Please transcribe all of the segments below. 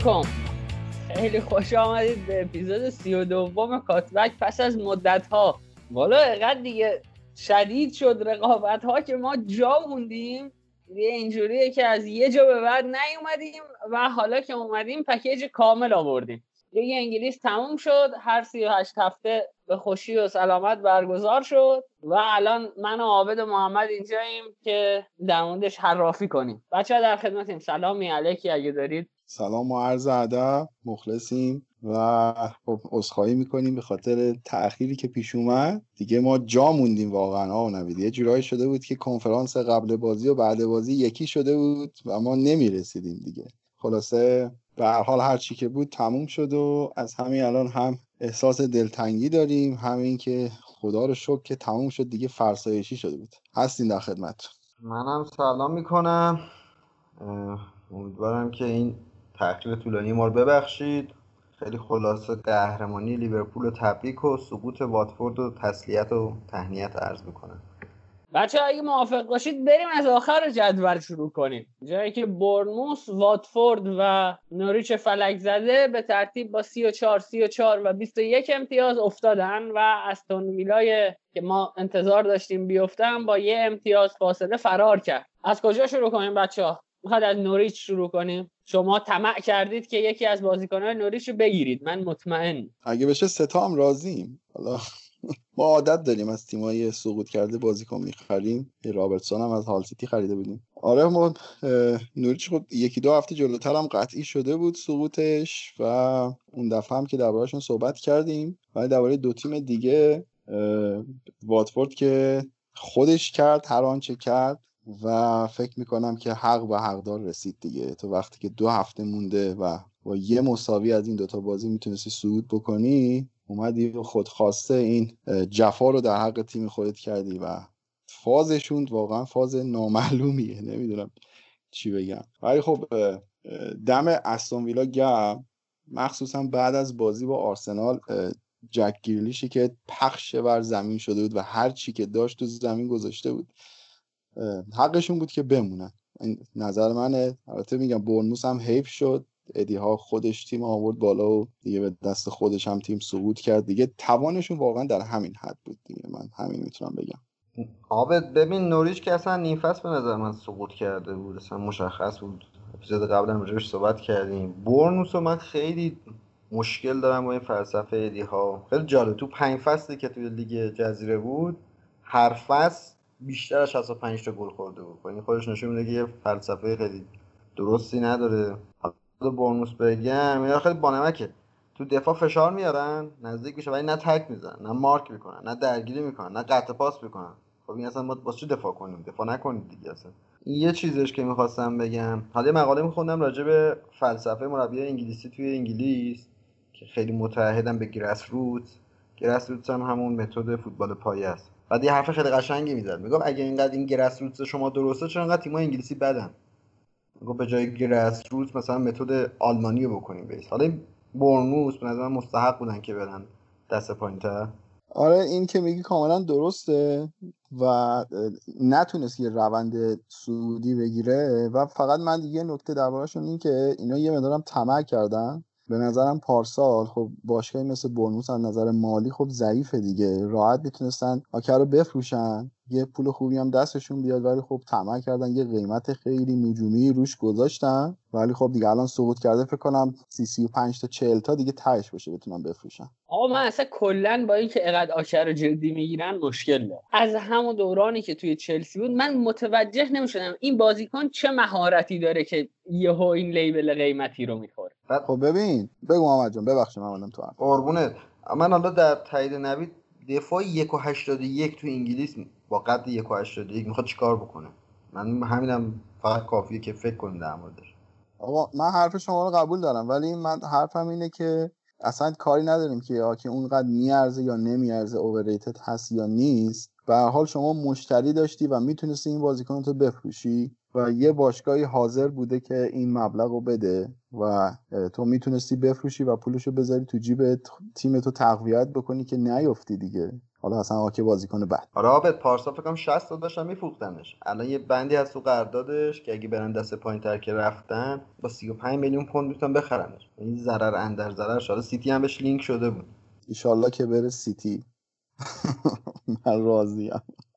علیکم. خیلی خوش آمدید به اپیزود سی و دوم کاتبک پس از مدت ها والا اقدر دیگه شدید شد رقابت ها که ما جا موندیم. دیگه اینجوریه که از یه جا به بعد نیومدیم و حالا که اومدیم پکیج کامل آوردیم. لیگ انگلیس تموم شد. هر 38 هفته به خوشی و سلامت برگزار شد و الان من و عابد و محمد اینجاییم که در موردش حرافی کنیم. بچه در خدمتیم. سلامی علیکی اگه دارید. سلام و عرض ادب مخلصیم و خب عذرخواهی می‌کنیم به خاطر تأخیری که پیش اومد. دیگه ما جا موندیم واقعا آقا نوید. یه جورایی شده بود که کنفرانس قبل بازی و بعد بازی یکی شده بود و ما نمی‌رسیدیم دیگه. خلاصه به هر حال هر چی که بود تموم شد و از همین الان هم احساس دلتنگی داریم همین که خدا رو شکر که تموم شد دیگه فرسایشی شده بود. هستین در خدمت منم سلام می‌کنم. امیدوارم که این تأخیر طولانی ما رو ببخشید. خیلی خلاصه قهرمانی لیورپول و تبریک و سقوط واتفورد و تسلیت و تهنیت عرض می‌کنم. بچه اگه موافق باشید بریم از آخر جدول شروع کنیم. جایی که برنموس، واتفورد و نوریچ فلک زده به ترتیب با 34 34 و 21 امتیاز افتادن و استون ویلای که ما انتظار داشتیم بیفتن با یه امتیاز فاصله فرار کرد. از کجا شروع کنیم بچه ها؟ می‌خواد از نوریچ شروع کنیم شما طمع کردید که یکی از بازیکنان نوریچ رو بگیرید. من مطمئن. اگه بشه ستا هم راضیم. حالا ما عادت داریم از تیمایی سقوط کرده بازیکن می‌خریم. رابرتسون هم از هال سیتی خریده بودیم. آره ما نوریچ خب یکی دو هفته جلوتر هم قطعی شده بود سقوطش و اون دفعه هم که دربارهشون صحبت کردیم. ولی درباره دو تیم دیگه واتفورد که خودش کرد هر آنچه کرد و فکر می‌کنم که حق و حقدار رسید دیگه. تو وقتی که دو هفته مونده و با یه مساوی از این دوتا بازی می‌تونستی صعود بکنی اومدی و خودخواسته این جفا رو در حق تیم خودت کردی و فازشون واقعا فاز نامعلومیه. نمی‌دونم چی بگم. ولی خب دم استون ویلا گرم. مخصوصا بعد از بازی با آرسنال جک گیرلیشی که پخش بر زمین شده بود و هر چی که داشت تو زمین گذاشته بود. حقشون بود که بمونن. نظر منه. البته میگم برنوس هم حیف شد. ادی ها خودش تیم آورد بالا و دیگه به دست خودش هم تیم سقوط کرد. دیگه توانشون واقعا در همین حد بود دیگه. من همین می‌تونم بگم. آبد ببین نوریچ که اصلا نیم فصل به نظر من سقوط کرده بود. اصلا مشخص بود. اپیزود قبل هم روش صحبت کردیم. برنوس من خیلی مشکل دارم با این فلسفه ادی ها خیلی جالب. تو پنج فصلی که توی لیگ جزیره بود هر فصل بیشتر از 65 تا گل خورده بود. این خودش نشون میده که یه فلسفه خیلی درستی نداره. برنوس بگم اینا خیلی بانمکه تو دفاع فشار میارن نزدیک میشه ولی نه تک می‌زنن نه مارک می‌کنن نه درگیری می‌کنن نه قطع پاس می‌کنن. خب این اصلا ما واسه چی دفاع کنیم؟ دفاع نکنید دیگه اصلا. این یه چیزش که می‌خواستم بگم. حالا یه مقاله میخوندم راجع به فلسفه مربی انگلیسی توی انگلیس که خیلی متعهدن به گرس روت گرس روت هم همون متد فوتبال پایه است. بعد یه حرف خیلی قشنگی می‌زد. میگم اگه اینقدر این گرس روت شما درسته چرا انقدر تیم‌های انگلیسی بدن؟ میگم به جای گرس روت مثلا متد آلمانی رو بکنیم بیس حالا برنوس به نظر مستحق بودن که برن دست پایینتر. آره این که میگی کاملا درسته و نتونست یه روند سعودی بگیره و فقط من دیگه نکته دربارهشون این که اینا یه مدارم طمع کردن. به نظرم پارسال خب باشگاهی مثل برنوس از نظر مالی خب ضعیفه دیگه. راحت می‌تونستن آکر رو بفروشن. یه پول خوبی هم دستشون بیاد ولی خب طمع کردن یه قیمت خیلی نجومی روش گذاشتن. ولی خب دیگه الان سقوط کرده فکر کنم 30 35 تا 40 تا دیگه تهش باشه بتونن بفروشن. آقا من اصلا کلا با اینکه اقد آکر رو جدی می‌گیرن مشکل دارم. از همون دورانی که توی چلسی بود من متوجه نمی‌شدم این بازیکن چه مهارتی داره که یهو این لیبل قیمتی رو می‌خوره. خب ببین بگو محمد جان ببخشید من تو قربونت. من حالا در تایید نوید دفاع 1.81 تو انگلیس با قد 1.81 می‌خواد چیکار بکنه؟ من همینم فقط کافیه که فکر کنیم در موردش. آقا من حرف شما رو قبول دارم ولی من حرفم اینه که اصلا کاری نداریم که یا که اونقدر میارزه یا نمیارزه اوورریتد هست یا نیست. به حال شما مشتری داشتی و می‌تونستی این بازیکن رو بفروشی. و یه باشگاهی حاضر بوده که این مبلغ رو بده و تو می‌تونستی بفروشی و پولش رو بذاری تو جیب تیم تو تقویت بکنی که نیفتی دیگه. حالا اصلا آکه بازیکن بعد. آره آبت پارسا فکر کنم 60 تا داشتن میفروختنش. الان یه بندی از تو قراردادش که اگه برن دست پایین تر که رفتن با 35 میلیون پوند می‌تونن بخرنش. این ضرر اندر ضرر. شده سیتی هم بهش لینک شده بود. ایشالله که بره سیتی. من راضیم.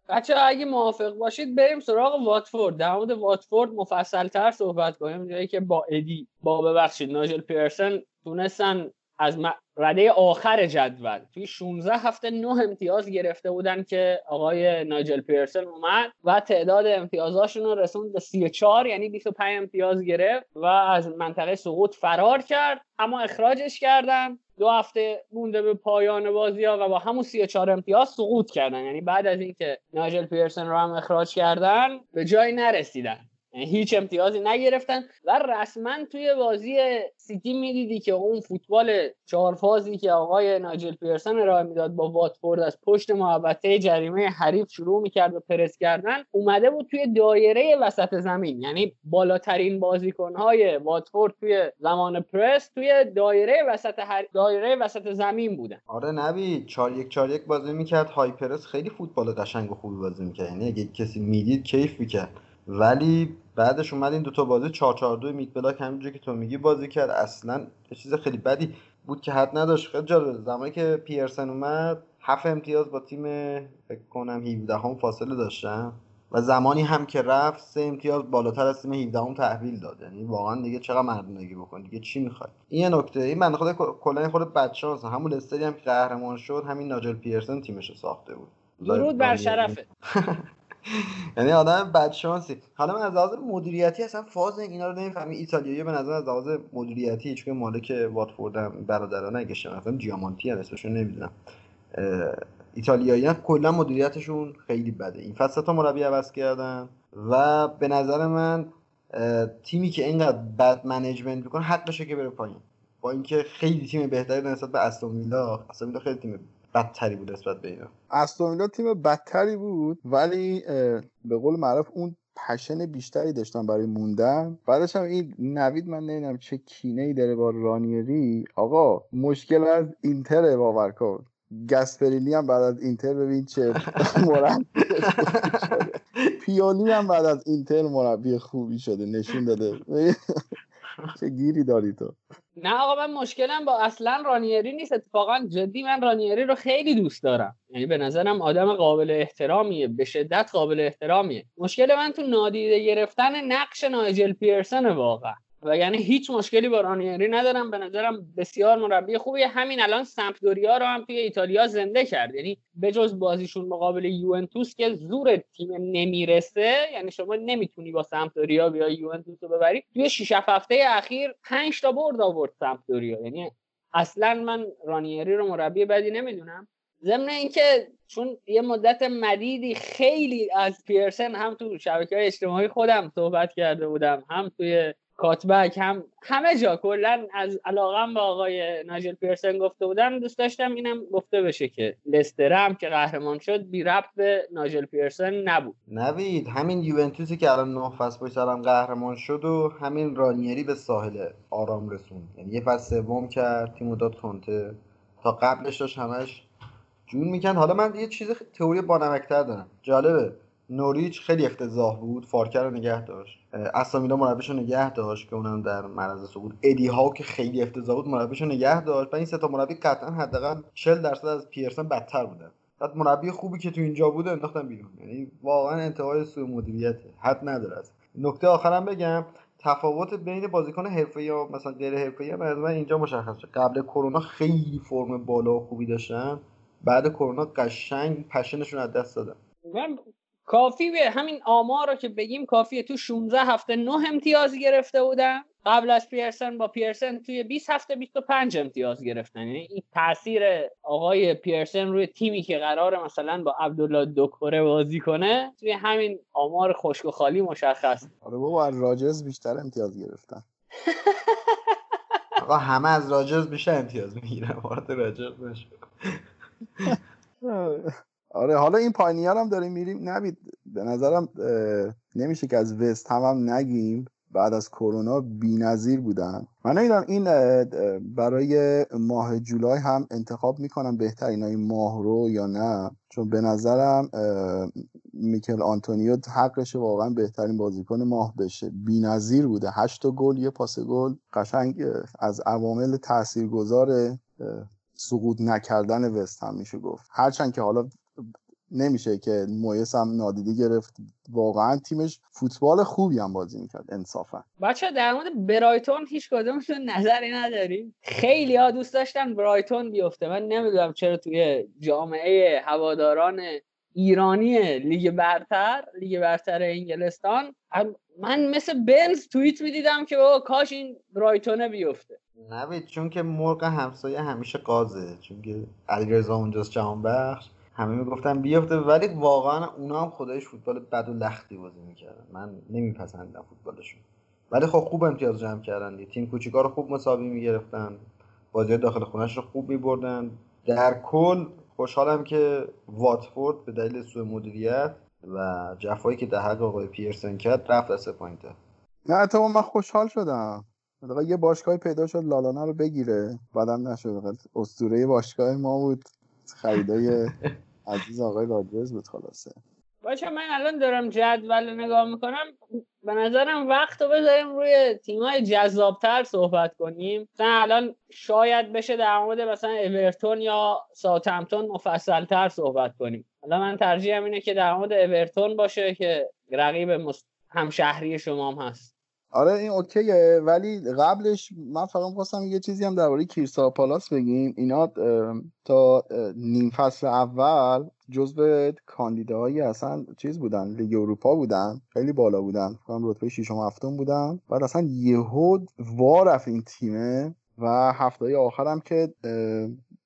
بچه اگه موافق باشید بریم سراغ واتفورد. در مورد واتفورد مفصل تر صحبت کنیم جایی که با ادی با ببخشید ناجل پیرسن تونستن از رده آخر جدول. توی 16 هفته 9 امتیاز گرفته بودن که آقای ناجل پیرسن اومد و تعداد امتیازاشون رو رسوند به 34 یعنی 25 امتیاز گرفت و از منطقه سقوط فرار کرد. اما اخراجش کردن. دو هفته مونده به پایان بازی ها و با همون 34 امتیاز سقوط کردن. یعنی بعد از اینکه ناجل پیرسن رو هم اخراج کردن به جایی نرسیدن. هیچ امتیازی نگرفتن و رسما توی بازی سیتی می‌دیدی که اون فوتبال چهار فازی که آقای ناجل پیرسن ارائه می‌داد با واتفورد از پشت محبته جریمه حریف شروع می‌کرد و پرس کردن اومده بود توی دایره وسط زمین. یعنی بالاترین بازیکنهای واتفورد توی زمان پرس توی دایره وسط هر... دایره وسط زمین بودن. آره نبی 4 1 4 1 بازی می‌کرد. های پرس خیلی فوتبال قشنگ و خوبی بازی می‌کرد. یعنی اگه کسی می‌دید کیف می‌کرد. ولی بعدش اومد این دوتا بازی 4 4 2 میت بلاک همینجوری که تو میگی بازی کرد. اصلا یه چیز خیلی بدی بود که حد نداشت. خیلی جالب زمانی که پیرسن اومد هفت امتیاز با تیم فکر کنم 17 هم فاصله داشتن و زمانی هم که رفت سه امتیاز بالاتر از تیم 17 هم تحویل داد. یعنی واقعا دیگه چقدر مردونگی بکن دیگه چی می‌خواد این یه نکته. این من خود کلا خود بچانس همون استری هم که قهرمان شد همین ناجل پیرسن تیمش ساخته بود. درود بر شرفه یعنی آدم بدشانسی. حالا من از لحاظ مدیریتی اصلا فاز اینا رو نمی‌فهمی ایتالیایی به نظر از لحاظ مدیریتی چون مالک واتفورد هم برادران اگه مثلا جیامانتی هم اسمشون نمی‌دونم. ایتالیایی هم کلا مدیریتشون خیلی بده. این فصل تا مربی عوض کردن و به نظر من تیمی که اینقدر بد منیجمنت می‌کنه حقشه که بره پایین. با اینکه خیلی تیم بهتری نسبت به استون ویلا خیلی تیم بدتری بود نسبت به اینا. استون تیم بدتری بود ولی به قول معروف اون پشن بیشتری داشتن برای موندن. بعدش هم این نوید من نمی‌دونم چه کینه ای داره با رانیری. آقا مشکل از اینتر باور کن. گسپرینی هم بعد از اینتر ببین چه مربی پیونی هم بعد از اینتر مربی خوبی شده. نشون داده. چه گیری داری تو؟ نه آقا من مشکلم با اصلا رانیری نیست. اتفاقا جدی من رانیری رو خیلی دوست دارم. یعنی به نظرم آدم قابل احترامیه به شدت قابل احترامیه. مشکل من تو نادیده گرفتن نقش نایجل پیرسن واقعا. و یعنی هیچ مشکلی با رانیری ندارم. به نظرم بسیار مربی خوبیه. همین الان سمپدوریا رو هم توی ایتالیا زنده کرد. یعنی بجز بازیشون مقابل یوونتوس که زور تیم نمی‌رسه یعنی شما نمی‌تونی با سمپدوریا بیا یوونتوس رو ببری. توی 6 هفته اخیر 5 تا برد آورد سمپدوریا. یعنی اصلا من رانیری رو مربی بدی نمی‌دونم. ضمن اینکه چون یه مدت مدیدی خیلی از پیرسن هم تو شبکه های اجتماعی خودم صحبت کرده بودم هم توی کاتبک هم همه جا کلا از علاقم به آقای ناجل پیرسن گفته بودم دوست داشتم اینم گفته بشه که لستر که قهرمان شد بی ربط به ناجل پیرسن نبود. نوید همین یوونتوسی که الان نه فصل پشت سرم قهرمان شد و همین رانیری به ساحل آرام رسوند. یعنی یه فصل سوم کرد تیمو داد کنته تا قبلش داشت همش جون میکن حالا من یه چیز تئوری بانمکتر دارم. جالبه. نوریچ خیلی افتضاح بود فارکر رو نگه داشت. اسامیلا مربیش رو نگه داشت که اونم در معرض سقوط. ادی ها که خیلی افتضاح بود مربیش رو نگه داشت. و این سه تا مربی قطعا حداقل 40 درصد از پیرسن بدتر بودن. بعد مربی خوبی که تو اینجا بود انداختن بیرون. یعنی واقعا انتهای سوء مدیریته حد نداره نکته آخرم بگم تفاوت بین بازیکن حرفه‌ای یا مثلا غیر حرفه‌ای هم از من اینجا مشخص شد. قبل کرونا خیلی فرم بالا و خوبی داشتن بعد کرونا قشنگ پشنشون از دست دادن. کافی به همین آمار رو که بگیم کافیه تو 16 هفته 9 امتیاز گرفته بودن. قبل از پیرسن با پیرسن توی 20 هفته 25 امتیاز گرفتن. یعنی این تاثیر آقای پیرسن روی تیمی که قراره مثلا با عبدالله دوکوره بازی کنه توی همین آمار خشک و خالی مشخص. آره بابا از راجرز بیشتر امتیاز گرفتن. آقا همه از راجرز بیشتر امتیاز می‌گیرن وارد راجرز نشو. آره حالا این پایینی هم داریم میریم. نبید به نظرم نمیشه که از وست هم, هم نگیم. بعد از کرونا بی‌نظیر بودن. من نمی‌دونم این برای ماه جولای هم انتخاب می‌کنم بهترین های ماه رو یا نه. چون به نظرم میکل آنتونیو حقش واقعا بهترین بازیکن ماه بشه. بی‌نظیر بوده. هشت گل یه پاس گل. قشنگ از عوامل تاثیرگذار سقوط نکردن وست هم میشه گفت. هرچند که حالا نمیشه که مویس هم نادیدی گرفت. واقعا تیمش فوتبال خوبی هم بازی می‌کرد انصافا. بچه در مورد برایتون هیچ کدومشون نظری نداریم. خیلی ها دوست داشتن برایتون بیفته. من نمی‌دونم چرا توی جامعه هواداران ایرانی لیگ برتر لیگ برتر انگلستان من مثل بنز توییت می‌دیدم که بابا کاش این برایتونه بیفته. نوید چون که مرغ همسایه همیشه قازه. چون که علیرضا اونجاست جهان بخش همه می‌گفتن بیفته ولی واقعا اونا هم خدایش فوتبال بد و لختی بازی می‌کردن. من نمیپسندم فوتبالشون. ولی خب خوب امتیاز جمع کردن دی. تیم کوچیکا رو خوب مساوی می‌گرفتن. بازی داخل خونش رو خوب میبردن. در کل خوشحالم که واتفورد به دلیل سوء مدیریت و جفایی که در حق آقای پیرسن کرد رفت از پوینته. نه تو من خوشحال شدم. یه باشگاهی پیدا شد لالانا رو بگیره. بعدم نشد اسطوره باشگاه ما بود. خریدای عزیز آقای راجرز بود خلاصه. باشه من الان دارم جدول نگاه می‌کنم. به نظرم وقت رو بذاریم روی تیمای جذابتر صحبت کنیم. مثلا الان شاید بشه در مورد مثلا اورتون یا ساوثهمپتون مفصلتر صحبت کنیم. حالا من ترجیحم اینه که در مورد اورتون باشه که رقیب همشهری شما هم هست. آره این اوکیه. ولی قبلش من فقط خواستم یه چیزی هم درباره کیرسا پالاس بگیم. اینا تا نیم فصل اول جزو کاندیداهایی اصلا چیز بودن لیگ اروپا بودن خیلی بالا بودن. فکر رتبه ششم هفتم بودن. بعد اصلا یهو وا رفت این تیمه و هفته آخرم که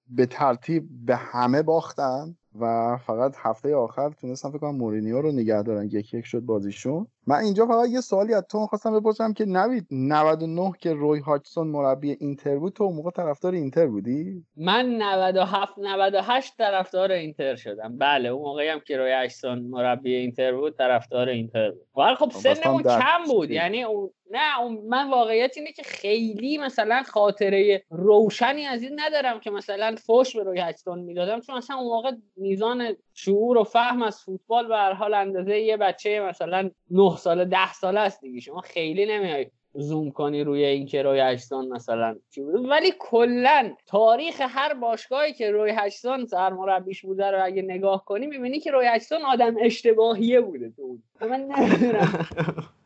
به ترتیب به همه باختن و فقط هفته آخر تونستم فکر کنم مورینیو رو نگه دارن. یکی یک شد بازیشون. من اینجا فقط یه سوالی از تو خواستم بپرسم که نوید 99 که روی هاچسون مربی اینتر بود تو موقع طرفدار اینتر بودی؟ من 97 98 طرفدار اینتر شدم. بله اون موقعی هم که روی هاچسون مربی اینتر بود طرفدار اینتر بود. ولی خب سنمون کم بود. یعنی اون نه من واقعیت اینه که خیلی مثلا خاطره روشنی از این ندارم که مثلا فوش به روی هچتون می‌دادم چون مثلا اون موقع میزان شعور و فهم از فوتبال به هر حال اندازه یه بچه مثلا 9 ساله 10 ساله است دیگه. شما خیلی نمیای زوم کنی روی این که روی هاجسون مثلا. چی بود؟ ولی کلا تاریخ هر باشگاهی که روی هاجسون سرمربیش بوده رو اگه نگاه کنی می‌بینی که روی هاجسون آدم اشتباهیه بوده تو من نمی‌دونم.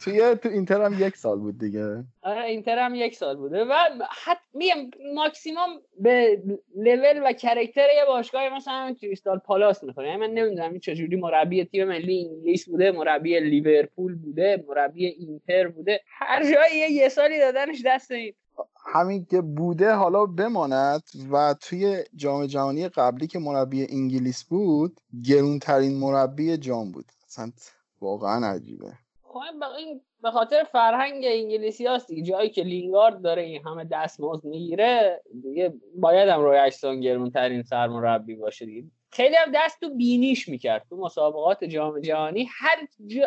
توی تو اینتر هم یک سال بود دیگه. آره اینتر هم یک سال بوده. و حتی میم ماکسیموم به level و character یه باشگاه مثلا کریستال پالاس می‌خوره یعنی من نمی‌دونم این چجوری مربی تیم ملی انگلیس بوده مربی لیورپول بوده مربی اینتر بوده. هر جایی یه سالی دادنش دست این. همین که بوده حالا بماند و توی جام جهانی قبلی که مربی انگلیس بود گرونترین مربی جام بود. اصلا واقعا عجیبه. به خاطر فرهنگ انگلیسی هاست دیگه. جایی که لینگارد داره این همه دستمزد می‌گیره دیگه باید هم روی اجسان گرون ترین سرمربی باشه دیگه. خیلی هم دست تو بینیش می‌کرد. تو مسابقات جام جهانی هر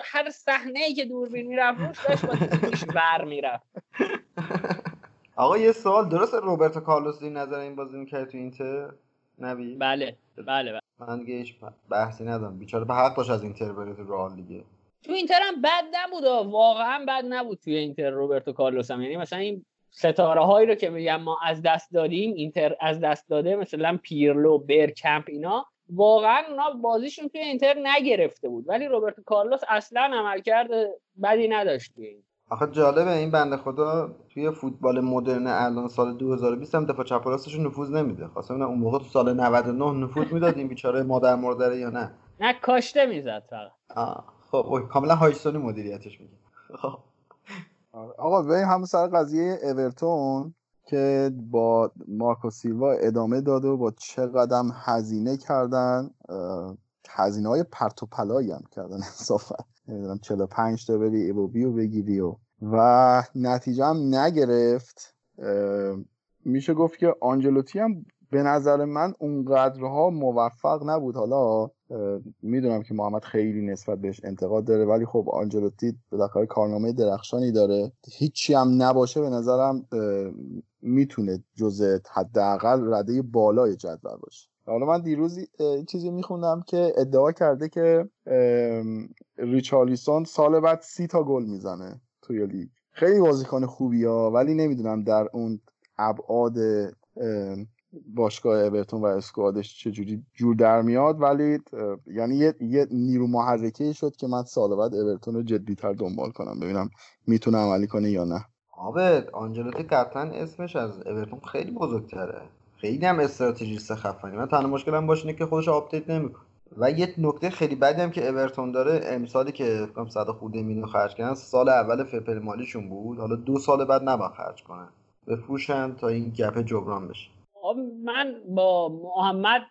هر صحنه ای که دوربین می‌رفت روش داشت با تیمش بر می‌رفت. آقا یه سوال. درست روبرتو کارلوس نظر این بازی می‌کرد تو اینتر؟ نبی بله. بله بله. من دیگه بحثی ندارم. بیچاره به حق داشت از اینتر بره تو رئال دیگه. تو اینتر هم بد نبود واقعا بد نبود توی اینتر روبرتو کارلوس هم یعنی مثلا این ستاره هایی رو که میگم ما از دست دادیم اینتر از دست داده مثلا پیرلو برکمپ اینا واقعا اونا بازیشون توی اینتر نگرفته بود. ولی روبرتو کارلوس اصلا عملکرد بدی نداشت توی این. آخه جالبه این بنده خدا توی فوتبال مدرن الان سال 2020 هم دفاع چپ راستش نفوذ نمیده. خواستم اون موقع تو سال 99 نفوذ می‌داد این بیچاره مادر مردره یا نه. نه کاشته می‌زد فقط. خب کاملا هایسونی مدیریتش میگه. خب. آقا بریم همون سر قضیه اورتون که با مارکو سیلوا ادامه داده و با چه قدم هزینه کردن. هزینه های پرت و پلایی هم کردن انصافا نمی‌دونم 45 تا بری ایبوبی رو بگیری و و نتیجه هم نگرفت. میشه گفت که آنجلوتی هم به نظر من اونقدرها موفق نبود. حالا می‌دونم که محمد خیلی نسبت بهش انتقاد داره ولی خب آنجلوتی بالاخره کارنامه درخشانی داره. هیچی هم نباشه به نظرم می‌تونه جزء حداقل رده بالای جدول باشه. حالا من دیروز چیزی میخوندم که ادعا کرده که ریچارلیسون سال بعد سی تا گل می‌زنه توی لیگ. خیلی بازیکن خوبی ها ولی نمی‌دونم در اون ابعاد باشگاه اورتون و اسکوادش چجوری جور در میاد ولی یعنی یه, یه نیرو محرکه شد که من سال بعد اورتون رو جدیتر دنبال کنم. ببینم می‌تونه عملی کنه یا نه. آبد آنجلوتی قطعا اسمش از اورتون خیلی بزرگتره. خیلی هم استراتژیست خفنی. من تنها مشکلم باهاش اینه که خودش update نمی‌کنه. و یه نکته خیلی بدی هم که اورتون داره امسالی که فکر صد خورده میلیون خرج کردن سال اول fair play مالیشون بود. حالا دو سال بعد نباید خرج کنن. بفروشن تا این gap جبران بشه. من با محمد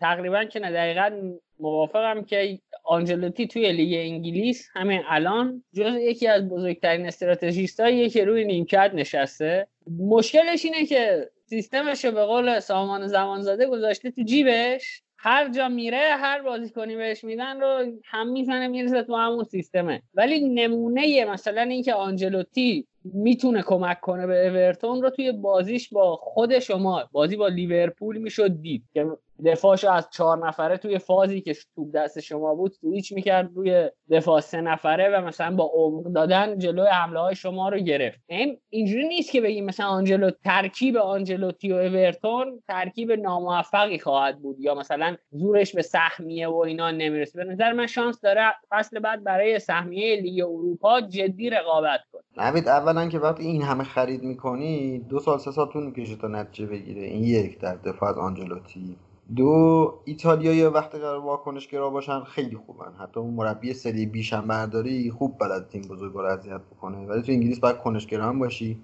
تقریبا که نه دقیقا موافقم که آنچلوتی توی لیگ انگلیس همین الان جز یکی از بزرگترین استراتژیست که روی نیمکت نشسته. مشکلش اینه که سیستمش به قول سامان زمانزاده گذاشته تو جیبش. هر جا میره هر بازیکنی بهش میدن رو هم می‌زنه می‌رسه تو همون سیستمه. ولی نمونه مثلا اینکه آنجلوتی می‌تونه کمک کنه به اورتون رو توی بازیش با خود شما بازی با لیورپول می‌شد دید. که دفاعش از چهار نفره توی فازی که توپ دست شما بود سویچ می‌کرد روی دفاع سه نفره و مثلا با عمق دادن جلوی حمله های شما رو گرفت. این اینجوری نیست که بگیم مثلا آنجلو ترکیب آنجلوتی و اورتون ترکیب ناموفقی خواهد بود یا مثلا زورش به سهمیه و اینا نمی‌رسه. به نظر من شانس داره فصل بعد برای سهمیه لیگ اروپا جدی رقابت کنه. نوید اولا که وقتی این همه خرید می‌کنی دو سال سه سال طول می‌کشه تا نتیجه بگیره. این یک در دفاع از آنجلوتی. دو ایتالیایی وقتی قرار واکنشگرا باشن خیلی خوبن. حتی اون مربی سری بیش هم برداری خوب بلد تیم بزرگ رو اذیت بکنه. ولی تو انگلیس باید کنشگرا هم باشی.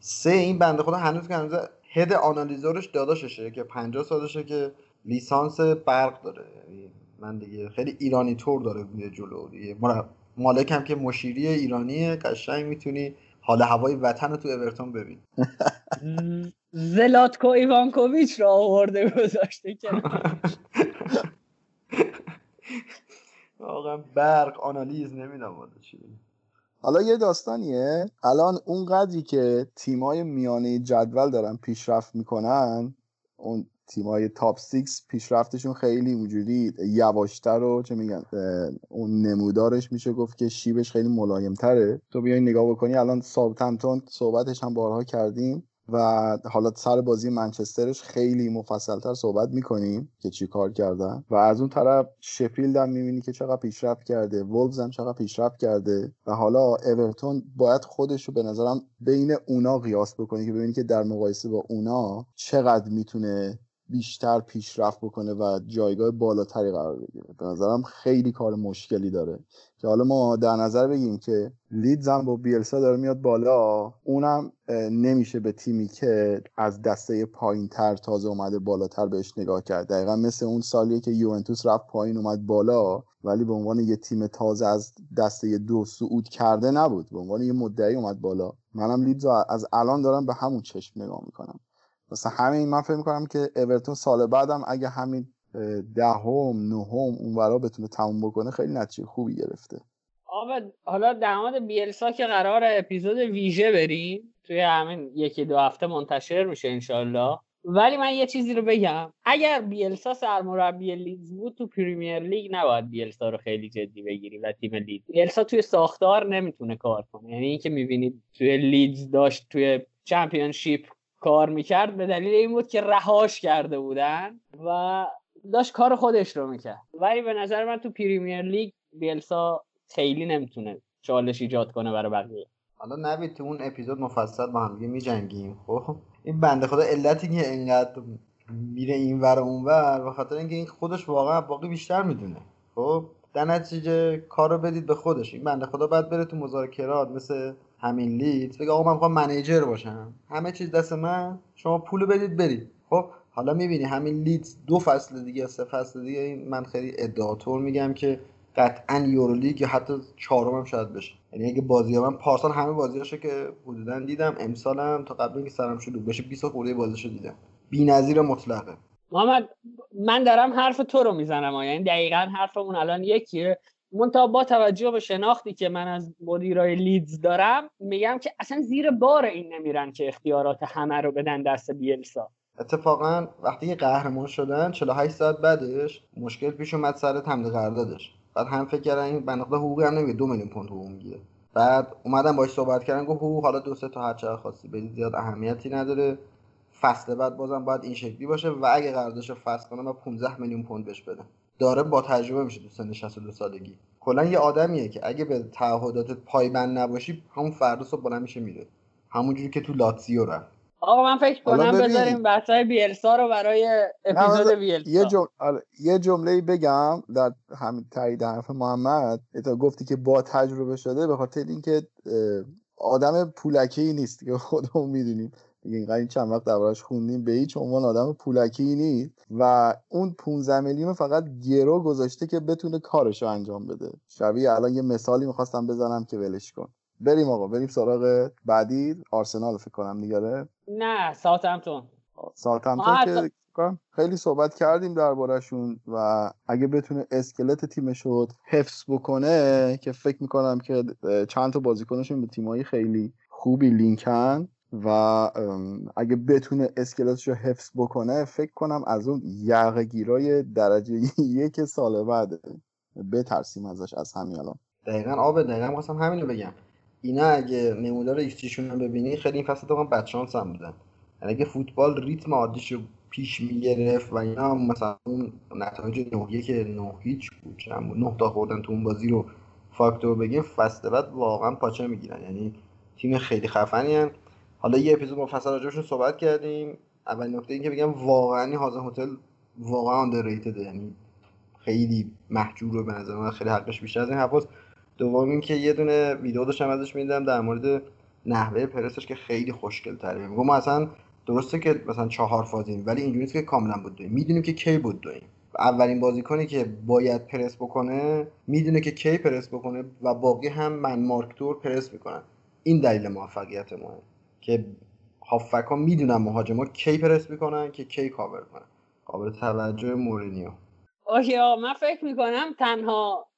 سه این بنده خدا هنوز که هنوز هد آنالیزورش داداششه که 50 سالشه که لیسانس برق داره. یعنی من دیگه خیلی ایرانی تور داره میره جلو. دیگه مالک هم که مشیری ایرانی قشنگ می‌تونی حال هوای وطن تو اورتون ببین. زلاتکو ایوانکوویچ را آورده گذاشته که واقعا برق آنالیز نمی‌دونم چی حالا یه داستانیه. الان اون قدری که تیمای میانه جدول دارن پیشرفت می‌کنن اون تیمای تاپ 6 پیشرفتشون خیلی اونجوری یواشتر و چه میگن اون نمودارش میشه گفت که شیبش خیلی ملایم تره تو بیاین نگاه بکنی الان سابتمتون صحبتش هم بارها کردیم. و حالا سر بازی منچسترش خیلی مفصلتر صحبت می‌کنیم که چی کار کردن. و از اون طرف شفیلد هم می‌بینی که چقدر پیشرفت کرده وولز هم چقدر پیشرفت کرده و حالا اورتون باید خودش رو به نظرم بین اونا قیاس بکنی که ببینی که در مقایسه با اونا چقدر می‌تونه بیشتر پیشرفت بکنه و جایگاه بالاتری قرار بگیره. به نظرم خیلی کار مشکلی داره. که حالا ما در نظر بگیم که لیدز هم با بیلسا داره میاد بالا اونم نمیشه به تیمی که از دسته پایین تر تازه اومده بالاتر بهش نگاه کرد. دقیقا مثل اون سالیه که یوونتوس رفت پایین اومد بالا ولی به عنوان یه تیم تازه از دسته دو صعود کرده نبود. به عنوان یه مدعی اومد بالا. منم لیدز از الان دارم به همون چشم نگاه می‌کنم. مثلا همین من فکر می‌کنم که اورتون سال بعدم اگه همین دهم نهم اونورا بتونه تموم بکنه خیلی نتیجه خوبی گرفته. آقا حالا در بیلسا که قرار اپیزود ویژه بریم توی همین یکی دو هفته منتشر میشه انشالله ولی من یه چیزی رو بگم. اگر بیلسا سرمربی لیدز بود تو پریمیر لیگ نباید بیلسا رو خیلی جدی بگیری و تیم لیدز. بیلسا توی ساختار نمی‌تونه کار کنه. یعنی اینکه می‌بینید توی لیدز داشت توی چمپیونشیپ کار می‌کرد به دلیل این بود که رهاش کرده بودن و داشت کار خودش رو می‌کرد. ولی به نظر من تو پریمیر لیگ بیلسا خیلی نمی‌تونه چالش ایجاد کنه برای بقیه. حالا نبید تو اون اپیزود مفصل با هم دیگه میجنگیم خب؟ این بنده خدا علتی که اینقدر میره این ور اون ور به خاطر اینکه این خودش واقعا باقی بیشتر می‌دونه خب؟ در نتیجه کار رو بدید به خودش. این بنده خدا باید بره تو مذاکرات مثل همین لید بگه آقا من می‌خوام منیجر باشم. همه چیز دست من شما پول بدید برید. خب حالا می‌بینی همین لید دو فصل دیگه سه فصل دیگه من خیلی ادعاتور میگم که قطعا یورولیگ یا حتی چهارم هم شاید بشه. یعنی اگه بازی من پارسال همه بازیاشو که حدودا دیدم امسالم تا قبل اینکه سرم شروع بشه 20 خورده بازیشو دیدم. بی‌نظیر مطلقه. محمد من دارم حرف تو رو می‌زنم یعنی دقیقا حرفمون الان یکیه. منتها با توجه به شناختی که من از مدیرای لیدز دارم میگم که اصلا زیر بار این نمیرن که اختیارات همه رو بدن دست بیلسا. اتفاقا وقتی که قهرمان شدن 48 ساعت بعدش مشکل پیش اومد سر تمدید قراردادش. بعد هم فکر کردن این بنده حقوقی هم نمیگه دو میلیون پوند حقوق می‌گیره بعد اومدن باش صحبت کردن گفت حقوق حالا دو سه تا هر چقدر خواستی بدید زیاد اهمیتی نداره. فصل بعد بازم باید این شکلی باشه و اگه قراردادش فصل کنه با 15 میلیون پوند بهش بده داره با تجربه میشه تو سن 62 سالگی. کلا یه آدمیه که اگه به تعهدات پایبند نباشی همون فردا صبح بلند میشه میره. همونجوری که تو لاتزیو رفت. آقا من فکر کنم بذاریم بحثای بیلسا رو برای اپیزود بیلسا یه جمله آره، یه جمله بگم در همین تایید حرف محمد. تا گفتی که با تجربه شده به خاطر اینکه آدم پولکی نیست که خودمون می‌دونیم. دیگه این چند وقت دربارش خوندیم به هیچ عنوان آدم پولکی نیست و اون 15 میلیون فقط گرو گذاشته که بتونه کارشو انجام بده. شبیه الان یه مثالی می‌خواستم بزنم که ولش کن. بریم آقا بریم سراغ بعدی آرسنال فکر کنم دیگه نه ساوثهمپتون. ساوثهمپتون که خیلی صحبت کردیم دربارهشون و اگه بتونه اسکلت تیمش رو حفظ بکنه که فکر می‌کنم که چند تا بازیکنشون به تیمایی خیلی خوبی لینکن. و اگه بتونه اسکلتش رو حفظ بکنه فکر کنم از اون یقگیرای درجه یک سال بعد بترسیم ازش از همین الان. دقیقا آب دقیقا خواستم همینو بگم. اینا اگه نمودار ایکسیشون رو ببینی خیلی این فصل تو بدشانس هم بودن. یعنی اگه فوتبال ریتم عادیش رو پیش می‌گرفت و اینا مثلا اون نتایج نه یک نه هیچ بود. نه تا خوردن تو اون بازی رو فاکتور بگیم فصل بعد واقعا پاچه می‌گیرن. یعنی تیم خیلی خفنی حالا یه اپیزود مفصل راجعشون صحبت کردیم. اول نکته این که بگم واقعا هازن هتل واقعا آندرریتد یعنی خیلی محجور به نظر من. خیلی حقش بیشتر از این حرفاست. دوم اینکه یه دونه ویدیو داشتم ازش می‌دیدم در مورد نحوه پرسش که خیلی خوشگل تره میگم ما اصلا درسته که مثلا چهار فازیم ولی اینجوری که کاملا بود دویم می‌دونیم که کی بود دویم اولین بازیکنی که باید پرس بکنه می‌دونه که کی پرس بکنه و باقی هم من مارکتور پرس می‌کنن. این دلیل موفقیت ماه که هافبک ها می‌دونن مهاجما کی پرس می‌کنن که کی کاور کنن. قابل توجه مورینیو. اوکی من فکر می‌کنم تنها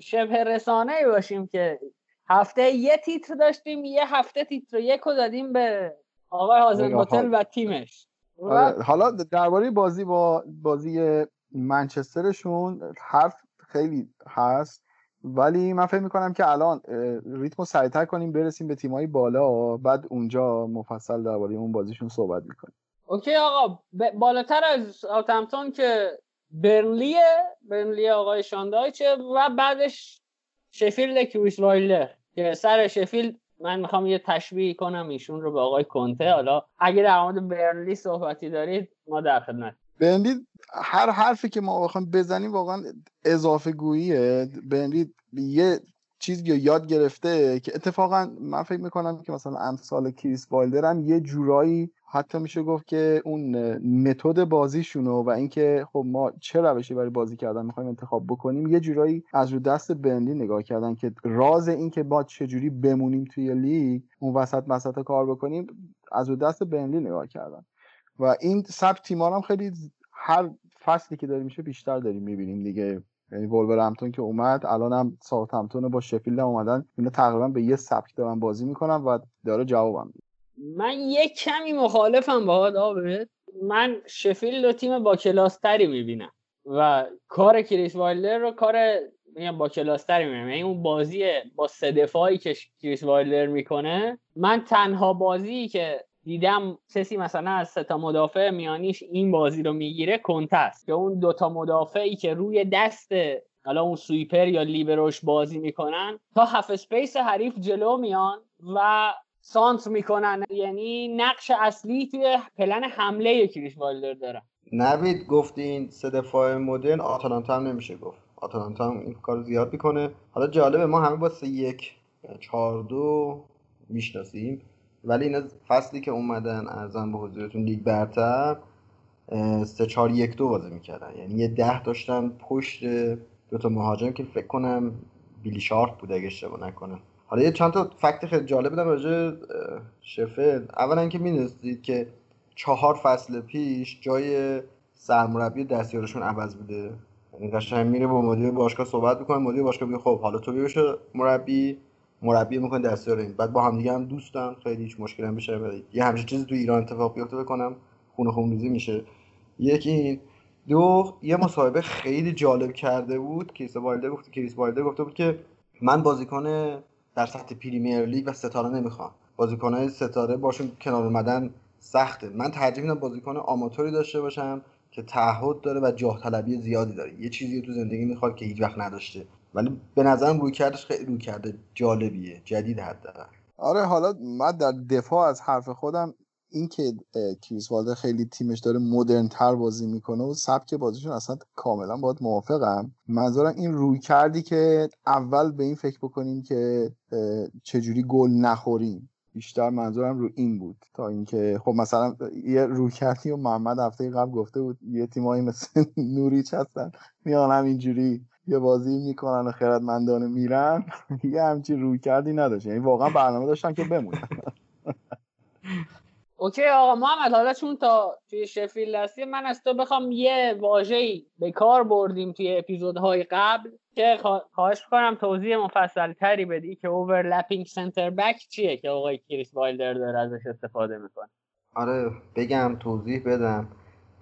شبه رسانه باشیم که هفته یه تیتر داشتیم یه هفته تیتر یک رو دادیم به آقای هازنهوتل و تیمش. آره، حالا درباره بازی با بازی منچسترشون حرف خیلی هست. ولی من فکر می‌کنم که الان ریتمو سریعتر کنیم برسیم به تیمایی بالا بعد اونجا مفصل درباره اون بازیشون صحبت می‌کنیم. اوکی آقا بالاتر از ساوثهمپتون که برنلیه برنلی آقای شان دایچه و بعدش شفیلد وایلدر که سر شفیلد من می‌خوام یه تشبیه کنم ایشون رو به آقای کنته. حالا اگر در مورد برنلی صحبتی دارید ما در خدمت. برنلی هر حرفی که ما بخوام بزنیم واقعا اضافه گوییه. برنلی یه چیزی یاد گرفته که اتفاقا من فکر می‌کنم که مثلا امثال کریس والدر هم یه جورایی حتی میشه گفت که اون متد بازیشونو و اینکه خب ما چه روشی برای بازی کردن می‌خوایم انتخاب بکنیم یه جورایی از رو دست بندی نگاه کردن که راز اینکه با چجوری بمونیم توی لیگ اون وسط مسط کار بکنیم از رو دست بندی نگاه کردن. و این سب تیمار هم خیلی هر فصلی که داره میشه بیشتر داریم می‌بینیم دیگه. یعنی همپتون که اومد الان هم همپتون با شفیلد هم اومدن. اینا تقریبا به یه سبک دارن بازی می‌کنن و داره جوابم من یه کمی مخالفم با آبد من شفیلد و تیم با کلاس تری می‌بینم. و کار کریس وایلدر رو کار میگم با کلاس تری می‌بینم. یعنی اون بازی با سه دفاعی که کریس وایلدر می‌کنه من تنها بازی که دیدم کسی مثلا از سه تا مدافع میانیش این بازی رو می‌گیره کنته است. که اون دوتا مدافعی که روی دست حالا اون sweeper یا لیبروش بازی می‌کنن تا half space حریف جلو میان و سانتر می‌کنن. یعنی نقش اصلی توی پلن حمله کریس وایلدر دارن. نوید گفتین سه دفاع مدرن آتالانتا هم نمیشه گفت. آتالانتا هم این کار زیاد می‌کنه. حالا جالبه ما همه با سه یک چهار دو می‌شناسیم. ولی این فصلی که اومدن عرضم به حضورتون لیگ برتر سه چهار یک دو بازی می‌کردن. یعنی یه ده داشتن پشت دوتا مهاجم که فکر کنم بیلی شارک بود اگه اشتباه نکنم. حالا یه چند تا فکت خیلی جالب بدم راجع شفل اولا که می‌دونستید که چهار فصل پیش جای سرمربی دستیارشون عوض بوده. یعنی قشنگ میره با مدیر باشگاه صحبت می‌کنه مدیر باشگاه میگه خب حالا تو بیا مربی. مربی می‌کنه دستیار این. بعد با هم دیگه هم دوستن خیلی هیچ مشکلی هم بشه یه همچین چیزی تو ایران اتفاق بیفته بکنم خونه خونریزی میشه. یکی این. دو یه مصاحبه خیلی جالب کرده بود. کریس والده گفته کریس والده گفته بود که من بازیکن در سطح پریمیر لیگ و ستاره نمی‌خوام. بازیکنهای ستاره باشون کنار اومدن سخته. من ترجیح میدم بازیکن آماتوری داشته باشم که تعهد داره و جاه طلبی زیادی داره. یه چیزی تو زندگی می‌خواد که هیچ وقت نداشته. ولی به نظرم روی کردش خیلی روی کرده جالبیه جدید حداقل. آره حالا من در دفاع از حرف خودم اینکه کریس والدر خیلی تیمش داره مدرن تر بازی می‌کنه و سبک بازیشون اصلا کاملا باید موافقم. منظورم این روی کردی که اول به این فکر بکنیم که چجوری گل نخوریم. بیشتر منظورم رو این بود. تا اینکه خب مثلا یه روی کردی و محمد هفته قبل گفته بود یه تیمایی مثل نوریچ هستن میان همینجوری یه بازی می‌کنن و خردمندانه میرن یه همچین رویکردی نداشت. یعنی واقعا برنامه داشتن که بمونن. اوکی آقا محمد حالا چون تا توی شفیلد هستی من از تو بخوام یه واژه‌ای به کار بردیم توی اپیزودهای قبل که خواهش کنم توضیح مفصل تری بدی که overlapping center back چیه که آقای کریس وایلدر داره ازش استفاده می‌کنه. آره بگم توضیح بدم.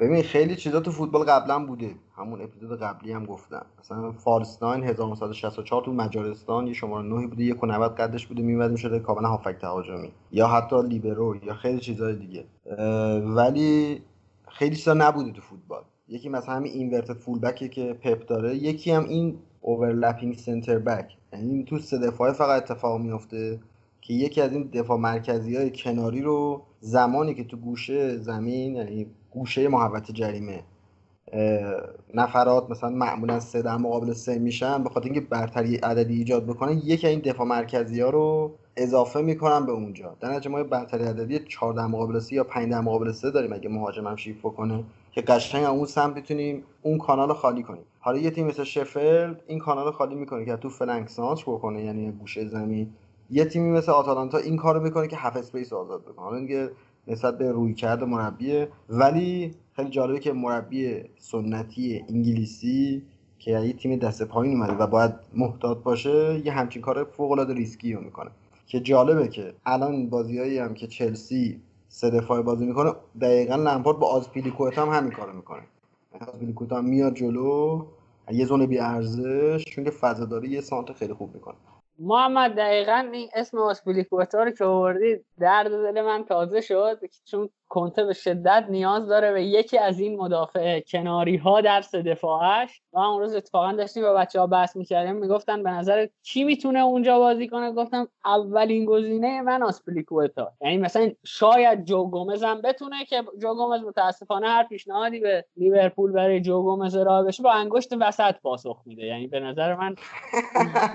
ببین خیلی چیزا تو فوتبال قبلا بوده. همون اپیزود قبلی هم گفتم. مثلا false nine 1964 تو مجارستان یه شماره 9 بوده یک و 90 قدش بوده میومد می‌شده کاملا هافبک تهاجمی. یا حتی لیبرو یا خیلی چیزای دیگه. ولی خیلی چیزا نبوده تو فوتبال. یکی مثلا همین اینورتد فول بکی که پپ داره یکی هم این اوورلپینگ سنتر بک یعنی تو سه دفاعه فقط اتفاق میفته که یکی از این دفاع مرکزی های کناری رو زمانی که تو گوشه زمین یعنی گوشه محوت جریمه. نفرات مثلا معمولا سه در مقابل سه میشن به خاطر اینکه برتری عددی ایجاد بکنن. یکی این دفاع مرکزی ها رو اضافه می‌کنن به اونجا. در نتیجه ما برتری عددی 4 در مقابل 3 یا 5 در مقابل 3 داریم اگه مهاجم هم شیف بکنه. که قشنگ اون سمت بتونیم اون کانال خالی کنیم. حالا یه تیم مثل شفلد این کانال خالی می‌کنه که تو flank سانتر بکنه یعنی گوشه زمین. یه تیمی مثل آتالانتا این کارو می‌کنه که half space آزاد بکنه. حالا دیگه نسبت به رویکرد مربیه. ولی خیلی جالبه که مربی سنتی انگلیسی که یه تیم دست پایین اومده و باید محتاط باشه یه همچین کار فوق العاده ریسکی رو می‌کنه. که جالبه که الان بازیایی هم که چلسی سه دفاعه بازی می‌کنه دقیقا لمپارد با آزپیلیکوتا هم همین کارو می‌کنه. آزپیلیکوتا هم میاد جلو یه زون بی ارزش چون که یه سانت خیلی خوب می‌کنه. محمد دقیقا این اسم آسپیلیکوتا رو که آوردی درد دل من تازه شد چون کنته به شدت نیاز داره به یکی از این مدافع کناری ها در سه دفاعش. و اون روز اتفاقا داشتیم با بچه ها بحث می‌کردیم می‌گفتن به نظر کی می‌تونه اونجا بازی کنه؟ گفتم اولین گزینه من آسپلیکوتا یعنی مثلا شاید جو گومز هم بتونه که جو گومز متاسفانه هر پیشنهادی به لیورپول برای جو گومز ارائه بشه با انگشت وسط پاسخ میده. یعنی به نظر من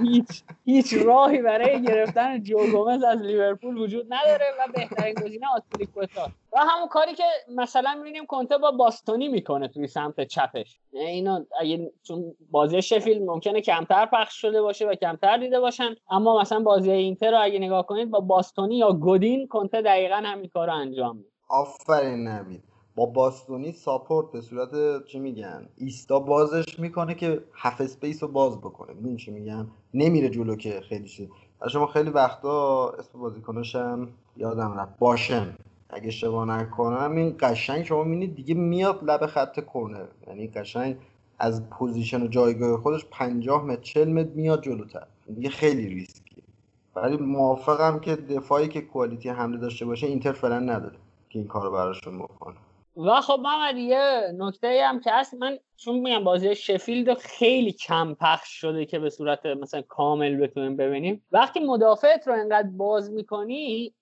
هیچ هیچ راهی برای گرفتن جو گومز از لیورپول وجود نداره و بهترین گزینه آزپیلیکوئتا و همون کاری که مثلا می‌بینیم کنته با باستونی می‌کنه توی سمت چپش. اینو اگه چون بازی شفیلد ممکنه کمتر پخش شده باشه و کمتر دیده باشن. اما مثلا بازی اینتر رو اگه نگاه کنید با باستونی یا گودین کنته دقیقا همین کار رو انجام میده. آفرین نوید. با باستونی support به صورت چی میگن؟ ایستا بازش می‌کنه که half space رو باز بکنه. می‌دونی چی میگن؟ نمیره جلو که خیلی شد شما خیلی وقتا اسم بازیکناشم یادم رفت. باشم. اگه اشتباه نکنم این قشنگ شما می‌بینید دیگه میاد لب خط کرنر یعنی قشنگ از پوزیشن و جایگاه خودش 50 متر 40 متر میاد جلوتر. دیگه خیلی ریسکی ولی موافقم که دفاعی که quality حمله داشته باشه اینتر فعلا نداره که این کارو براشون بکنه. و خب محمد یه نکته هم که هست من چون میگم بازی شفیلد خیلی کم پخش شده که به صورت مثلا کامل بتونیم ببینیم وقتی مدافعت رو انقدر باز می‌کنی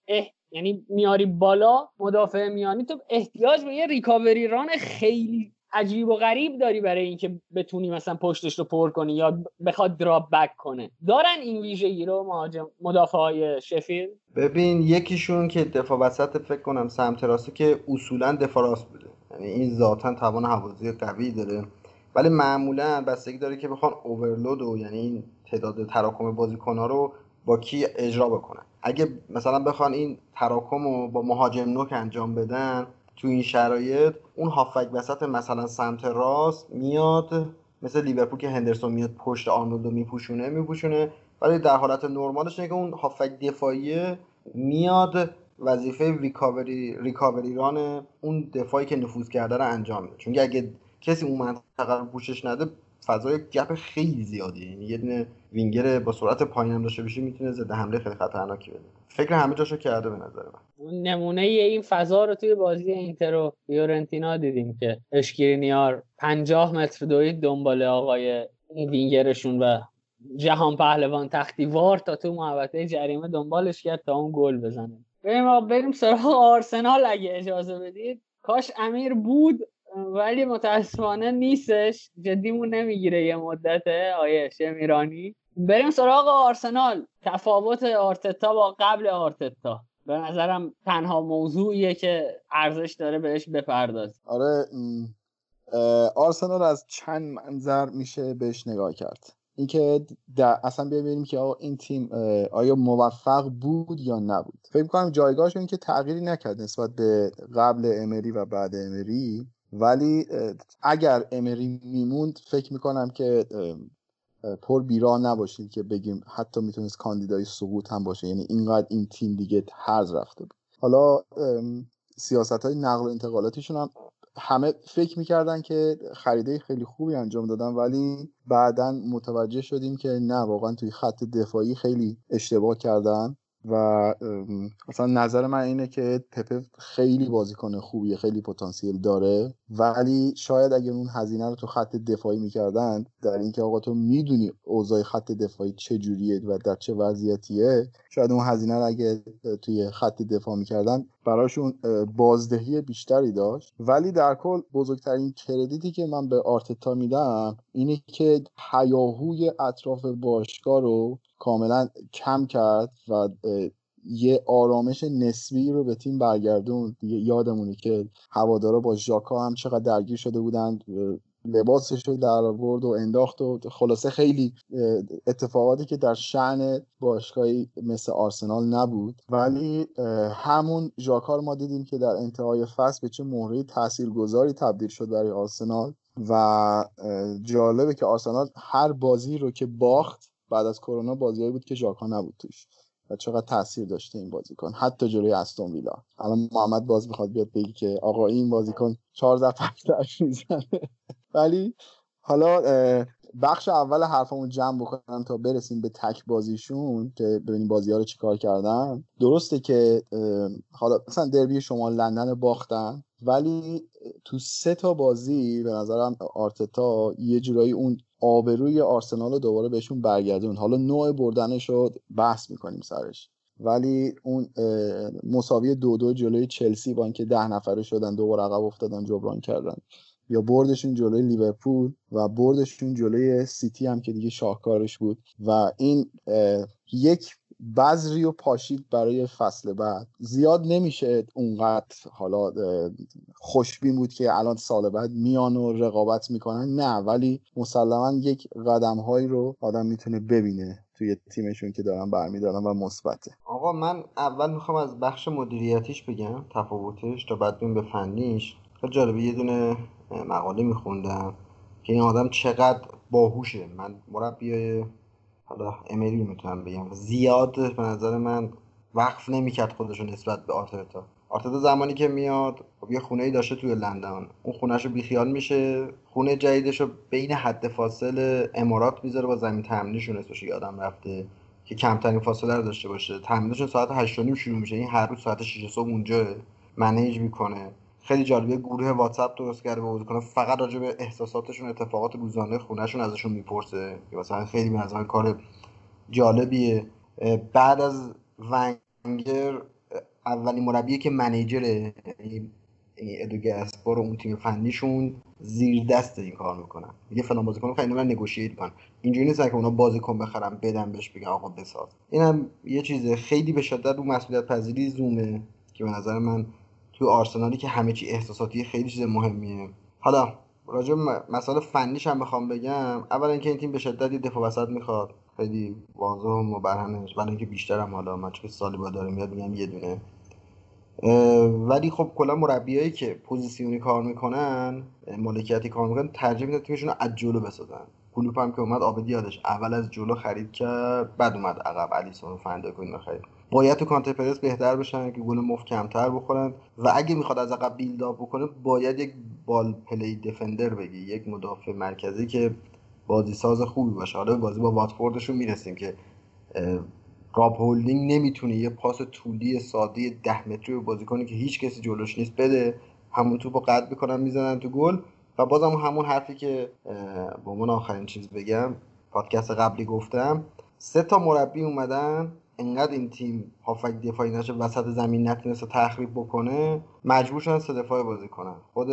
یعنی میاری بالا مدافع میانی تو احتیاج به یه ریکاوری ران خیلی عجیب و غریب داری برای اینکه بتونی مثلا پشتش رو پر کنی یا بخواد دراپ بک کنه. دارن این ویژگی رو مهاجم مدافع های شفیل ببین یکیشون که دفاع وسط فکر کنم سمت راسته که اصولا دفاع راست بوده. یعنی این ذاتا توان حوازی قوی داره. ولی معمولا بستگی داره که بخوان اوورلود و یعنی این تعداد تراکم بازیکن ها رو با کی اجرا بکنن. اگه مثلا بخوان این تراکم رو با مهاجم نوک انجام بدن تو این شرایط اون هافک وسط مثلا سمت راست میاد مثل لیورپول که هندرسون میاد پشت آرنولدو میپوشونه میپوشونه. ولی در حالت نرمالش که اون هافک دفاعی میاد وظیفه ریکاوری ریکاوری ران اون دفاعی که نفوذ کرده رو انجام میده. چون اگه کسی اون منطقه رو پوشش نده فضای گپ خیلی زیادیه یعنی یه دونه وینگر با سرعت پایین هم داشته بشه می‌تونه ضد حمله خیلی خطرناکی بده. فکر همه جاشو کرده به نظر من. اون نمونه این فضا رو توی بازی اینتر و فیورنتینا دیدیم که اشکرینیار 50 متر دوید دنبال آقای وینگرشون و جهان پهلوان تختیوار تا تو محوطه جریمه دنبالش کرد تا اون گل بزنه. بریم بریم سراغ آرسنال اگه اجازه بدید. کاش امیر بود ولی متاسفانه نیستش. جدیمون نمی‌گیره یه مدته آیه شمیرانی بریم سراغ آرسنال. تفاوت آرتتا با قبل آرتتا. به نظرم تنها موضوعیه که ارزش داره بهش بپرداز آره آرسنال از چند منظر میشه بهش نگاه کرد. اینکه اصلا ببینیم که آقا این تیم آیا موفق بود یا نبود. فکر کنم جایگاهش این که تغییری نکرد نسبت به قبل امری و بعد امری ولی اگر امری میموند فکر می‌کنم که پر بیرا نباشید که بگیم حتی می‌تونست کاندیدای سقوط هم باشه. یعنی اینقدر این تیم دیگه هرز رفته بود. حالا سیاست های نقل و انتقالاتیشون هم همه فکر می‌کردن که خریده خیلی خوبی انجام دادن ولی بعدا متوجه شدیم که نه واقعا توی خط دفاعی خیلی اشتباه کردن و اصلا نظر من اینه که پپه خیلی بازیکن خوبیه خیلی پتانسیل داره. ولی شاید اگر اون هزینه رو تو خط دفاعی می‌کردن در اینکه آقا تو می‌دونی اوضاع خط دفاعی چه جوریه و در چه وضعیتیه شاید اون هزینه رو اگه توی خط دفاع می‌کردن براشون بازدهی بیشتری داشت. ولی در کل بزرگترین کردیتی که من به آرتتا میدم اینه که حیاهوی اطراف باشگاه رو کاملا کم کرد و یه آرامش نسبی رو به تیم برگردون. یادمونه که هوادارا با ژاکا هم چقدر درگیر شده بودند لباسش رو در آورد و انداخت و خلاصه خیلی اتفاقاتی که در شعن باشگاهی مثل آرسنال نبود. ولی همون ژاکا رو ما دیدیم که در انتهای فصل به چه مهره تاثیرگذاری تبدیل شد برای آرسنال و جالبه که آرسنال هر بازی رو که باخت بعد از کرونا بازیایی بود که ژاکا نبود توش. و چقدر تاثیر داشته این بازیکن. حتی جلوی استون ویلا. الان محمد باز می‌خواد بیاد بگی که آقا این بازیکن 14 پنج می‌زنه. ولی حالا بخش اول حرفمون جمع بکنم تا برسیم به تک بازیشون که ببینیم بازی ها رو چیکار کردن. درسته که حالا مثلا دربی شما لندن باختن ولی تو سه تا بازی به نظرم آرتتا یه جورایی اون آبروی آرسنال رو دوباره بهشون برگردون حالا نوع بردنش رو بحث می‌کنیم سرش. ولی اون مساوی دو دو جلوی چلسی با اینکه ده نفره شدن دوباره عقب افتادن جبران کردن. یا بردشون جلوی لیورپول و بردشون جلوی سیتی هم که دیگه شاهکارش بود. و این یک بذری و پاشید برای فصل بعد. زیاد نمیشه اونقدر حالا خوشبین بود که الان سال بعد میان و رقابت می‌کنن. نه ولی مسلما یک قدم هایی رو آدم می‌تونه ببینه توی تیمشون که دارن برمیدارن و مثبته. آقا من اول می‌خوام از بخش مدیریتیش بگم تفاوتش تا بعد به فنیش خیلی جالبه. یه دونه مقاله میخوندم که این آدم چقدر باهوشه. من مربی حالا امری می‌تونم بگم. زیاد به نظر من وقف نمی‌کرد خودشون نسبت به آرتتا. آرتتا زمانی که میاد خب یه خونه ای داشته توی لندن. اون خونهش رو بیخیال میشه. خونه جدیدش رو بین حد فاصل امارات می‌ذاره با زمین تمرینشون اسمش یادم رفته که کمترین فاصله رو داشته باشه. تمرینشون ساعت 8 شروع میشه. این هر روز ساعت 6 صبح اونجا منیج می‌کنه. خیلی جالبه گروه واتساپ درست کرده به کنه فقط راجع به احساساتشون اتفاقات روزانه خونهشون ازشون می‌پرسه. که مثلا خیلی من کار جالبیه. بعد از ونگر اولین مربیه که منیجر ادو گسپار و اون تیم فنیشون زیر دست این کار می‌کنن. میگه فلان بازیکن خیلی من نگوشیت کن اینجوری نیست که اونا بازیکن بخرم بدم بهش بگم آقا بساز. اینم یه چیز خیلی به شدت رو مسئولیت پذیری زومه که به نظر من تو آرسنالی که همه چی احساساتی خیلی چیز مهمیه. حالا راجع مسائل فنیش هم بخوام بگم. اولا اینکه این تیم به شدت دفاع وسط می‌خواد. خیلی واضح و مبرهنه ولی اینکه هم حالا ما چه سالیبا داره میاد میگم یه دونه. ولی خب کلا مربیایی که پوزیسیونی کار می‌کنن مالکیتی کار می‌کنن ترجیح میدن تیمشون رو از جلو بسازن. کلوپ هم که اومد آبدی یادش. اول از جلو خرید کرد بعد اومد عقب. آلیسون و فن‌دایکو خرید. باید تو counter press بهتر بشن که گل مفت کمتر بخورن. و اگه می‌خواد از عقب build up بکنه باید یک ball play defender بگی یک مدافع مرکزی که بازی ساز خوبی باشه. حالا بازی با واتفوردشون می‌رسیم که راب هولدینگ نمی‌تونه یه پاس طولی ساده ده متری به بازیکنی که هیچ کسی جلوش نیست بده. همون توپو قطع می‌کنن می‌زنن تو گل. و بازم همون حرفی که با من آخرین چیز بگم پادکست قبلی گفتم سه تا مربی اومدن. انقدر این تیم هافک دفاعی نشه وسط زمین نتونسته تخریب بکنه مجبور شدن سه دفاعی بازی کنن. خود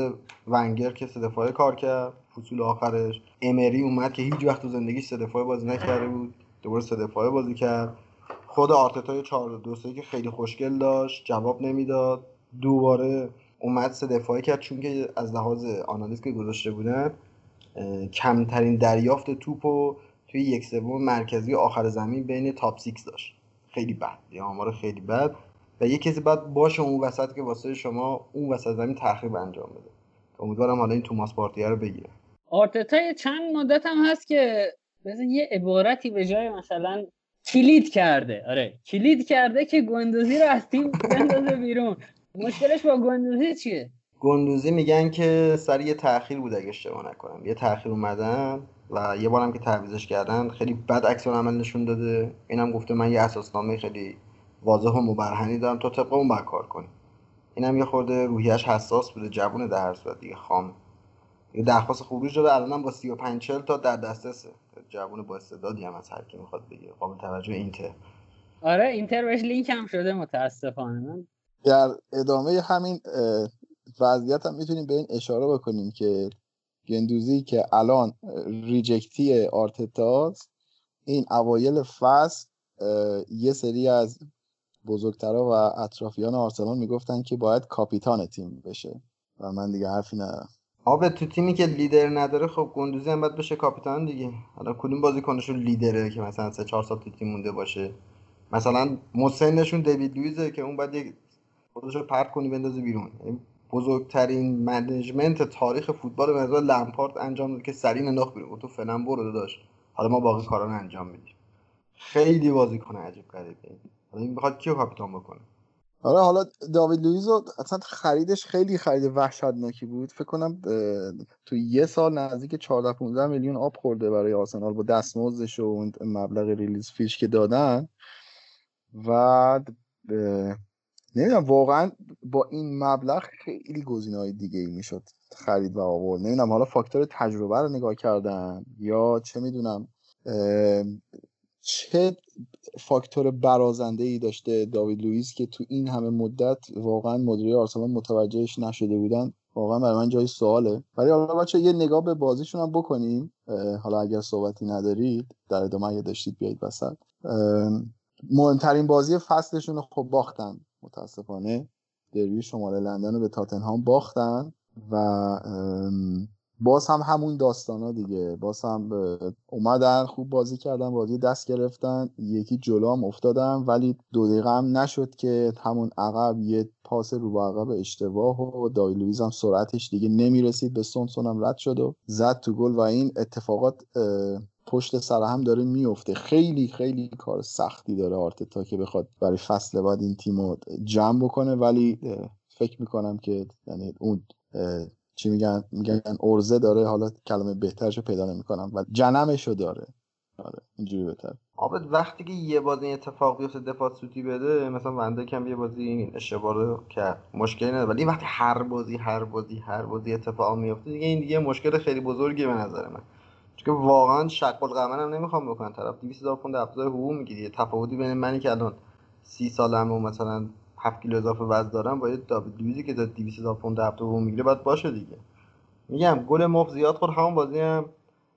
ونگر که سه دفاعی کار کرد فصول آخرش. امری اومد که هیچ وقت تو زندگیش سه دفاعی بازی نکرده بود دوباره سه دفاعی بازی کرد. خود آرتتای 4 2 که خیلی خوشگل داشت جواب نمی‌داد. دوباره اومد سه دفاعی کرد چون که از لحاظ آنالیز که گذاشته بودن کمترین دریافت توپ و توی یک سوم مرکزی آخر زمین بین top six داشت. خیلی بد. یه آمار خیلی بد. و یه کسی باید باشه اون وسط که واسه شما اون وسط زمین تخریب انجام بده. امیدوارم حالا این توماس پارتیه رو بگیره آرتتا چند مدت هم هست که مثلا یه عبارتی به جای مثلا کلید کرده. آره کلید کرده که گندوزی رو از تیم بندازه بیرون. مشکلش با گندوزی چیه؟ گندوزی میگن که سر یه تاخیر بود اگه اشتباه نکنم. یه تاخیر اومدن. و یه بارم که تعویزش کردن خیلی بد عکس عمل نشون داده. اینم گفته من یه اساسنامه خیلی واضح و مبرهنی دارم تو طبق اون کار کنی. اینم یه خورده روحیش حساس بوده جوون در هر صورت دیگه خام. یه درخواست خروج داده الانم با 35 40 تا در دسترسه جوون با استعدادی هم از هر کی می‌خواد بگه قابل توجه اینتر. آره اینتر بهش لینک هم شده متاسفانه. من در ادامه همین وضعیت هم می‌تونیم به این اشاره بکنیم که گندوزی که الان ریجکتی آرتتاست این اوایل فصل یه سری از بزرگترها و اطرافیان آرسنال می‌گفتن که باید کاپیتان تیم بشه و من دیگه حرفی ندارم. آب تو تیمی که لیدر نداره خب گندوزی هم باید بشه کاپیتان دیگه. حالا کدوم بازیکنشون لیدره که مثلا سه چهار سال تو تیم مونده باشه؟ مثلا مسنشون دیوید لویزه که اون باید خودش رو پرت کنی بندازه بیرون. بزرگترین management تاریخ فوتبال به نظر لمپارد انجام داد که سریع انداخت بیرون تو فعلا برو داشت حالا ما باقی کارا رو انجام میدیم. خیلی بازیکن عجیب غریبه. حالا این بخواد کیو کاپیتان بکنه؟ آره حالا داوید لویزو اصلا خریدش خیلی خرید وحشتناکی بود. فکر کنم تو یه سال نزدیک 14 15 میلیون آب خورده برای آرسنال با دستمزدش و اون مبلغ release fee ش که دادن. و نمی‌دونم واقعا با این مبلغ خیلی های دیگه ای می‌شد خرید و آورد. نمی‌دونم حالا فاکتور تجربه رو نگاه کردن یا چه می‌دونم چه فاکتور برازنده ای داشته داوید لوئیس که تو این همه مدت واقعا مدیری آرسنال متوجهش نشده بودن. واقعا برای من جای سواله. ولی حالا بچه یه نگاه به بازیشون هم بکنیم. حالا اگر صحبتی ندارید در ادامه اگه داشتید بیایید وسط. مهمترین بازی فصلشون رو خب باختن متاسفانه. دروی شمال لندن رو به تاتنهام باختن و باز هم همون داستان ها دیگه. باز هم اومدن خوب بازی کردن بازی دست گرفتن یکی جلو هم افتادن ولی دو دقیقه هم نشد که همون عقب یه پاس رو به عقب اشتباه و دایلویز هم سرعتش دیگه نمی‌رسید به سونسون هم رد شد و زد تو گل و این اتفاقات پشت سر هم داره میفته خیلی خیلی کار سختی داره آرتتا که بخواد برای فصل بعد این تیم رو جمع بکنه. ولی فکر می‌کنم که یعنی اون چی میگن میگن ارزه داره. حالا کلمه بهترشو پیدا نمی‌کنم و جنمشو داره. آره اینجوری بهتر. آبد وقتی که یه بازی اتفاق بیفته دفاع سوتی بده مثلا ونده کم یه بازی این اشتباه رو کرد. مشکلی نداره. ولی وقتی هر بازی هر بازی هر بازی اتفاق میفته دیگه این دیگه مشکل خیلی بزرگی به نظر من. چون واقعا شق القمر هم نمی‌خوام بکنم طرف 200 هزار پوند افزار حقوق می‌گیری تفاوتی بین منی که الان 30 سالمه و مثلا 7 کیلو اضافه وزن دارم با یه داوید لویزی که داد 200 هزار پوند افزار حقوق می‌گیره باید باشه دیگه. میگم گل مفت زیاد خورد. همون بازی هم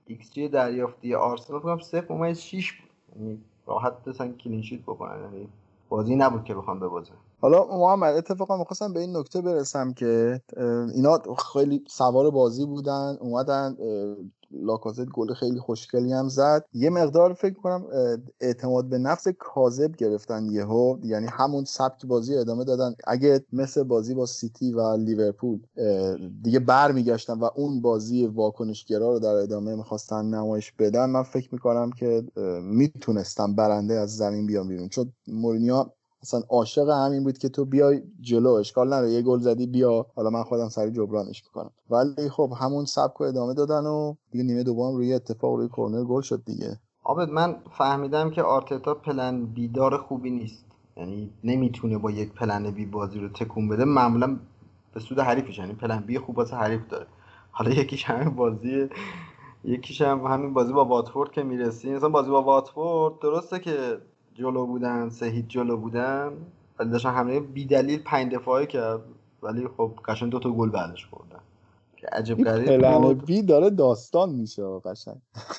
ایکس جی دریافتی آرسنال فکر کنم 0.6 بود. یعنی راحت بسن clean sheet بکنن. یعنی بازی نبود که بخوام ببازن حالا محمد اتفاقا می‌خواستم به این نکته برسم که اینا خیلی سوار بازی بودن اومدن لاکازت گل خیلی خوشگلی هم زد. یه مقدار فکر کنم اعتماد به نفس کاذب گرفتن یهو یعنی همون سبک بازی ادامه دادن. اگه مثل بازی با سیتی و لیورپول دیگه برمیگشتن و اون بازی واکنشگرا رو در ادامه می‌خواستن نمایش بدن من فکر می‌کنم که می‌تونستم برنده از زمین بیام بیرون. چون مورینیو اصلا عاشق همین بود که تو بیای جلو اشکال نداره. یه گل زدی بیا. حالا من خودم سری جبرانش می‌کنم. ولی خب همون سبک ادامه دادن و دیگه نیمه دوم روی اتفاق روی کورنر گل شد دیگه. آبد من فهمیدم که آرتتا پلن بیدار خوبی نیست. یعنی نمی‌تونه با یک پلن بی بازی رو تکون بده. معمولا به سود حریفش. یعنی پلن بی خوب واسه حریف داره. حالا یکیش همین بازی یکیش هم همین بازی با واتفورد که می‌رسی مثلا بازی با واتفورد درسته که جلو بودن سه هیچ جلو بودن ولی داشتن همه بی دلیل پنج دفاعی کرد. ولی خب قشنگ دو تا گل بعدش خوردن. که عجب غریب بی داره داستان میشه قشنگ.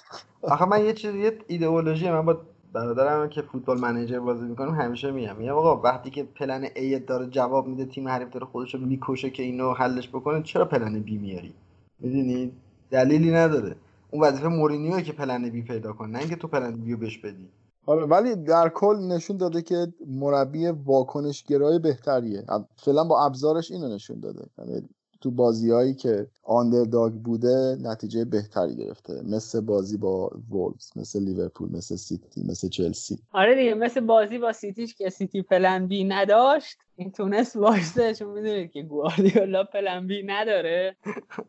آخه من یه چیز یه ایدئولوژی من با برادرم که فوتبال منیجر بازی می‌کنم همیشه میگم. میگم آقا وقتی که پلن A داره جواب میده تیم حریف داره خودش رو می‌کشه که اینو حلش بکنه چرا پلن بی میاری؟ می‌دونی؟ دلیلی نداره. اون وظیفه مورینیو که پلن بی پیدا کنه نه اینکه تو پلن بیو بهش بدی. آره ولی در کل نشون داده که مربی واکنش گرای بهتریه. فعلا با ابزارش اینو نشون داده. یعنی تو بازیهایی که underdog بوده نتیجه بهتری گرفته. مثل بازی با وولز مثل لیورپول مثل سیتی مثل چلسی آره دیگه مثل بازی با سیتیش که سیتی plan B نداشت این تونست وایسه چون می‌دونید که گواردیولا plan B نداره.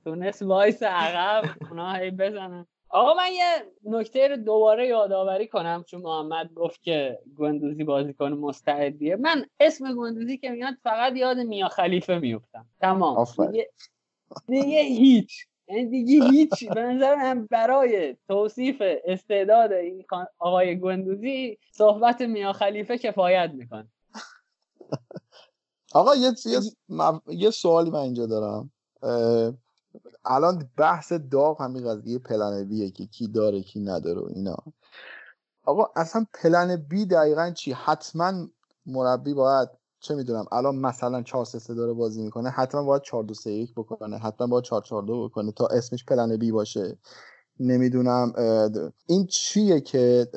تونست وایسه عقب اونا هی بزنن. آقا من یه نکته رو دوباره یادآوری کنم چون محمد گفت که گندوزی بازیکن مستعدیه. من اسم گندوزی که میاد فقط یاد میا خلیفه میفتم. تمام. دیگه, دیگه هیچ. یعنی دیگه هیچ. به نظر من برای توصیف استعداد این آقای گندوزی صحبت میا خلیفه کفایت می‌کنه. آقا یه, یه سوالی من اینجا دارم. الان بحث داغ همین قضیه پلن بیه که کی داره کی نداره و اینا. آقا اصلا پلن بی دقیقا چی؟ حتما مربی باید چه می‌دونم الان مثلا 4 3 داره بازی می‌کنه حتما باید 4 2 3 1 بکنه حتما باید 4 4 2 بکنه تا اسمش plan B باشه. نمی‌دونم این چیه که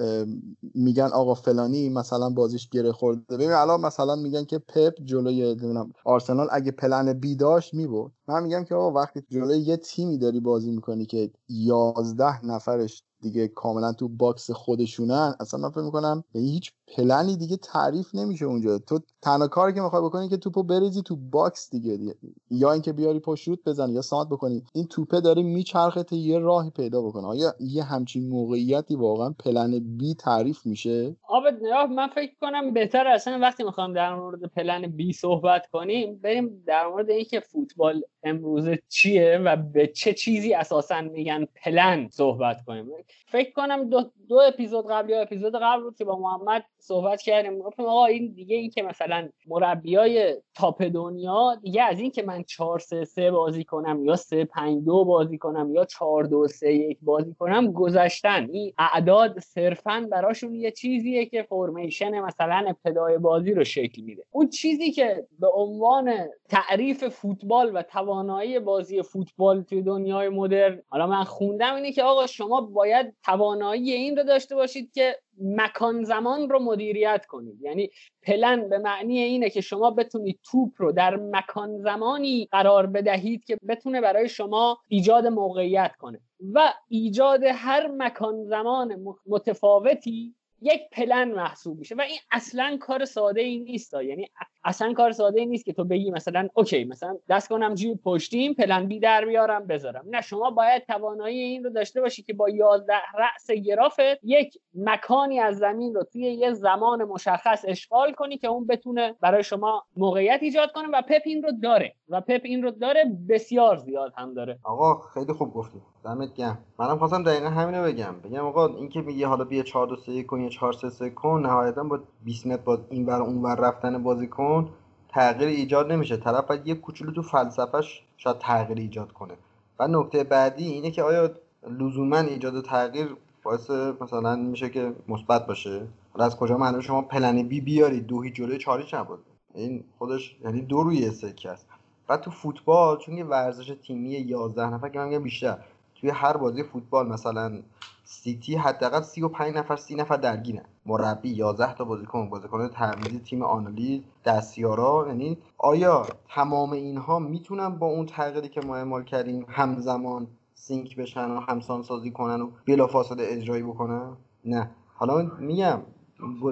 میگن آقا فلانی مثلا بازیش گره خورده. ببین الان مثلا میگن که پپ جلوی نمی‌دونم آرسنال اگه plan B داشت می‌برد. من میگم که آقا وقتی جلوی یه تیمی داری بازی می‌کنی که یازده نفرش دیگه کاملا تو box خودشونن اصلا من فکر می‌کنم هیچ پلنی دیگه تعریف نمیشه اونجا. تو تنها کاری که می‌خوای بکنی که توپو بریزی تو box دیگه, دیگه. یا اینکه بیاری پشت بزنی یا سانت بکنی. این توپه داره میچرخه تا یه راهی پیدا بکنه. آیا یه همچین موقعیتی واقعا پلن بی تعریف میشه؟ آبد من فکر کنم بهتر اصلا وقتی می‌خوام در مورد پلن بی صحبت کنیم بریم در مورد اینکه فوتبال امروزه چیه و به چه چیزی اساسا میگن پلن صحبت کنیم. فکر کنم دو, دو اپیزود قبل یا اپیزود قبل بود که با محمد صحبت کردیم. گفتم آقا این دیگه این که مثلا مربیای تاپ دنیا دیگه از این که من 4 3 3 بازی کنم یا 3 5 2 بازی کنم یا 4 2 3 1 بازی کنم گذشتن. این اعداد صرفا براشون یه چیزیه که فرمیشن مثلا ابتدای بازی رو شکل میده. اون چیزی که به عنوان تعریف فوتبال و توانایی بازی فوتبال توی دنیای مدرن. حالا من خوندم اینه که آقا شما باید توانایی این رو داشته باشید که مکان زمان رو مدیریت کنید. یعنی پلن به معنی اینه که شما بتونید توپ رو در مکان زمانی قرار بدهید که بتونه برای شما ایجاد موقعیت کنه. و ایجاد هر مکان زمان متفاوتی یک پلن محسوب میشه و این اصلا کار ساده ای نیست. یعنی اصلا کار ساده ای نیست که تو بگی مثلا اوکی مثلا دست کنم جیب پشتیم پلن بی در بیارم بذارم. نه شما باید توانایی این رو داشته باشی که با 11 رأس گرافت یک مکانی از زمین رو توی یه زمان مشخص اشغال کنی که اون بتونه برای شما موقعیت ایجاد کنه و پپ این رو داره. و پپ این رو داره بسیار زیاد هم داره. آقا خیلی خوب گفتی دمت گرم. منم خواستم دقیقا همینو بگم. بگم آقا این که میگه حالا بیا 4 2 3 کن یا 4 3 3 کن نهایتا با 20 متر با این ور اون ور رفتن بازیکن تغییر ایجاد نمیشه. طرف باید یه کوچولو تو فلسفهش شاید تغییر ایجاد کنه. و نکته بعدی اینه که آیا لزوما ایجاد تغییر باعث مثلا میشه که مثبت باشه؟ حالا از کجا معلومه شما پلن بی بیارید دو هیچ جلوی چاریش نبود. این خودش یعنی دو روی سکه است. و تو فوتبال چون یه ورزش تیمی 11 نفر که من بیشتر توی هر بازی فوتبال مثلا سیتی حداقل 35 نفر 30 نفر درگیرن. مربی 11 تا بازیکن بازیکن تعویضی تیم آنالیز دستیارا. یعنی آیا تمام اینها می‌تونن با اون تغییری که ما اعمال کردیم همزمان سینک بشن و همسان سازی کنن و بلافاصله اجرایی بکنن؟ نه. حالا میگم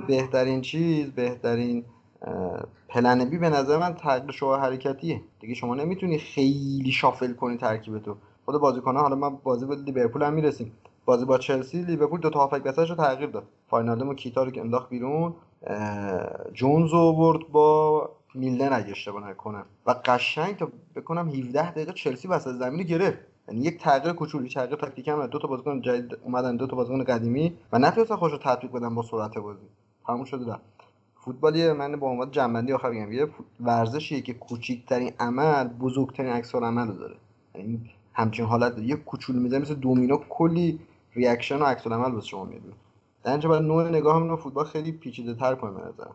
بهترین چیز بهترین plan B به نظر من تغییر شمای حرکتیه. دیگه شما نمی‌تونی خیلی shuffle کنی ترکیب تو خود بازیکن‌ها حالا من بازی با لیورپول هم می‌رسیم. بازی با چلسی لیورپول دو تا هافک رو تغییر داد. فاینال کیتا رو که انداخت بیرون جونز رو با میلنر اگه اشتباه نکنم. و قشنگ فکر بکنم 17 دقیقه چلسی وسط زمین رو گرفت. یعنی یک تغییر کوچولی تغییر تاکتیکی هم دو تا بازیکن جدید اومدن دو تا بازیکن قدیمی. و نتونستن خودشون رو تطبیق بدن با سرعت بازی. تموم شده رفت. فوتبالی من با عنوان جمع‌بندی آخر میگم. یه ورزشیه که کوچیکترین عمل بزرگترین عکس‌العمل داره. یعنی همچین حالت. یه کوچولو می‌زنه مثل دومینو. کلی reaction و عکس واسه شما میده در باید نوع نگاهمون رو فوتبال خیلی پیچیده تر کنیم به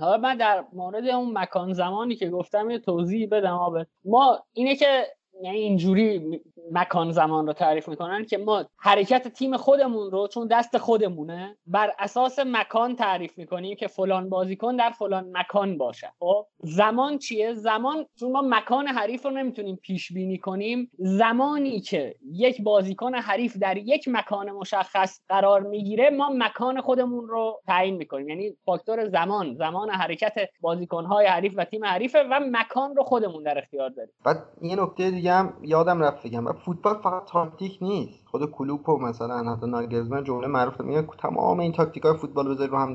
حالا من در مورد اون مکان زمانی که گفتم یه توضیح بدم آبه. ما اینه که یعنی اینجوری مکان زمان رو تعریف می‌کنن که ما حرکت تیم خودمون رو چون دست خودمونه بر اساس مکان تعریف می‌کنیم که فلان بازیکن در فلان مکان باشه. خب زمان چیه؟ زمان چون ما مکان حریف رو نمی‌تونیم پیش بینی کنیم زمانی که یک بازیکن حریف در یک مکان مشخص قرار می‌گیره ما مکان خودمون رو تعیین می‌کنیم. یعنی فاکتور زمان زمان حرکت بازیکنهای حریف و تیم حریفه و مکان رو خودمون در اختیار داریم. بعد یه نکته هم یادم رفت بگم فوتبال فقط تاکتیک نیست. خود کلوپ و مثلا حتی ناگلزمن جمله معروف میگه تمام این تاکتیک های فوتبال بذاری رو هم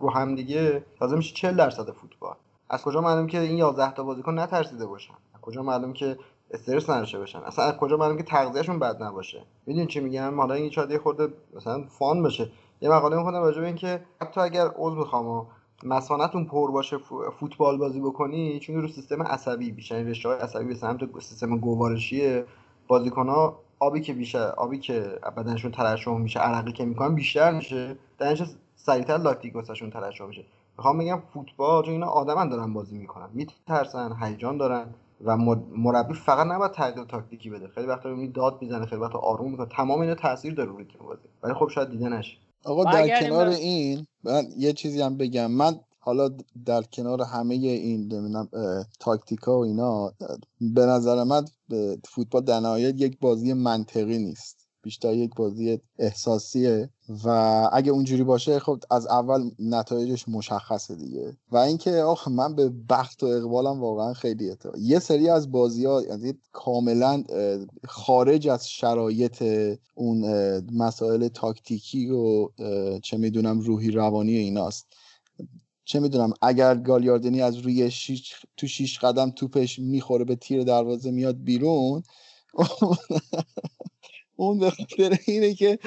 رو هم دیگه. تازه میشه 40 درصد فوتبال. از کجا معلوم که این 11 تا بازیکن نترسیده باشن؟ از کجا معلوم که استرس نداشته باشن؟ اصلا از کجا معلوم که تغذیهشون بد نباشه؟ می‌دونی چی میگم؟ حالا این شاید خورده مثلا فان بشه. یه مقاله می‌خونم راجع به اینکه حتی اگر عضو می‌خوام مسانتون پر باشه فوتبال بازی بکنی چون رو سیستم عصبی بیشتر رشته های عصبی به سمت سیستم گوارشی بازیکن ها آبی که بیشتر آبی که بدنشون ترشح میشه عرقی که می‌کنن بیشتر میشه. درنش سریعتر لاکتیک واسهشون ترشح میشه. می‌خوام بگم فوتبال چون اینا آدمن دارن بازی می‌کنن. میترسن هیجان دارن و مربی فقط نباید تغییر تاکتیکی بده. خیلی وقتا می‌بینی داد می‌زنه خیلی وقتا آروم می‌کنه. تمام اینا تاثیر داره روی تیم بازی. ولی خب شاید دیده آقا در کنار این من یه چیزی هم بگم. من حالا در کنار همه این نمی‌دونم تاکتیکا و اینا به نظر من فوتبال در نهایت یک بازی منطقی نیست. بیشتر یک بازی احساسیه. و اگه اونجوری باشه خب از اول نتایجش مشخصه دیگه. و اینکه آخ من به بخت و اقبالم واقعا خیلی اعتبار یه سری از بازی ها یعنی کاملا خارج از شرایط اون مسائل تاکتیکی و چه می‌دونم روحی روانی ایناست. چه می‌دونم اگر گالیاردنی از روی شیش تو شیش قدم توپش می‌خوره به تیر دروازه میاد بیرون اون به خاطر اینه که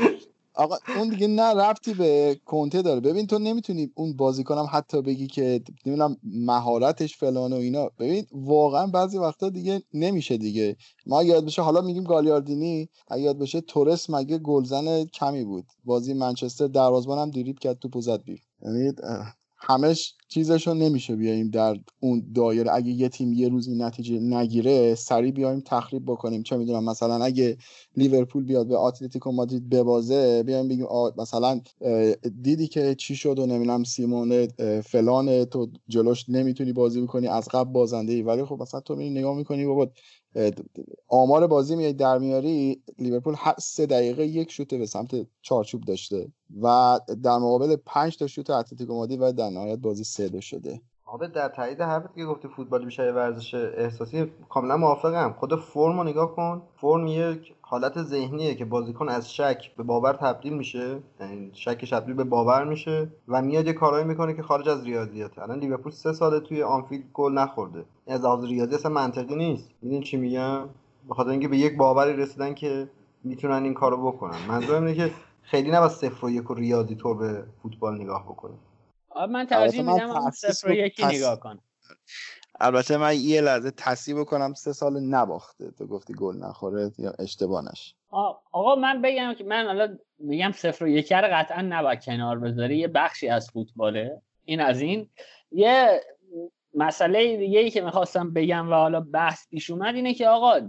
آقا اون دیگه نه رفتی به کنته داره. ببین تو نمی‌تونی اون بازیکنم حتی بگی که نمی‌دونم مهارتش فلان و اینا. ببین واقعا بعضی وقتا دیگه نمیشه دیگه. ما یاد بشه حالا میگیم گالیاردینی یاد بشه تورس مگه گلزن کمی بود. بازی منچستر دروازه‌بان هم دریبل کرد تو پوزت بیر یعنی همش چیزشو نمیشه بیایم در اون دایره. اگه یه تیم یه روزی نتیجه نگیره سریع بیایم تخریب بکنیم. چه می‌دونم مثلا اگه لیورپول بیاد به اتلتیکو مادرید ببازه بیایم بگیم مثلا دیدی که چی شد و نمی‌دونم سیمون فلان تو جلوش نمی‌تونی بازی بکنی از قبل بازنده ای. ولی خب مثلا تو می نگاه می‌کنی بابا آمار بازی میای در میاری لیورپول سه دقیقه یک شوت به سمت چارچوب داشته و در مقابل پنج تا شوت اتلتیکو مادرید و در نهایت بازی سه شده. آبه در تایید حرفت که گفتی فوتبال بیشتر ورزش احساسی کاملا موافقم. خود فرم رو نگاه کن. فرم یک حالت ذهنیه که بازیکن از شک به باور تبدیل میشه. یعنی شکش تبدیل به باور میشه و میاد یه کارایی می‌کنه که خارج از ریاضیاته الان لیورپول سه ساله توی آنفیلد گل نخورده. این از لحاظ ریاضی اصلا منطقی نیست. می‌دونی چی میگم؟ به خاطر اینکه به یک باوری رسیدن که می‌تونن این کارو بکنن. منظورم اینه که خیلی نباید صفر و یک و ریاضی طور به فوتبال نگاه بکنیم. من ترجیح میدم اون صفر و یکی نگاه کنم البته من یه لحظه تصیب کنم سه سال نباخته. تو گفتی گل نخوره یا اشتبانش آقا من بگم که من الان میگم صفر و یکی رو قطعا نباید کنار بذاری. یه بخشی از فوتباله. این از این. یه مسئله دیگه ای که می‌خواستم بگم و حالا بحث پیش اومد اینه که آقا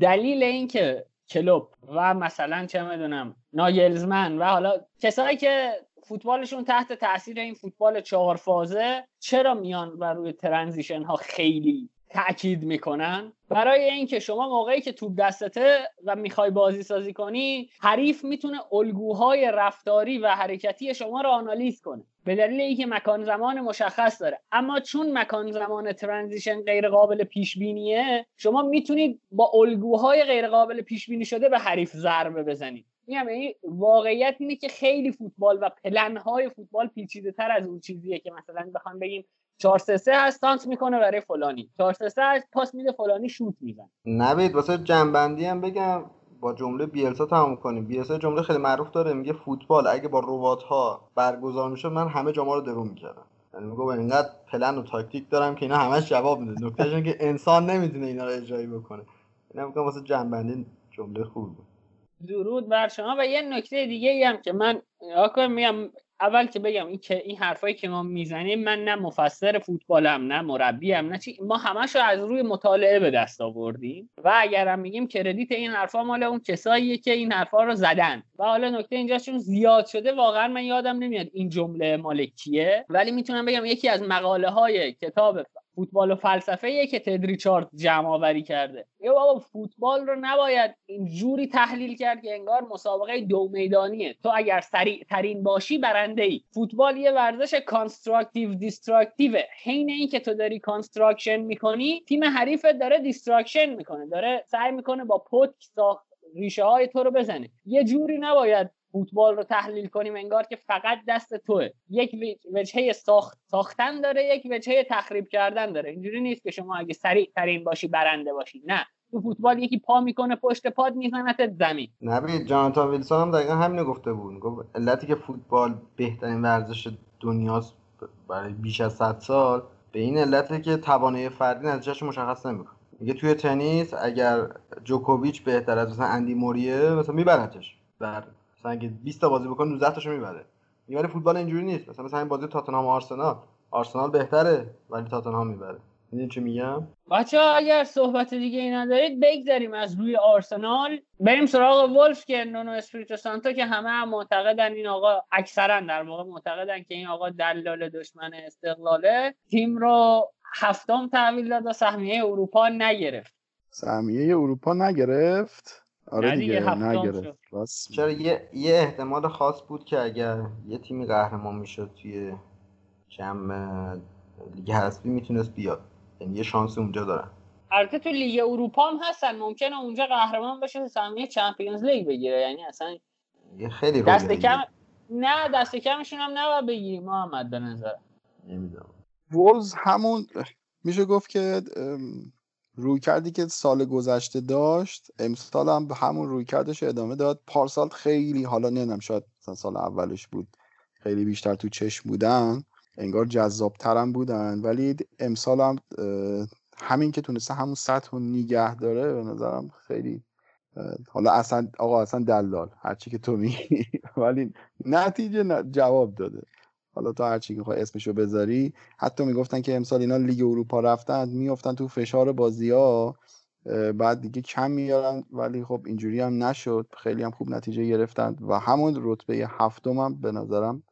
دلیل این که کلوپ و مثلا چه می‌دونم ناگلزمن و حالا کسایی که فوتبالشون تحت تاثیر این فوتبال چهار فازه چرا میان و روی transition ها خیلی تاکید می‌کنن؟ برای اینکه شما موقعی که توپ دستته و می‌خوای بازی سازی کنی حریف می‌تونه الگوهای رفتاری و حرکتی شما رو آنالیز کنه. به دلیل اینکه مکان زمان مشخص داره. اما چون مکان زمان transition غیر قابل پیش بینیه شما می‌تونید با الگوهای غیر قابل پیش بینی شده به حریف ضربه بزنید. میگم یعنی واقعیت اینه که خیلی فوتبال و پلنهای فوتبال پیچیده تر از اون چیزیه که مثلا بخوام بگیم 4 3 3 هست تانس می‌کنه برای فلانی. 4 3 3 هست پاس میده فلانی شوت می‌زنه. نوید واسه جنبندی هم بگم با جمله بیلسا تموم کنیم. بیلسا جمله خیلی معروف داره میگه فوتبال اگه با ربات ها برگزار میشه من همه جاما رو درو می‌کردم یعنی میگه اینقدر پلن و تاکتیک دارم که اینا همش جواب میده. نکتهش که انسان نمی‌تونه اینا رو اجرایی بکنه. اینا میگم واسه جنبندی جمله خوب بود. درود بر شما. و یه نکته دیگه ای هم که من آقا میگم اول که بگم این که این حرفایی که ما می‌زنیم من نه مفسر فوتبالم نه مربیم نه چی. ما همش از روی مطالعه به دست آوردیم. و اگر هم میگیم credit این حرفا مال اون کساییه که این حرفا رو زدن. و حالا نکته اینجا چون زیاد شده واقعا من یادم نمیاد این جمله مال کیه ولی می‌تونم بگم یکی از مقاله های کتاب فوتبال و فلسفه که تد ریچاردز جمع آوری کرده. یا بابا فوتبال رو نباید اینجوری تحلیل کرد که انگار مسابقه دو میدانیه. تو اگر سریع ترین باشی برنده ای فوتبال یه ورزش constructive destructive حین این که تو داری construction می‌کنی تیم حریفت داره destruction می‌کنه. داره سعی می‌کنه با پتک ساخت ریشه های تو رو بزنه. یه جوری نباید فوتبال رو تحلیل کنیم انگار که فقط دست توه. یک وجهه ساخت ساختن داره یک وجهه تخریب کردن داره. اینجوری نیست که شما اگه سریع ترین باشی برنده باشی. نه. تو فوتبال یکی پا می‌کنه پشت پات میزنتت زمین. نبی جاناتان ویلسون هم دقیقا همین گفته بود. گفت علتی که فوتبال بهترین ورزش دنیاست برای بیش از 100 سال به این علته که توانایی فردی نتیجهش مشخص نمی‌کنه. میگه توی تنیس اگر جوکوویچ بهتر از مثلا اندی موریه مثلا میبرتش. در مثلا اگه 20 تا بازی بکنه 19 تاشو می‌بره. ولی فوتبال اینجوری نیست. مثلا مثلا این بازی تاتنهام آرسنال. آرسنال بهتره ولی تاتنهام می‌بره. می‌دونی چی میگم؟ بچه اگر صحبت دیگه ای ندارید بگذاریم از روی آرسنال. بریم سراغ ولف که نونو اسپریتو سانتو که همه هم معتقدن این آقا اکثرا در واقع معتقدن که این آقا دلال دشمن استقلاله. تیم رو هفتم تحویل داد و سهمیه اروپا نگرفت. سهمیه اروپا نگرفت. آره دیگه نگرفت. چرا یه،, یه احتمال خاص بود که اگر یه تیمی قهرمان می‌شد توی جمع لیگ حذفی می‌تونست بیاد. یعنی یه شانس اونجا دارن. البته تو لیگ اروپا هم هستن. ممکنه اونجا قهرمان بشه سهمیه چمپیونز لیگ بگیره. یعنی اصلا یه خیلی دست کم نه دست کمشون هم نباید بگیری محمد به نظر نمی‌دونم. وولز همون میشه گفت که روی کردی که سال گذشته داشت امسال هم به همون روی کردش ادامه داد. پارسال خیلی حالا نمی‌دونم شاید سال اولش بود خیلی بیشتر تو چشم بودن انگار جذابترم بودن. ولی امسال هم همین که تونسته همون سطح رو نگه داره به نظرم خیلی حالا اصلا آقا اصلا دلال هرچی که تو میگی. ولی نتیجه جواب داده. حالا تا هرچی که اسمشو بذاری حتی می‌گفتن که امسال اینا لیگ اروپا رفتن میفتن تو فشار بازی ها بعد دیگه کم میارن ولی خب اینجوری هم نشد. خیلی هم خوب نتیجه گرفتن و همون رتبه هفتم هم به نظرم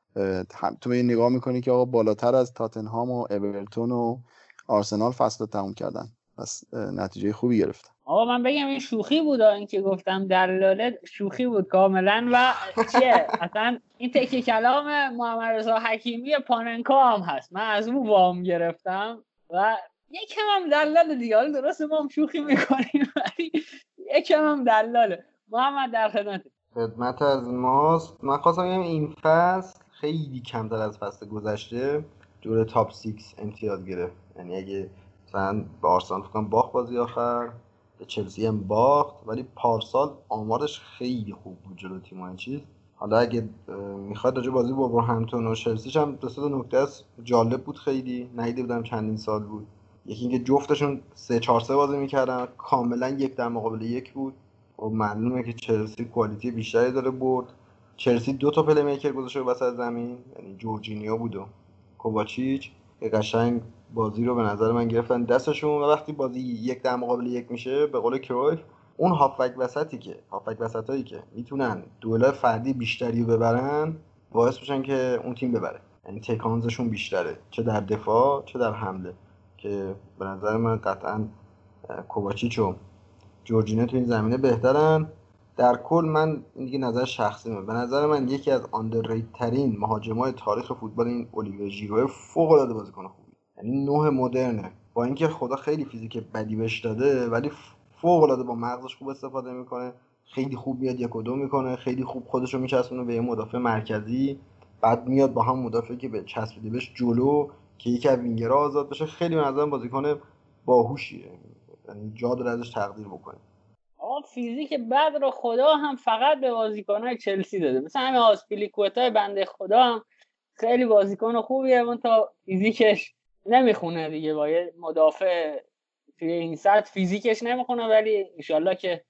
تو نگاه می‌کنی که آقا بالاتر از تاتنهام و اورتون و آرسنال فصل تموم کردن. پس نتیجه خوبی گرفتن آقا من بگم این شوخی بود این که گفتم دلاله شوخی بود کاملا و چیه؟ اصلا این تکی کلام محمد رضا حکیمی پاننکا هم هست. من از اون وام گرفتم و یکم هم دلال دیگه. حالا درست ما هم شوخی می‌کنیم ولی یکم هم دلاله. محمد در خدمت. خدمت از ماست. من خواستم بگم این فصل خیلی کمتر از فصل گذشته جور تاپ 6 امتیاز گرفت. یعنی اگه مثلا به آرسنال فکر باخت بازی آخر به چلسی هم باخت ولی پارسال آمارش خیلی خوب بود جلو تیم‌های چیز. حالا اگه می‌خواد راجع بازی با همتون و چلسیش هم دو تا نکته است جالب بود خیلی ندیده بودم چندین سال بود. یکی اینکه جفتشون سه 4 3 بازی می‌کردن کاملا یک در مقابل یک بود. و معلومه که چلسی کوالیتی بیشتری داره برد. چلسی دو تا پلی میکر گذاشته وسط زمین یعنی جورجینیو بود و کوواچیچ. قشنگ بازی رو به نظر من گرفتن. دستشون و وقتی بازی یک در مقابل یک میشه به قول کرویف اون هافبک وسطی که هافبک وسطایی که می‌تونن دوئل فردی بیشتری رو ببرن باعث میشن که اون تیم ببره. یعنی تکانزشون بیشتره. چه در دفاع چه در حمله. که به نظر من قطعا کوواچیچ و جورجینه تو این زمینه بهترن. در کل من این دیگه نظر شخصیمه به نظر من یکی از آندرریت ترین مهاجمای تاریخ فوتبال این الیویر ژیرو فوق العاده بازیکن یعنی نوع مدرنه. با اینکه خدا خیلی فیزیک بدی بهش داده ولی فوق العاده با مغزش خوب استفاده می‌کنه. خیلی خوب میاد یک و دو می‌کنه. خیلی خوب خودش رو میچسبونه به یه مدافع مرکزی. بعد میاد با هم مدافعی که به چسبیده بهش جلو که یکی از وینگرها آزاد بشه. خیلی به نظرم بازیکن باهوشیه. یعنی جا داره ازش تقدیر بکنیم آقا فیزیک بعد رو خدا هم فقط به بازیکنهای چلسی داده. مثلا همین آسپیلیکوتا بنده خدا هم خیلی بازیکن خوبیه. اون تا فیزیکش نمی‌خونه دیگه با یه مدافع توی این سطح فیزیکش نمی‌خونه ولی انشالله که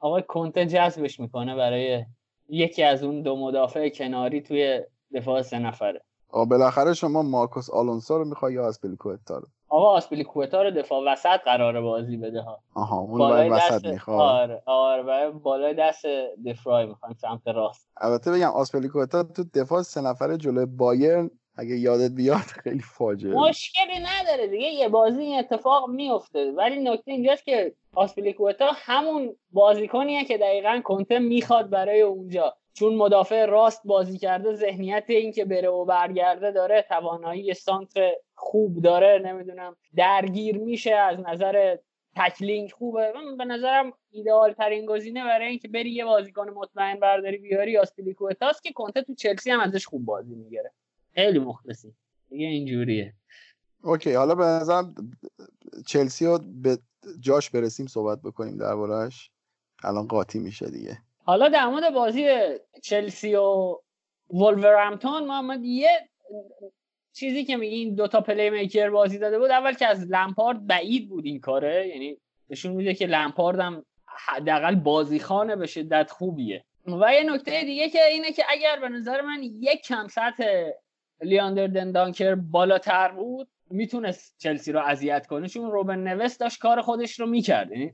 آقای کنته جذبش می‌کنه برای یکی از اون دو مدافع کناری توی دفاع سه نفره. آقا بالاخره شما مارکوس آلونسو رو می‌خوای یا آسپیلیکوتا رو؟ آقا آسپیلیکوتا رو دفاع وسط قرار بازی بده ها. آها اون بالای وسط می‌خواد آره آره بالای دست دفرای می‌خوان سمت راست. البته بگم آسپیلیکوتا تو دفاع سه نفره جلوی بایرن اگه یادت بیاد خیلی فاجعه. مشکلی نداره دیگه. یه بازی این اتفاق میفته ولی نکته اینجاست که آسپیلیکوتا همون بازیکنیه که دقیقا کنته می‌خواد برای اونجا. چون مدافع راست بازی کرده ذهنیت این که بره و برگرده داره توانایی سانتر خوب داره. نمی‌دونم درگیر میشه از نظر tackling خوبه. من به نظرم ایدئال ترین گزینه برای اینکه بری یه بازیکن مطمئن برداری بیاری آسپیلیکوتاست که کنته تو چلسی هم ازش خوب بازی می‌گیره. خیلی مخلصی دیگه اینجوریه. اوکی حالا به نظرم چلسی رو به جاش برسیم صحبت بکنیم دربارهش الان قاطی میشه دیگه. حالا در مورد بازی چلسی و ولورهمپتون محمد یه چیزی که میگی این دوتا playmaker بازی داده بود. اول که از لمپارد بعید بود این کاره. یعنی نشون میده که لمپارد هم حداقل بازیخانه به شدت خوبیه. و یه نکته دیگه که اینه که اگر به نظر من یک کم سطح لیاندر دندانکر بالاتر بود می‌تونست چلسی رو اذیت کنه چون روبن نوست داشت کار خودش رو می‌کرد. یعنی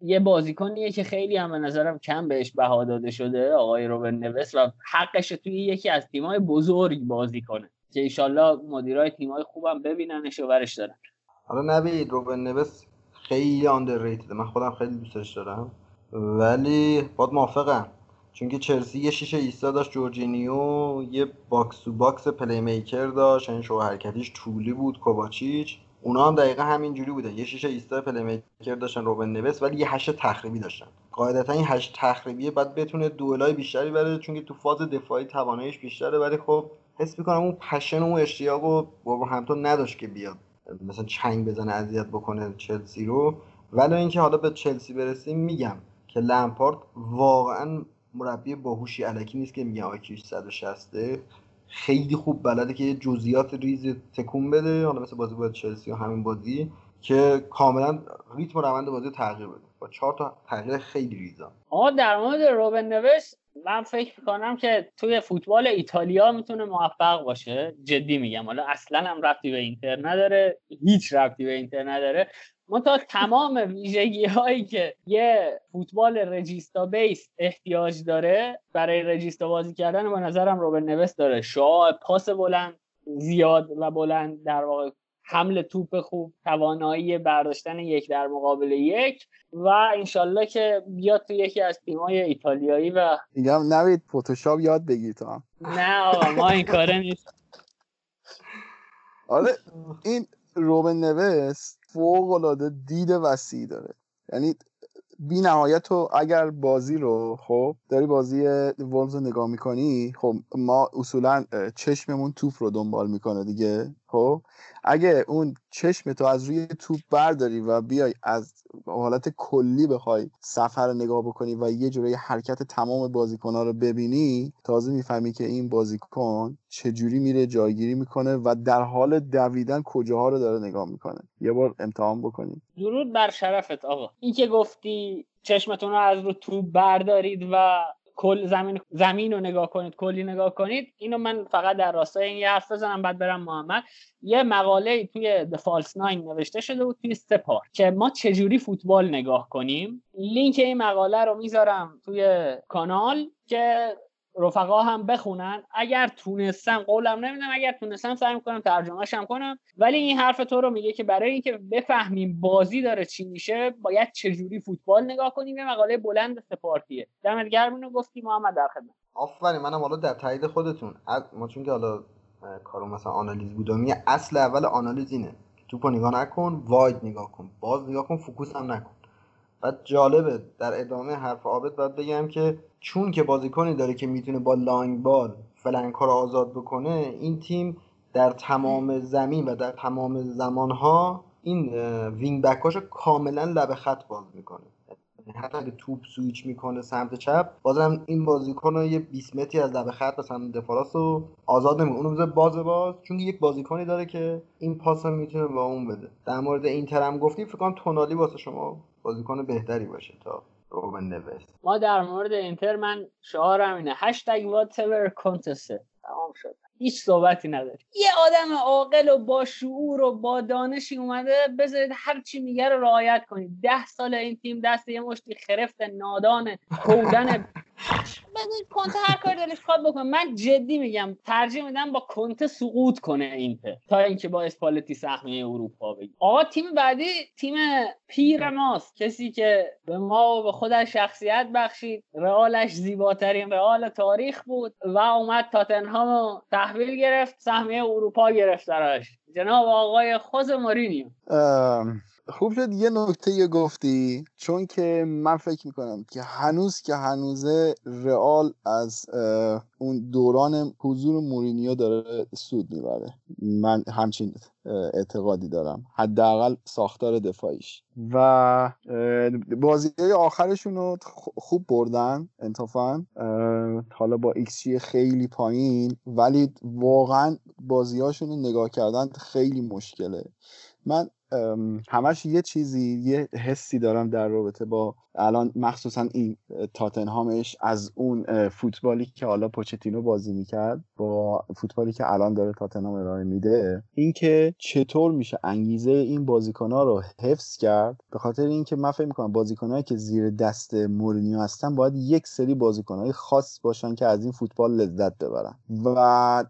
یه بازیکنیه که خیلی هم به نظرم کم بهش بها داده شده آقای روبن نوست و حقش توی یکی از تیمای بزرگ بازی کنه که ایشالله مدیرای تیمای خوبم ببیننش و ورش دارن. حالا نبید روبن نوس خیلی underrated من خودم خیلی دوستش دارم. ولی باهات موافقم. چون که چلسی یه شیشه ایستا داشت جورجینیو یه box to box playmaker داشت این یعنی شعاع حرکتیش طولی بود کوواچیچ. اونا هم دقیقا همین جوری بودن. یه شیش ایستا playmaker داشتن روبن نوس ولی یه هشت تخریبی داشتن. قاعدتا این هشت تخریبیه باید بتونه دوئلای بیشتری بره چون که تو فاز دفاعی تواناییش بیشتره ولی خب حس می‌کنم اون پشن و اون اشتیاق و همتون نداشت که بیاد مثلا چنگ بزنه اذیت بکنه چلسی رو. ولی اینکه حالا به چلسی برسیم میگم که لمپارد واقعا مربی باهوشی علکی نیست که میگه آیکیوش 160 خیلی خوب بلده که جزئیات ریز تکون بده حالا مثل بازی با چلسی و همین بازی که کاملا ریتم روند بازی تغییر بده. با چهار تا تغییر خیلی ریزا آقا در مورد روبن نوشت من فکر می‌کنم که توی فوتبال ایتالیا می‌تونه موفق باشه. جدی میگم. حالا اصلا هم ربطی به اینتر نداره. هیچ ربطی به اینتر نداره. تا تمام ویژگی هایی که یه فوتبال رجیستا بیس احتیاج داره برای رجیستا بازی کردن به نظرم روبن نوست داره. شاه پاس بلند زیاد و بلند در واقع حمل توپ خوب توانایی برداشتن یک در مقابل یک و انشالله که بیاد تو یکی از تیمای ایتالیایی و میگم نوید فتوشاپ یاد بگیر تو نه آقا ما این کاره نیست. آره این روبن نوست فوق العاده دید وسیع داره. یعنی بی نهایت تو اگر بازی رو خب داری بازی وولز رو نگاه می‌کنی خب ما اصولا چشممون توپ رو دنبال می‌کنه دیگه. خب اگه اون چشم تو از روی توپ برداری و بیای از حالت کلی بخوای سفر رو نگاه بکنی و یه جوری حرکت تمام ها رو ببینی تازه می‌فهمی که این بازیکن چجوری میره جایگیری می‌کنه و در حال دویدن کجاها رو داره نگاه می‌کنه. یه بار امتحان بکنی درود بر شرفت آقا. این که گفتی چشمتون رو از رو توپ بردارید و کل زمین زمین رو نگاه کنید کلی نگاه کنید. اینو من فقط در راستای این یه حرف بزنم بعد برم محمد. یه مقاله توی The False Nine نوشته شده بود توی سپار که ما چجوری فوتبال نگاه کنیم. لینک این مقاله رو می‌ذارم توی کانال که رفقا هم بخونن. اگر تونستم قولم نمیدم اگر تونستم سعی می‌کنم ترجمهش هم کنم. ولی این حرف تو رو میگه که برای اینکه بفهمیم بازی داره چی میشه باید چجوری فوتبال نگاه کنیم. یه مقاله بلند سپارتیه. دمت گرم گفتی محمد در خدمت. آفرین منم حالا در تایید خودتون. ما چون که حالا کارو مثلا آنالیز بودم میگه اصل اول آنالیز اینه. توپو نگاه نکن wide نگاه کن. باز نگاه کن focus هم نکن. بعد جالبه در ادامه حرف عابد باید بگم که چون که بازیکنی داره که می‌تونه با long ball flank رو آزاد بکنه این تیم در تمام زمین و در تمام زمانها این wing back اشو کاملا لب خط باز می‌کنه. حتی اگه توپ سویچ می‌کنه سمت چپ بازم این بازیکن یه 20 متری از لب خط به سمت دفاع راست رو آزاد نمی‌کنه. اونو بذاره باز باز چون یک بازیکنی داره که این پاس می‌تونه با اون بده. در مورد اینتر هم گفتی فکر کنم تونالی واسه شما بازیکن بهتری باشه تا روبن نوست. ما در مورد اینتر من شعارم اینه. هشتگ whatever contest تمام شد. هیچ صحبتی نداره یه آدم عاقل و با شعور و با دانشی اومده بذارید هر چی میگه رو رعایت کنید. ده سال این تیم دست یه مشتی خرفت نادان کودن بذارید کنته هر کار دلش خواد بکنه. من جدی میگم ترجیح میدم با کنته سقوط کنه اینتر تا اینکه با اسپالتی سهمیه اروپا بگیر آقا تیم بعدی تیم پیر ماست. کسی که به ما و به خودش شخصیت بخشید. رئالش زیباترین رئال تاریخ بود و اومد تاتنهام تحویل گرفت سهمیه اروپا گرفت دراش جناب آقای خوز مورینیو. خوب شد. یه نکته گفتی چون که من فکر می‌کنم که هنوز که هنوزه رئال از اون دوران حضور مورینیو داره سود می‌بره. من همچین اعتقادی دارم. حداقل ساختار دفاعیش. و بازی آخرشون رو خوب بردن انتفان حالا با X خیلی پایین ولی واقعا بازیهاشون رو نگاه کردن خیلی مشکله. من همش یه چیزی یه حسی دارم در رابطه با الان مخصوصا این تاتنهامش از اون فوتبالی که حالا پوچتینو بازی می‌کرد با فوتبالی که الان داره تاتنهام ارائه میده. اینکه چطور میشه انگیزه این بازیکنها رو حفظ کرد به خاطر اینکه من فکر می‌کنم بازیکنهایی که زیر دست مورینیو هستن باید یک سری بازیکنهای خاص باشن که از این فوتبال لذت ببرن. و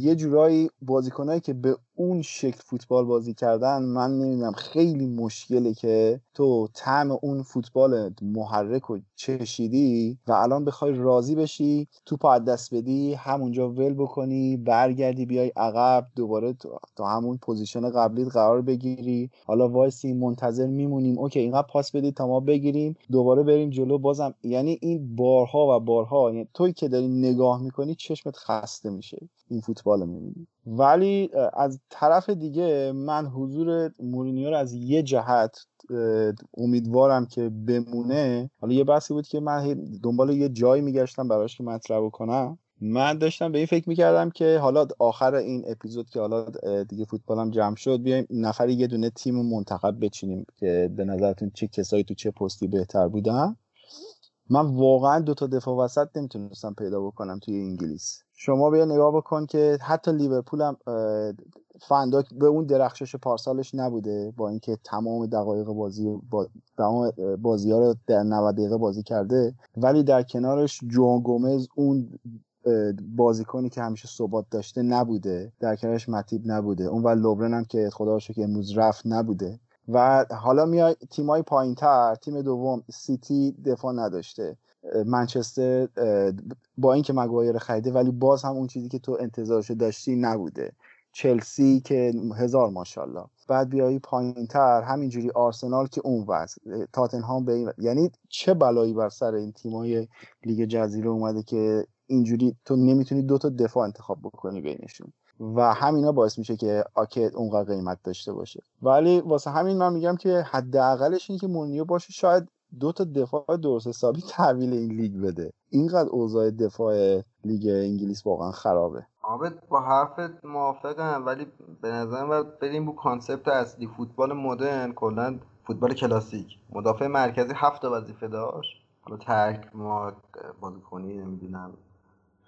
یه جورایی بازیکنهایی که به اون شکل فوتبال بازی کردن من نمی‌دونم خیلی مشکله که تو طعم اون فوتبال محرک و چشیدی و الان بخوای راضی بشی تو از دست بدی همونجا ول بکنی برگردی بیای عقب دوباره تا همون position قبلیت قرار بگیری. حالا وایسی منتظر میمونیم. اوکی اینقدر پاس بدی تا ما بگیریم دوباره بریم جلو. بازم یعنی این بارها و بارها یعنی توی که داری نگاه می‌کنی چشمت خسته میشه. این فوتبال می‌بینی. ولی از طرف دیگه من حضور مورینیو رو از یه جهت امیدوارم که بمونه. حالا یه بحثی بود که من دنبال یه جایی میگشتم براش که مطرح کنم من داشتم به این فکر می‌کردم که حالا آخر این اپیزود که حالا دیگه فوتبالم جمع شد بیایم نفری یه دونه تیم منتخب بچینیم که به نظرتون چه کسایی تو چه پستی بهتر بودن. من واقعا دو تا دفاع وسط نمی‌تونستم پیدا بکنم توی انگلیس. شما بیا نگاه بکن که حتی لیورپول هم فنداک به اون درخشش پارسالش نبوده با اینکه تمام دقایق بازی با تمام بازی ها رو در 90 دقیقه بازی کرده. ولی در کنارش جوان گومز اون بازیکنی که همیشه ثبات داشته نبوده. در کنارش متیب نبوده. اون و لوبرن هم که خدا که امروز رفت نبوده. و حالا میای تیمای پایینتر تیم دوم سیتی دفاع نداشته. منچستر با اینکه مگوایر خریده ولی باز هم اون چیزی که تو انتظارشو داشتی نبوده. چلسی که هزار ماشاءالله. بعد بیایی پایین تر همینجوری آرسنال که اون وضع. تاتنهام به این یعنی چه بلایی بر سر این تیمای لیگ جزیره اومده که اینجوری تو نمی‌تونی دو تا دفاع انتخاب بکنی بینشون. و همینا باعث میشه که آکه اونقدر قیمت داشته باشه. ولی واسه همین من میگم که حداقلش اینه که مونیو باشه شاید دو تا دفاع درست حسابی تحویل این لیگ بده. اینقدر اوضاع دفاع لیگ انگلیس واقعا خرابه. عابد با حرفت موافقم ولی به نظرم باید بریم رو concept اصلی. فوتبال مدرن کلا فوتبال کلاسیک. مدافع مرکزی هفت وظیفه داشت. حالا ترک ما بازیکنی نمی‌دونم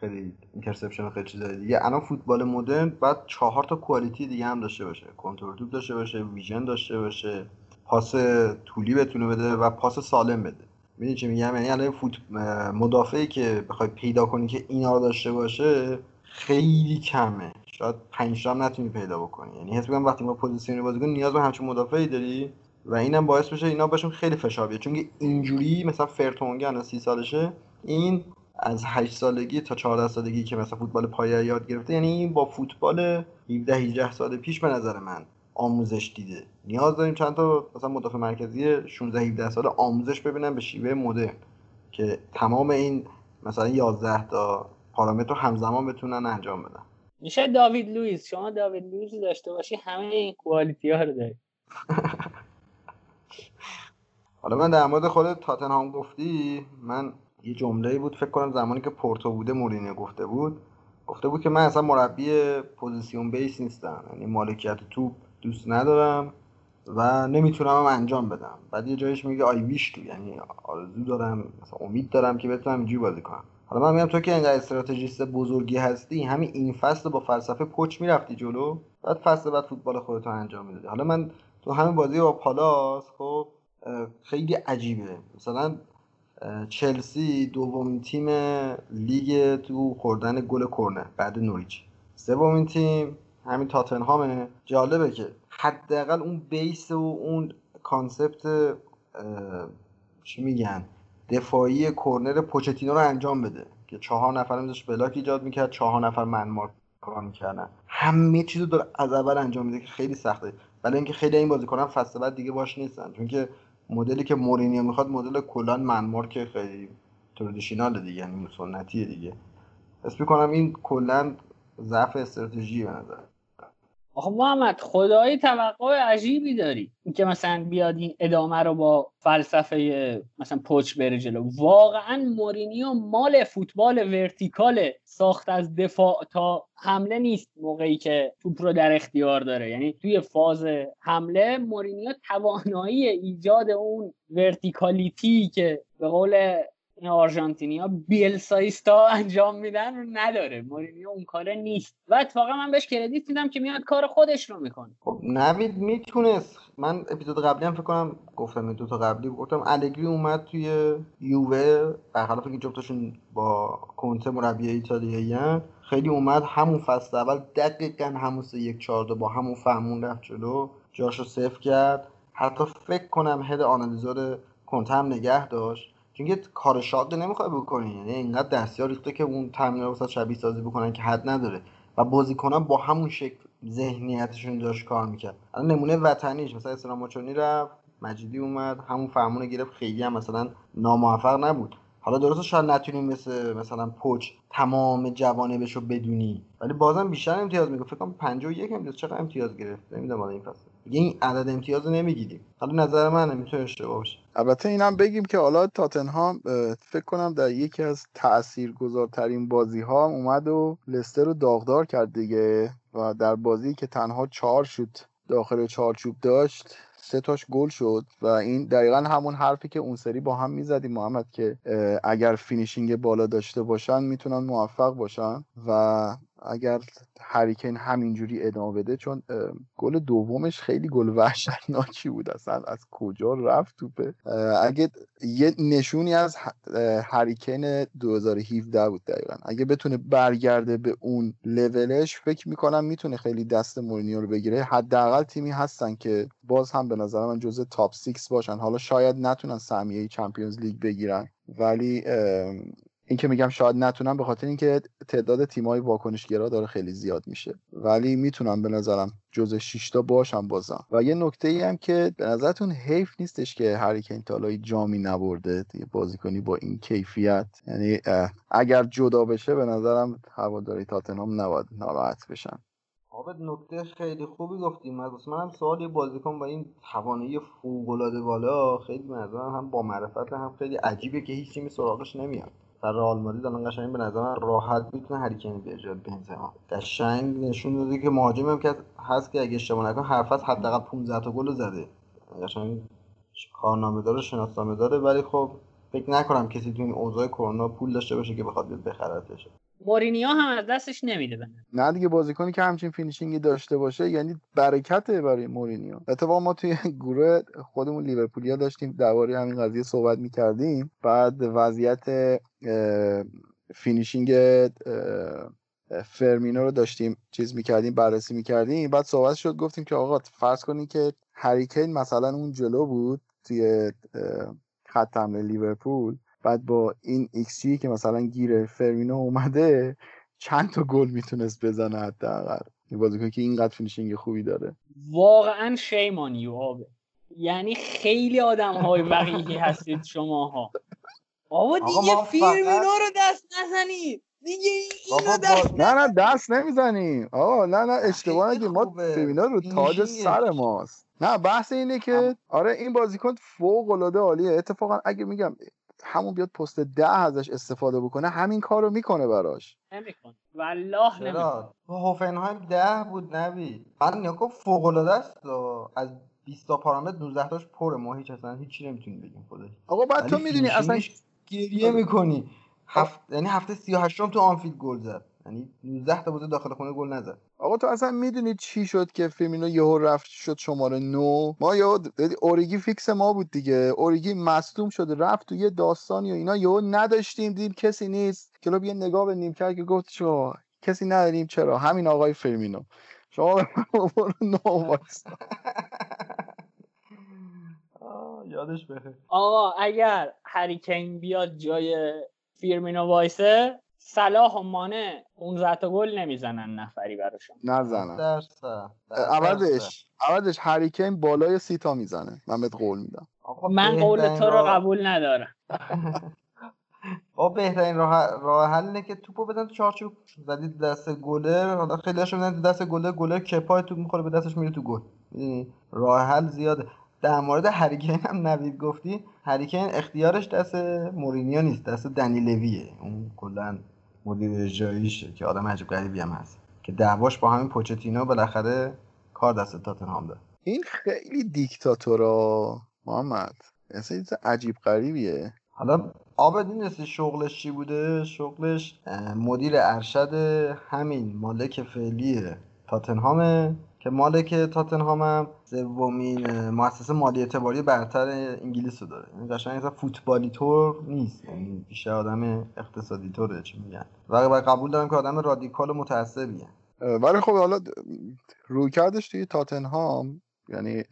خیلی interception خیلی چیزای دیگه. الان فوتبال مدرن باید چهار تا quality دیگه هم داشته باشه. کنترل توپ داشته باشه vision داشته باشه. پاس طولی بتونه بده و پاس سالم بده. می‌دونی چی میگم؟ یعنی الان فوت مدافعی که بخوای پیدا کنی که اینا رو داشته باشه خیلی کمه. شاید پنج هم نتونی پیدا بکنی. یعنی حس می‌کنم وقتی ما possession بازی کنیم نیاز به همچین مدافعی داری و اینم باعث بشه اینا بهشون خیلی فشار بیاد. چون اینجوری مثلا فرتونگن سی سالشه این از 8 سالگی تا 14 سالگی که مثلا فوتبال پایه یاد گرفته یعنی با فوتبال 17 18 سال پیش به نظر من آموزش دیده. نیاز داریم چند تا مثلا مدافع مرکزی 16 17 سال آموزش ببینن به شیوه مدرن که تمام این مثلا 11 تا پارامتر همزمان بتونن انجام بدن. میشه داوید لوئیس. شما داوید لوئیس داشته باشی همه این quality ها رو داری. حالا من در مورد خود تاتنهام گفتی من یه جمله بود فکر کنم زمانی که پورتو بوده مورینیو گفته بود. گفته بود که من اصلا مربی possession base نیستم یعنی مالکیت توپ دوست ندارم و نمی‌تونم هم انجام بدم. بعد یه جایش میگه I wish to یعنی آرزو دارم مثلا امید دارم که بتونم اینجوری بازی کنم. حالا من میگم تو که اینقدر استراتژیست بزرگی هستی همین این فصل با فلسفه پوچ می‌رفتی جلو بعد فصل بعد فوتبال خودت رو انجام می‌دادی. حالا من تو همین بازی با پالاس خب خیلی عجیبه. مثلا چلسی دومین تیم لیگ تو خوردن گل کرنر بعد نوریچ. سومین تیم همین تاتنهامه. جالبه که حداقل اون base و اون concept چی میگن دفاعی کرنر پوچتینو رو انجام بده. که چهار نفر میذاش block ایجاد می‌کرد چهار نفر man-mark کار می‌کردن. همه چیزو داره از اول انجام میده که خیلی سخته. ولی اینکه خیلی این بازیکنان فصل بعد دیگه باش نیستن. چون که مدلی که مورینیو می‌خواد مدل کلان man-mark که خیلی traditional دیگه یعنی سنتی دیگه. حس می‌کنم این کلا ضعف استراتژی به نظر. آخه محمد خدایی توقع عجیبی داری. اینکه مثلا بیاد این ادامه رو با فلسفه مثلا پوچ بره جلو. واقعا مورینیو مال فوتبال vertical ساخت از دفاع تا حمله نیست موقعی که توپ رو در اختیار داره. یعنی توی فاز حمله مورینیو توانایی ایجاد اون verticality که به قول این آرژانتینیا Bielsista انجام میدن رو نداره. مورینیو اون کاره نیست. و اتفاقا من بهش credit میدم که میاد کار خودش رو می‌کنه. خب نوید می‌تونست. من اپیزود قبلی هم فکر کنم گفتم دو تا قبلی گفتم الگری اومد توی یووه. برخلاف اینکه جفتشون با کنته مربی ایتالیایی خیلی اومد همون فصل اول. دقیقا همون سه یک چهار با همون فرمون رفت جلو. جاشو سفت کرد. حتی فکر کنم هد آنالیزور کنته هم نگه داشت. چون که کار شاق نمی‌خواد بکنی. یعنی اینقدر دستیار ریخته که اون تمرین رو شبیه سازی بکنن که حد نداره. و بازیکنان با همون شکل ذهنیتشون داشت کار می‌کرد. الان نمونه وطنیش مثلا اسلام رفت مجیدی اومد همون فرمون گرفت. خیلی هم مثلا ناموفق نبود. حالا درسته شاید نتونیم مثل مثلا پوچ تمام جوانبش رو بدونی ولی بازم بیشتر امتیاز میگه فکر کنم 51 امتیاز. چقدر امتیاز گرفت؟ نمی‌دونم این فصل. دیگه این عدد امتیاز رو نمی‌گیریم. حالا نظر من می‌تونه اشتباه باشه البته اینم بگیم که حالا تاتنهام فکر کنم در یکی از تاثیرگذارترین بازی ها اومد و لستر رو داغدار کرد دیگه و در بازی که تنها چهار شد داخل چارچوب داشت سه تاش گل شد و این دقیقا همون حرفی که اون سری با هم می‌زدیم محمد که اگر finishing بالا داشته باشن می‌تونن موفق باشن و اگر هریکین همینجوری ادامه بده چون گل دومش خیلی گل وحشتناکی بود. اصلا از کجا رفت توپه؟ اگه یه نشونی از هریکین 2017 بود دقیقا. اگه بتونه برگرده به اون لولش فکر می‌کنم می‌تونه خیلی دست مورینیو رو بگیره. حداقل تیمی هستن که باز هم به نظر من جزء تاپ 6 باشن. حالا شاید نتونن سهمیه چمپیونز لیگ بگیرن. ولی این که میگم شاید نتونم به خاطر اینکه تعداد تیمای واکنشگرا داره خیلی زیاد میشه. ولی می‌تونم به نظرم جزء 6 تا باشم بازم. و یه نکته ای هم که به نظرتون حیف نیستش که هریکین تالای جامی نبرده دیگه بازیکنی با این کیفیت؟ یعنی اگر جدا بشه به نظرم هواداری تاتنهام نباید ناراحت بشن. عابد نکته خیلی خوبی گفتیم. از من سوال یه بازیکن با این توانایی فوق العاده بالا خیلی به هم با معرفت هم خیلی عجیبه که هیچ تیمی سراغش نمیاد. در رئال مادرید الان قشنگ به نظر راحت می‌تونه هریکین بیاره بنزما. قشنگ نشون داده که مهاجم هم که هست که اگه اشتباه نکنم هر فصل حداقل 15 تا گل زده. قشنگ کارنامه داره شناسنامه داره ولی خب فکر نکنم کسی تو این اوضاع کرونا پول داشته باشه که بخواد بیاد بخرتش مورینیو هم از دستش نمیده بنه نه دیگه بازیکنی که همچین finishing ی داشته باشه یعنی برکته برای مورینیو. اتفاقا ما توی گروه خودمون لیورپولیا داشتیم درباره همین قضیه صحبت می‌کردیم. بعد وضعیت finishing فرمینو رو داشتیم چیز می‌کردیم بررسی می‌کردیم. بعد صحبت شد گفتیم که آقا فرض کنید که هریکین مثلا اون جلو بود توی خط حمله لیورپول. بعد با این ایکس که مثلا گیر فرمینو اومده چند تا گل می‌تونست بزنه حداقل. این بازیکن که اینقدر finishing خوبی داره. واقعا shame on you بابا. یعنی خیلی آدم های وقیحی هستید شماها. آقا دیگه فیرمینو رو دست نزنید. دیگه اینو دست نه نه دست نمی‌زنیم. آقا نه نه اشتباه نگیم. ما فیرمینو رو تاج سر ماست. نه بحث اینه که آره این بازیکن فوق العاده عالیه. اتفاقا اگه میگم همون بیاد پست ده ازش استفاده بکنه همین کارو می‌کنه براش. نمی‌کنه. والله نمی‌کنه. هوفنهایم ده بود نبی. بعد نیاکو فوق العاده است از 20 تا پارامتر 19 تاش پره. ما هیچ اصلا هیچی نمی‌تونیم بگیم خودش آقا بعد تو می‌دونی اصلا گریه می‌کنی. هفت یعنی هفته 38 تو آنفیلد گل زد. یعنی 19 تا بوده داخل خونه گل نزد. آقا تو اصلا می‌دونی چی شد که فرمینو یهو رفت شد شماره 9 ما یهو اوریگی فیکس ما بود دیگه. اوریگی مصدوم شد رفت تو یه داستانی و اینا یهو نداشتیم دیدیم کسی نیست. کلوپ یه نگاه به نیمکت کرد که گفت چرا کسی نداریم چرا؟ همین آقای فرمینو شما به من نو یادش بخیر آقا اگر هریکین بیاد جای فیرمینو وایسه صلاح و مانه 15 تا گل نمی‌زنن نفری براشون. نزنن. عوضش عوضش هریکین بالای سی تا می‌زنه. من بهت قول میدم. من قول تو رو قبول ندارم. با بهترین راه راه حل اینه که توپو بدن تو چارچوب. زدی دست گلر حالا خیلی هاشو بدن دست گلر گلر کپای توپ می‌خوره به دستش میره تو گل. راه حل زیاده. در مورد هریکین هم نوید گفتی. هریکین اختیارش دست مورینیو نیست دست دنی لویه. اون کلا مدیر اجراییشه که آدم عجیب غریبی هم هست. که دعواش با همین پوچتینو بالاخره کار دست تاتنهام داد. این خیلی دیکتاتورا محمد. اصلا عجیب غریبیه. حالا آبدین نیست شغلش چی بوده؟ شغلش مدیر ارشد همین مالک فعلی تاتنهامه که مالک تاتنهام هم سومین مؤسسه مالی اعتباری برتر انگلیس رو داره. یعنی قشنگ فوتبالی طور نیست. یعنی بیشتر آدم اقتصادی طوره چی میگن. و قبول دارم که آدم رادیکال و متعصبیه. ولی خب حالا روی کردش توی تاتنهام یعنی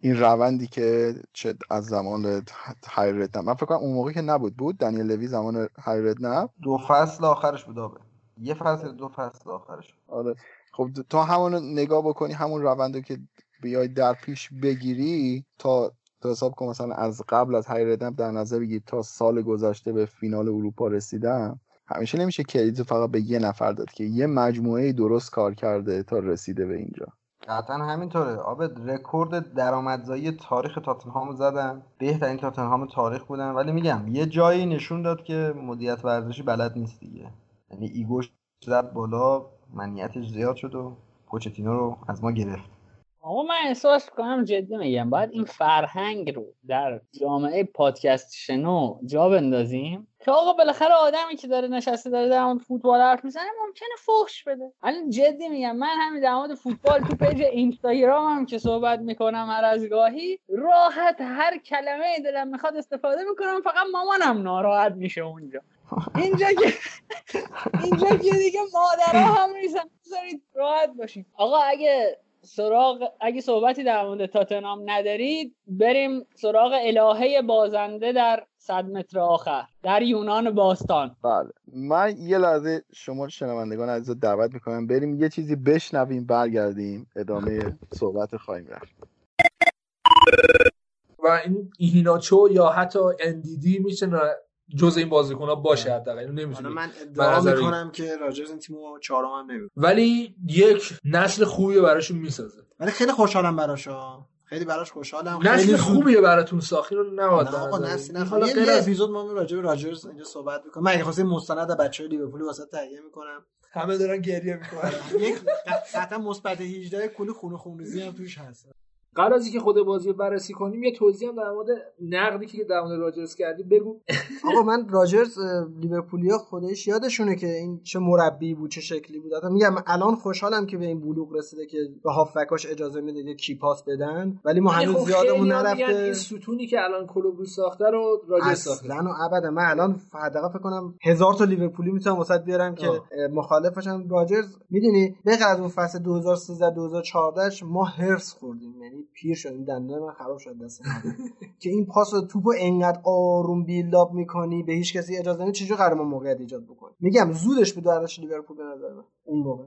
این روندی که چه از زمان هایرد من فکر کنم اون موقع که نبود. بود دنیل لوی زمان هایرد نه دو فصل آخرش بود آبه یه فصل دو فصل آخرش آره. خب تا همون نگاه بکنی همون روند که بیای در پیش بگیری تا تا حساب کن مثلا از قبل از هایردم در نظر بگیر تا سال گذشته به فینال اروپا رسیدم همیشه نمیشه کردیت فقط به یه نفر داد که یه مجموعه درست کار کرده تا رسیده به اینجا. قطعا همینطوره. آبد رکورد درآمدزایی تاریخ تاتنهام زدن. بهترین تاتنهام تاریخ بودن. ولی میگم یه جایی نشون داد که مدیریت ورزشی بلد نیست دیگه. یعنی ego ش زد بالا. منیتش زیاد شد و پوچتینو رو از ما گرفت. آقا من احساس کنم جدی میگم باید این فرهنگ رو در جامعه پادکست شنو جا بندازیم. که آقا بالاخره آدمی که داره نشسته داره در مورد فوتبال حرف می‌زنه ممکنه فحش بده. الان جدی میگم من همین در مورد فوتبال تو page اینستاگرام هم که صحبت می‌کنم هر از گاهی راحت هر کلمه دلم می‌خواد استفاده می‌کنم فقط مامانم ناراحت میشه اونجا. اینجا که اینجا که دیگه مادرها هم نیستن. بذارید راحت باشیم. آقا اگه سراغ اگه صحبتی در مورد تاتنام ندارید بریم سراغ الهه بازنده در صد متر آخر در یونان باستان. بله. من یه لحظه شما شنوندگان عزیز دعوت می‌کنم بریم یه چیزی بشنویم برگردیم ادامه صحبت خواهیم رفت. و این ایهیناچو یا حتی اندیدی می‌تونه جز این بازیکن ها باشه حداقل اینو نمی‌تونه من ادعا می‌کنم که راجرز این تیمو چهارم هم نمیده ولی یک نسل خوبی براشون می‌سازه. ولی خیلی خوشحالم براشا خیلی براش خوشحالم. نسل خیلی خوبیه براتون ساخی رو نه آقا نسل نه حالا یه اپیزود ما راجع به راجرز اینجا صحبت می‌کنم من اگه خواستم مستند بچه‌های لیورپول واسه تهیه می‌کنم. همه دارن گریه می‌کنن. یک قطعا مثبت 18 کلی خونه خونریزی هم توش هست. قبل از اینکه خود بازی رو بررسی کنیم یه توضیح هم در مورد نقدی که در مورد راجرز کردی بگو. آقا من راجرز لیورپولیا خودش یادشونه که این چه مربی بود چه شکلی بود. حتی میگم الان خوشحالم که به این بلوغ رسیده که به هافبکاش اجازه میده که کیپاس بدن ولی ما هنوز خب زیادمون میگن نرفته. این ستونی که الان کلوب ساخته رو راجرز ساخته. اصلا و ابدا. من الان حداقل فکر کنم هزار تا لیورپولی می‌تونم واسط بیارم که مخالفشم راجرز. می‌دونی به از اون فصل 2013 2014 ما هرس خوردیم. یعنی پیر شدیم دندان من خراب شد دست. که این پاس و توپو انقدر آروم بیلداپ می‌کنی به هیچ کسی اجازه نمیدی چجوری قرار موقعیت ایجاد بکنی میگم زودش بود ارزش لیورپول به نظر من. اون موقع.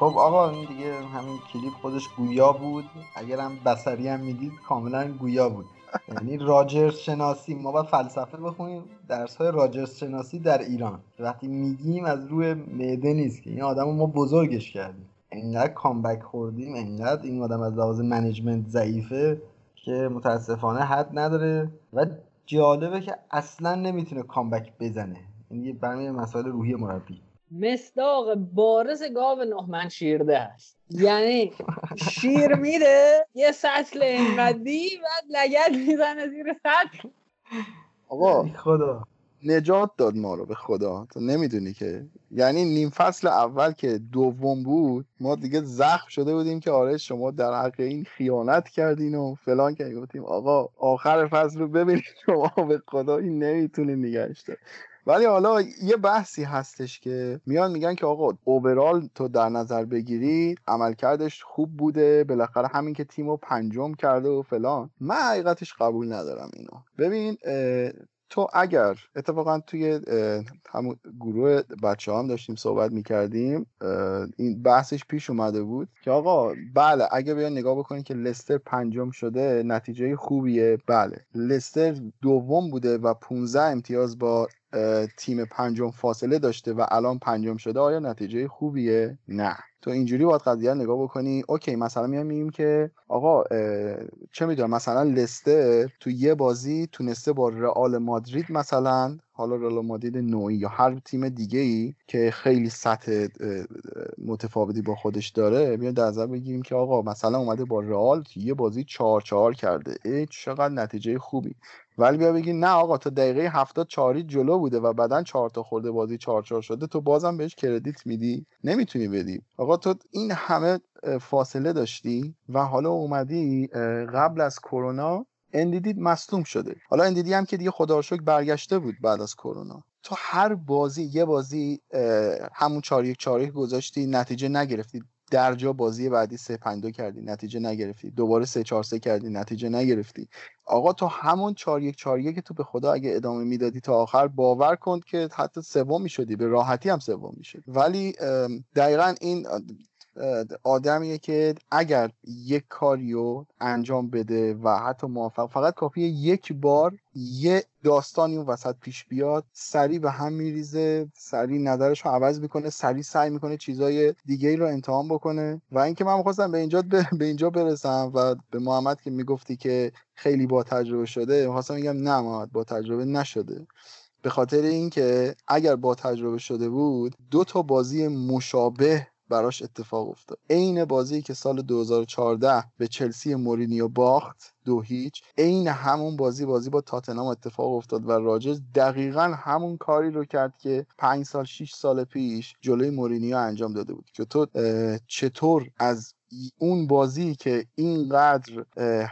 خب آقا این دیگه همین کلیپ خودش گویا بود. اگرم بصری هم می‌دید کاملا گویا بود. یعنی راجرز شناسی ما باید فلسفه بخونیم. درس های راجرز شناسی در ایران. وقتی میگیم از روی معده نیست که. این آدم ما بزرگش کردیم. انقدر comeback خوردیم انقدر این آدم از لحاظ management ضعیفه که متاسفانه حد نداره. و جالبه که اصلا نمی‌تونه comeback بزنه. این یه برمی مسائل روحی مربی. مصداق بارز گاو نهمن شیرده هست. یعنی شیر میره یه سطل انقدی بعد لگت می‌زنه زیر سطل. آقا ای خدا. نجات داد ما رو به خدا. تو نمی‌دونی که. یعنی نیم فصل اول که دوم بود ما دیگه زخم شده بودیم که آره شما در حق این خیانت کردین و فلان که گفتیم آقا آخر فصل رو ببینید شما به خدا این نمی‌تونی نگهش ولی حالا یه بحثی هستش که میان میگن که آقا اوورال تو در نظر بگیری عملکردش خوب بوده بالاخره همین که تیمو پنجم کرده و فلان. من حقیقتش قبول ندارم اینو. ببین تو اگر اتفاقا توی همون گروه بچه هم داشتیم صحبت می‌کردیم این بحثش پیش اومده بود که آقا بله اگه بیان نگاه بکنید که لستر پنجم شده نتیجه خوبیه بله. لستر دوم بوده و 15 امتیاز با تیم پنجم فاصله داشته و الان پنجم شده آیا نتیجه خوبیه؟ نه. تو اینجوری باید قضیه نگاه بکنی. اوکی مثلا میام میگیم که آقا چه می‌دونم مثلا لستر تو یه بازی تونسته با رئال مادرید مثلا حالا رئال مادرید نوعی یا هر تیم دیگه ای که خیلی سطح متفاوتی با خودش داره بیایم در نظر بگیریم که آقا مثلا اومده با رئال تو یه بازی چهار چهار کرده. ای چقدر نتیجه خوبی. ولی بیا بگی نه آقا تا دقیقه هفتاد چاری جلو بوده و بعدا چهار تا خورده بازی چهار چهار شده تو بازم بهش کردیت میدی. نمی‌تونی بدی. آقا تو این همه فاصله داشتی و حالا اومدی قبل از کرونا اندیدی مصدوم شده. حالا اندیدی هم که دیگه خدا برگشته بود بعد از کرونا. تو هر بازی یه بازی همون چهار یک چهار یک گذاشتی نتیجه نگرفتی. در جا بازی بعدی سه پنج دو کردی نتیجه نگرفتی. دوباره سه چهار سه کردی نتیجه نگرفتی. آقا تو همون چهار یک چهار یک تو به خدا اگه ادامه می‌دادی تا آخر باور کن که حتی سوم می‌شدی به راحتی هم سوم می‌شدی ولی دقیقا این آدمیه که اگر یک کاریو انجام بده و حتی موفق فقط کافیه یک بار یه داستانی اون وسط پیش بیاد سریع به هم میریزه سریع نظرش رو عوض می‌کنه سریع سعی می‌کنه چیزای دیگه ای رو امتحان بکنه. و اینکه من می‌خواستم به اینجا ب... به اینجا برسم و به محمد که می‌گفتی که خیلی با تجربه شده می‌خواستم میگم نه محمد با تجربه نشده. به خاطر اینکه اگر با تجربه شده بود دو تا بازی مشابه براش اتفاق افتاد. عین بازی که سال 2014 به چلسی مورینیو باخت دو هیچ عین همون بازی بازی با تاتنام اتفاق افتاد و راجز دقیقا همون کاری رو کرد که پنج سال 6 سال پیش جلوی مورینیو انجام داده بود. که تو چطور از اون بازی که اینقدر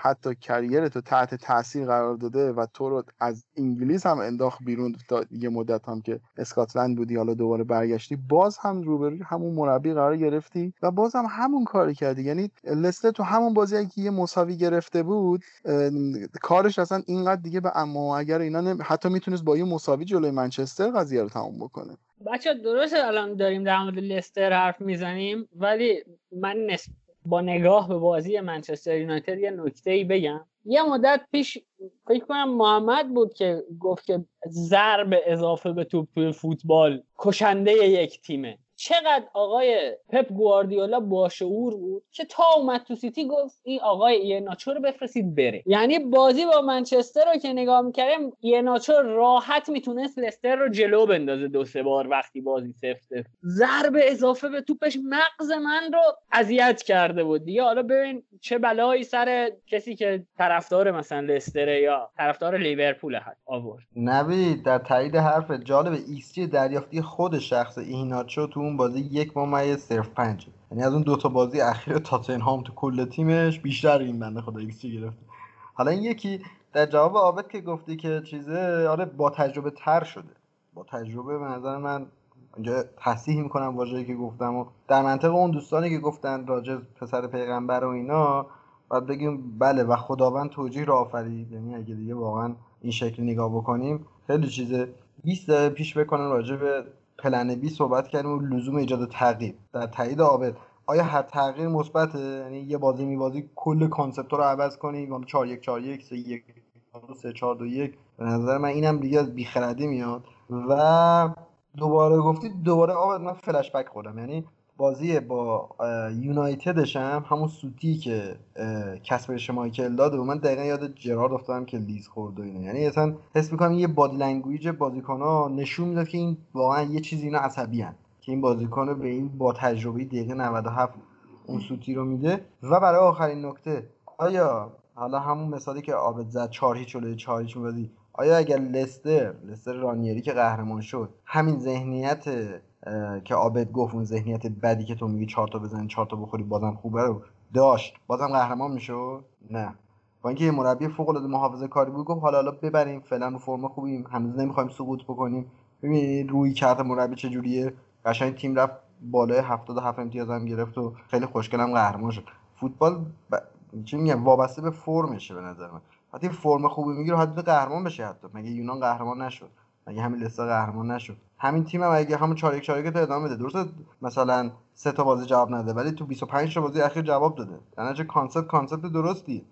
حتی کریرت رو تحت تاثیر قرار داده و تو رو از انگلیس هم انداخت بیرون تا یه مدت هم که اسکاتلند بودی حالا دوباره برگشتی باز هم روبروی همون مربی قرار گرفتی و باز هم همون کاری کردی. یعنی لستر تو همون بازی که یه مساوی گرفته بود کارش اصلا اینقدر دیگه به اما اگر اینا حتی می‌تونست با یه مساوی جلوی منچستر قضیه رو تموم بکنه. بچه درست الان داریم در مورد لستر حرف می‌زنیم ولی من نسب... با نگاه به بازی منچستر یونایتد یه نکته ای بگم. یه مدت پیش فکر کنم محمد بود که گفت که ضرب اضافه به توپ توی فوتبال کشنده یک تیمه. چقدر آقای پپ گواردیولا باشعور بود که تا اومد تو سیتی گفت این آقای ایناچو رو بفرستید بره. یعنی بازی با منچستر رو که نگاه می‌کردیم ایناچو راحت می‌تونست لستر رو جلو بندازه دو سه بار وقتی بازی سفته. ضرب اضافه به توپش مغز من رو اذیت کرده بود. دیگه حالا ببین چه بلایی سر کسی که طرفدار مثلا لستره یا طرفدار لیورپول هست آورد. نوید در تایید حرف جالبه xG دریافتی خود شخص ایناچو تو اون بازی یک ممیز صفر پنج یعنی از اون دوتا بازی اخیر تاتنهام تو کل تیمش بیشتر این بنده خدا ایکس گرفته حالا این یکی در جواب عابد که گفتی که چیزه آره با تجربه تر شده. با تجربه به نظر من اینجا تصحیح می‌کنم واژه‌ای که گفتم و در منطق اون دوستانی که گفتن راجع پسر پیغمبر و اینا باید بگیم بله و خداوند توجیه را آفرید. یعنی اگه دیگه واقعا این شکلی نگاه بکنیم خیلی چیزه. 20 پیش بکنن راجع به plan B صحبت کردیم و لزوم ایجاد تغییر. در تایید عابد آیا هر تغییر مثبته؟ یعنی یه بازی میبازی کل concept رو عوض کنی 4 1 4 1 3 1 3 4 2 1 به نظر من اینم دیگه از بیخردی میاد. و دوباره گفتید دوباره عابد من فلش بک خوردم. یعنی بازی با یونایتدش هم همون سوتی که کسپر اشمایکل داده و من دقیقا یاد جرارد افتادم که لیز خورد و اینه یعنی اصلا حس می‌کنم یه body language بازیکن ها نشون می‌داد که این واقعا یه چیزی اینا عصبی هن. که این بازیکن به این با تجربه دقیقه 97 اون سوتی رو میده و برای آخرین نکته آیا حالا همون مثالی که عابد زد 4 هیچ جلوی 4 هیچ آیا اگر لستر لستر رانیری که قهرمان شد همین ذهنیت که آبد گفت اون ذهنیت بدی که تو میگی چهار تا بزنی چهار تا بخوری بازم خوبه رو داشت. بازم قهرمان می‌شد؟ نه. با اینکه یه مربی فوق العاده محافظه کاری بود گفت حالا حالا ببریم فعلا رو فرم خوبیم. هنوز نمی‌خوایم سقوط بکنیم. ببینید روی کرده مربی چجوریه قشنگ تیم رفت بالای 77 امتیاز هم گرفت و خیلی خوشگل هم قهرمان شد. فوتبال ب... چی میگم وابسته به فرمشه به نظر من. وقتی فرم خوبی می‌گیره حدود قهرمان بشه حتی. مگه یونان قهرمان نشد؟ مگه همین لستر قهرمان نشد؟ همین تیم هم اگه همون 4 1 4 1 ادامه بده. درسته مثلا سه تا بازی جواب نده ولی تو 25 تا بازی اخیر جواب داده. یعنی چه concept concept درستی.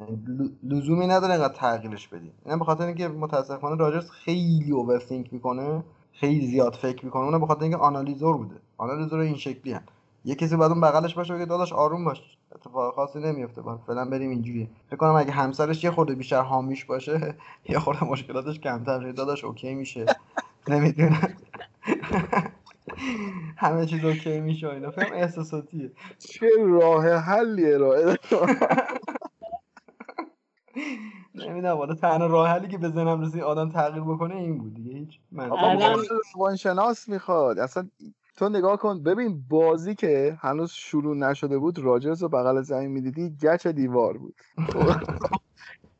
یعنی لزومی نداره انقدر تغییرش بدی. اینا به خاطر اینکه متاسفانه راجرز خیلی overthink می‌کنه خیلی زیاد فکر می‌کنه. اون به خاطر اینکه آنالیزور بوده. آنالیزور این شکلی هن. یه کسی بعد اون بغلش باشه بگه داداش آروم باش اتفاق خاصی نمیفته با فعلا بریم اینجوری فکر کنم اگه همسرش یه خورده بیشتر حامیش باشه یه خورده مشکلاتش کمتر شه داداش اوکی میشه. نمی‌دونم. همه چیز اوکی میشه اینا. فهم احساساتیه. چه راه حلیه راه. نمی‌دونم والا تنها راه حلی که بزنم رسید آدم تغییر بکنه این بود دیگه هیچ من روانشناس می‌خواد. اصلا تو نگاه کن ببین بازی که هنوز شروع نشده بود راجرز رو بغل زمین می‌دیدی گچ دیوار بود.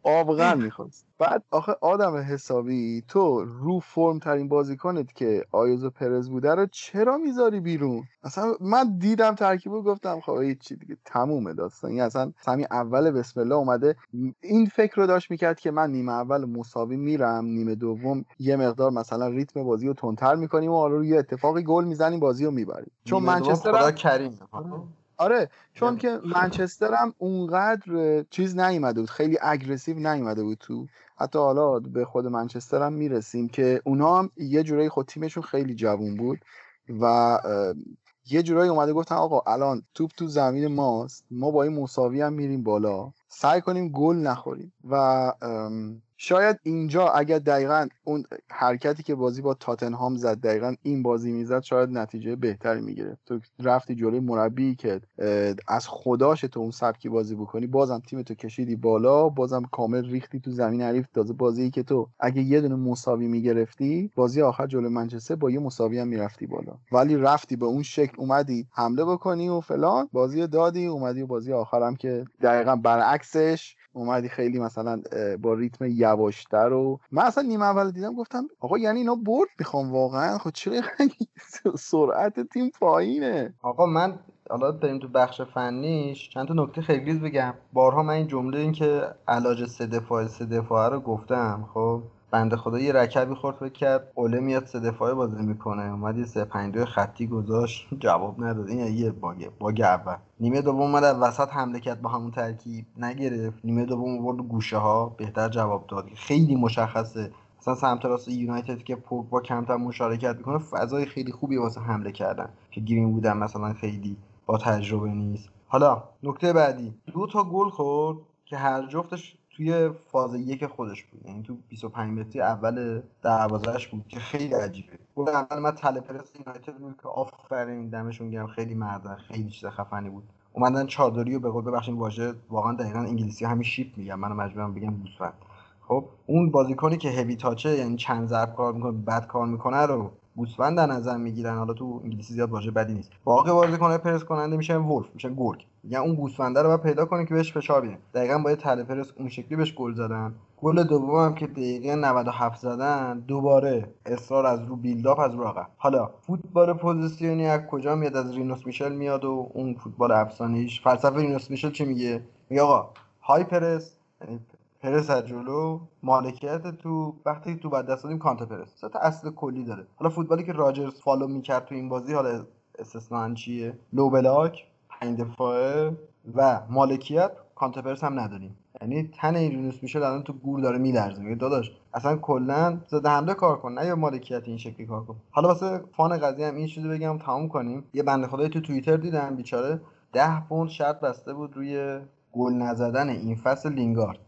آبغن می‌خواست بعد آخه آدم حسابی تو رو فرم ترین بازیکنت که آیوزو پرز بوده رو چرا می‌ذاری بیرون؟ اصلا من دیدم ترکیب گفتم خب چی دیگه تمومه داستان. این اصلا همین اول بسم الله اومده. این فکر رو داشت می‌کرد که من نیمه اول مساوی میرم نیمه دوم یه مقدار مثلا ریتم بازی رو تندتر می‌کنیم و حالا یه اتفاقی گل می‌زنیم بازی رو می‌بریم. چون منچستر کریم. آره چون که منچستر هم اونقدر چیز نیومده بود خیلی اگریسیو نیومده بود تو. حتی حالا به خود منچستر هم می‌رسیم که اونا هم یه جورایی خود تیمشون خیلی جوون بود و یه جورایی اومده گفتن آقا الان توپ تو زمین ماست ما با این مساوی هم میریم بالا سعی کنیم گل نخوریم و شاید اینجا اگر دقیقا اون حرکتی که بازی با تاتنهام زد دقیقا این بازی می‌زد شاید نتیجه بهتری می‌گرفت. تو رفتی جلوی مربی که از خداش تو اون سبکی بازی بکنی بازم تیم تو کشیدی بالا بازم کامل ریختی تو زمین حریف. تازه بازی که تو اگه یه دونه مساوی می‌گرفتی بازی آخر جلوی منچستر با یه مساوی هم می‌رفتی بالا. ولی رفتی به اون شکل اومدی حمله بکنی و فلان بازی دادی اومدی و بازی آخرم که دقیقا برعکسش اومدی خیلی مثلا با ریتم یواشتر و من اصلا نیمه اول دیدم گفتم آقا یعنی اینا برد می‌خوام واقعا؟ خب چرا سرعت تیم پایینه؟ آقا من حالا بریم تو بخش فنیش چند تا نکته خیلی ریز بگم. بارها من این جمله این که علاج سه دفاعه سه دفاعه رو گفتم خب؟ بنده خدا یه رکبی خورد فکر کرد اوله میاد سه دفاعه بازی می‌کنه. اومد یه سه پنج خطی گذاشت. جواب نداد. این یه باگه باگ اول. نیمه دوم اومد از وسط حمله کرد با همون ترکیب. نگرفت. نیمه دوم آورد گوشه ها بهتر جواب داد. خیلی مشخصه. مثلا سمت راست یونایتد که پوگبا کمتر مشارکت می‌کنه فضای خیلی خوبی واسه حمله کردن. که گرین بودن مثلا خیلی با تجربه نیست. حالا نکته بعدی. دو تا گل خورد که هر جفتش توی فاز یک خودش بود. یعنی تو 25 متری اول دروازه‌اش بود که خیلی عجیبه. گل اول من تله پرس یونایتد بود که آفرین دمشون گرم خیلی مردن خیلی چیز خفنی بود. اومدن چادری و به قول ببخشید واژه واقعا دقیقا انگلیسی همین شیپ میگم منو مجبورم بگم گوسفند خب اون بازیکنی که heavy touch ه یعنی چند ضرب کار می‌کنه بد کار می‌کنه رو گوسفند در نظر می‌گیرن. حالا تو انگلیسی زیاد واژه بدی نیست. باقی بازیکن‌های پرس کننده میشن wolf میشن گرگ. یعنی اون گوسفنده رو باید پیدا کنه که بهش فشار بیاره. دقیقا با یه تله پرس اون شکلی بهش گل زدن. گل دوم هم که دقیقه 97 زدن دوباره اصرار از رو build-up از رو عقب. حالا فوتبال position ی از کجا میاد؟ از رینوس میشل میاد و اون فوتبال افسانه‌ایش. فلسفه رینوس میشل چی میگه؟ میگه آقا high press یعنی پرس از جلو مالکیت تو وقتی توپ از دست دادیم counter press. سه تا اصل کلی داره. حالا فوتبالی که راجرز follow می‌کرد تو این بازی حالا استثنا چیه؟ low block پنج دفاعه و مالکیت counter press هم نداریم. یعنی تن رینوس میشل الان تو گور داره میلرزه. میگه داداش اصلا کلا ضد حمله کار کن. نه یا مالکیت این شکلی کار کن. حالا واسه fun قضیه هم این چیزی بگم تموم کنیم. یه بنده خدایی تو توییتر دیدم بیچاره. ده پوند شرط بسته بود روی گل نزدن این فصل لینگارد.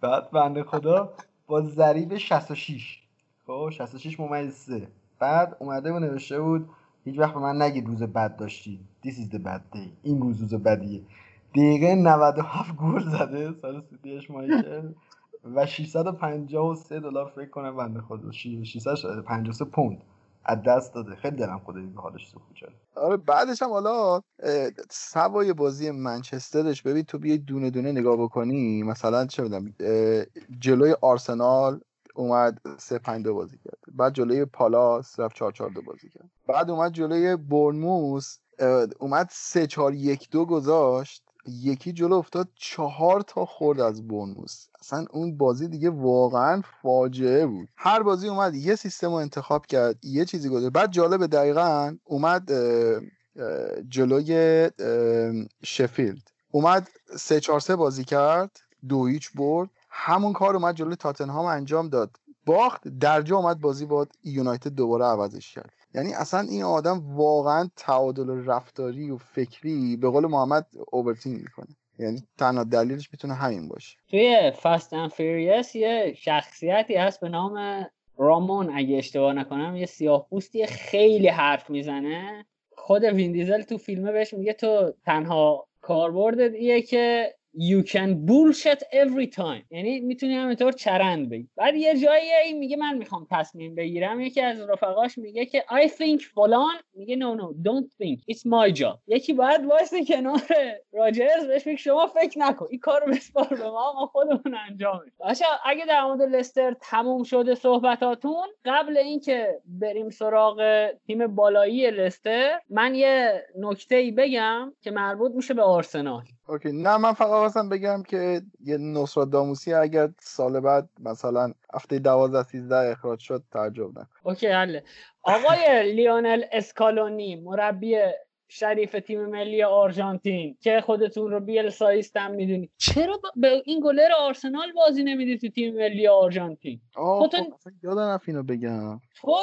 بعد بنده خدا با ضریب 66 خب 66 ممیز 3 بعد اومده و نوشته بود هیچ وقت به من نگید روز بد داشتی This is the bad day. این روز روز بدیه. دقیقه 97 گل زده سال سیتیش مایکل. و 653 دلار فکر کنم بنده خدا. 653 پوند. از دست داده. خیلی دلم خدایی به حالش شده آره بعدش هم حالا سوای بازی منچسترش ببین تو بیای دونه دونه نگاه بکنی مثلا چه می‌دونم جلوی آرسنال اومد 3 5 2 بازی کرد. بعد جلوی پالاس رفت 4 4 2 بازی کرد. بعد اومد جلوی بورنموس اه، اومد 3 4 1 2 گذاشت. یکی جلو افتاد چهار تا خورد از بورنموس اصلا اون بازی دیگه واقعا فاجعه بود. هر بازی اومد یه سیستم رو انتخاب کرد یه چیزی گذاشت. بعد جالب دقیقا اومد جلوی شفیلد. اومد سه چهار سه بازی کرد دو هیچ برد. همون کار اومد جلوی تاتنهام انجام داد. باخت درجا اومد بازی با یونایتد دوباره عوضش کرد. یعنی اصلا این آدم واقعا تعادل رفتاری و فکری به قول محمد overthink می‌کنه. یعنی تنها دلیلش می‌تونه همین باشه. توی Fast and Furious یه شخصیتی هست به نام رومن اگه اشتباه نکنم یه سیاه پوستی خیلی حرف می‌زنه. خود وین دیزل تو فیلمه بهش میگه تو تنها کاربردت ایه که you can bullshit every time. یعنی می‌تونی همینطور چرند بگی. بعد یه جایی میگه من می‌خوام تصمیم بگیرم. یکی از رفقاش میگه که I think فلان. میگه no no don't think. It's my job. یکی باید وایسه کنار راجرز بهش میگه شما فکر نکن. این کارو بسپار به ما ما خودمون انجام میدیم. بچا اگه در مورد لستر تموم شده صحبتاتون قبل اینکه بریم سراغ تیم بالایی لستر من یه نکته ای بگم که مربوط میشه به آرسنال. OK. نه من فقط خواستم بگم که یه نوستراداموسی اگر سال بعد مثلا هفته دوازده سیزده اخراج شد تعجب نکن OK حله. آقای لیونل اسکالونی مربی شریف تیم ملی آرژانتین که خودتون رو بیلساییست هم می‌دونی. چرا با- به این گلر آرسنال بازی نمیدی تو تیم ملی آرژانتین؟ خودتون- خب یادم رفت اینو بگم. تو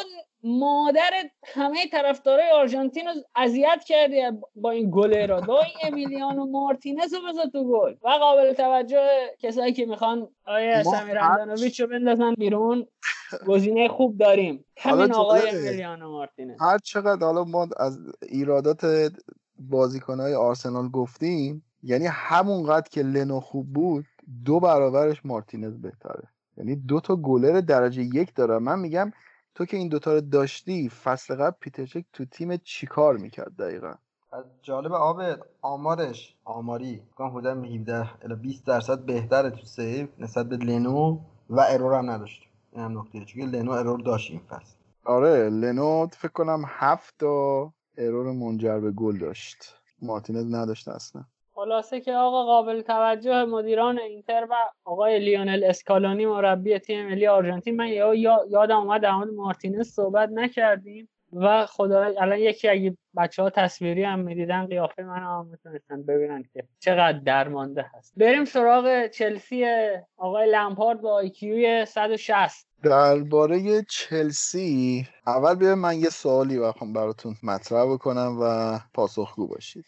مادر همه طرفدارای آرژانتین رو اذیت کردی با این گله را دو این امیلیانو مارتینز رو بذار تو گل. و قابل توجه کسایی که می‌خوان آیه ما سمیر اندانویچ رو بندازن بیرون. گزینه خوب داریم. همین آقای. امیلیانو مارتینز. هر چقدر حالا ما از ایرادات بازیکنهای آرسنال گفتیم یعنی همونقدر که لنو خوب بود دو برابرش مارتینز بهتره. یعنی دو تا گلر درجه یک داره. من میگم تو که این دوتا رو داشتی فصل قبل پیترچک تو تیم چیکار می‌کرد دقیقا؟ از جالب عابد آمارش آماری. کام حدود 17 الی 20 درصد بهتره تو save نسبت به لنو و error هم نداشت. این هم نکته چون لنو error داشت این فصل. آره لنو فکر کنم هفت تا ارور منجر به گل داشت. مارتینز نداشت اصلا. خلاصه که آقا قابل توجه مدیران اینتر و آقای لیونل اسکالونی مربی تیم ملی آرژانتین من یا- یا- یادم اومد در مارتینز صحبت نکردیم و خدا الان یکی اگه بچه ها تصویری هم می‌دیدن قیافه من هم می‌تونستن ببینن که چقدر درمانده هست. بریم سراغ چلسی آقای لمپارد با آیکیوی 160 درباره چلسی اول بیا من یه سوالی بخوام براتون مطرح بکنم و پاسخگو باشید.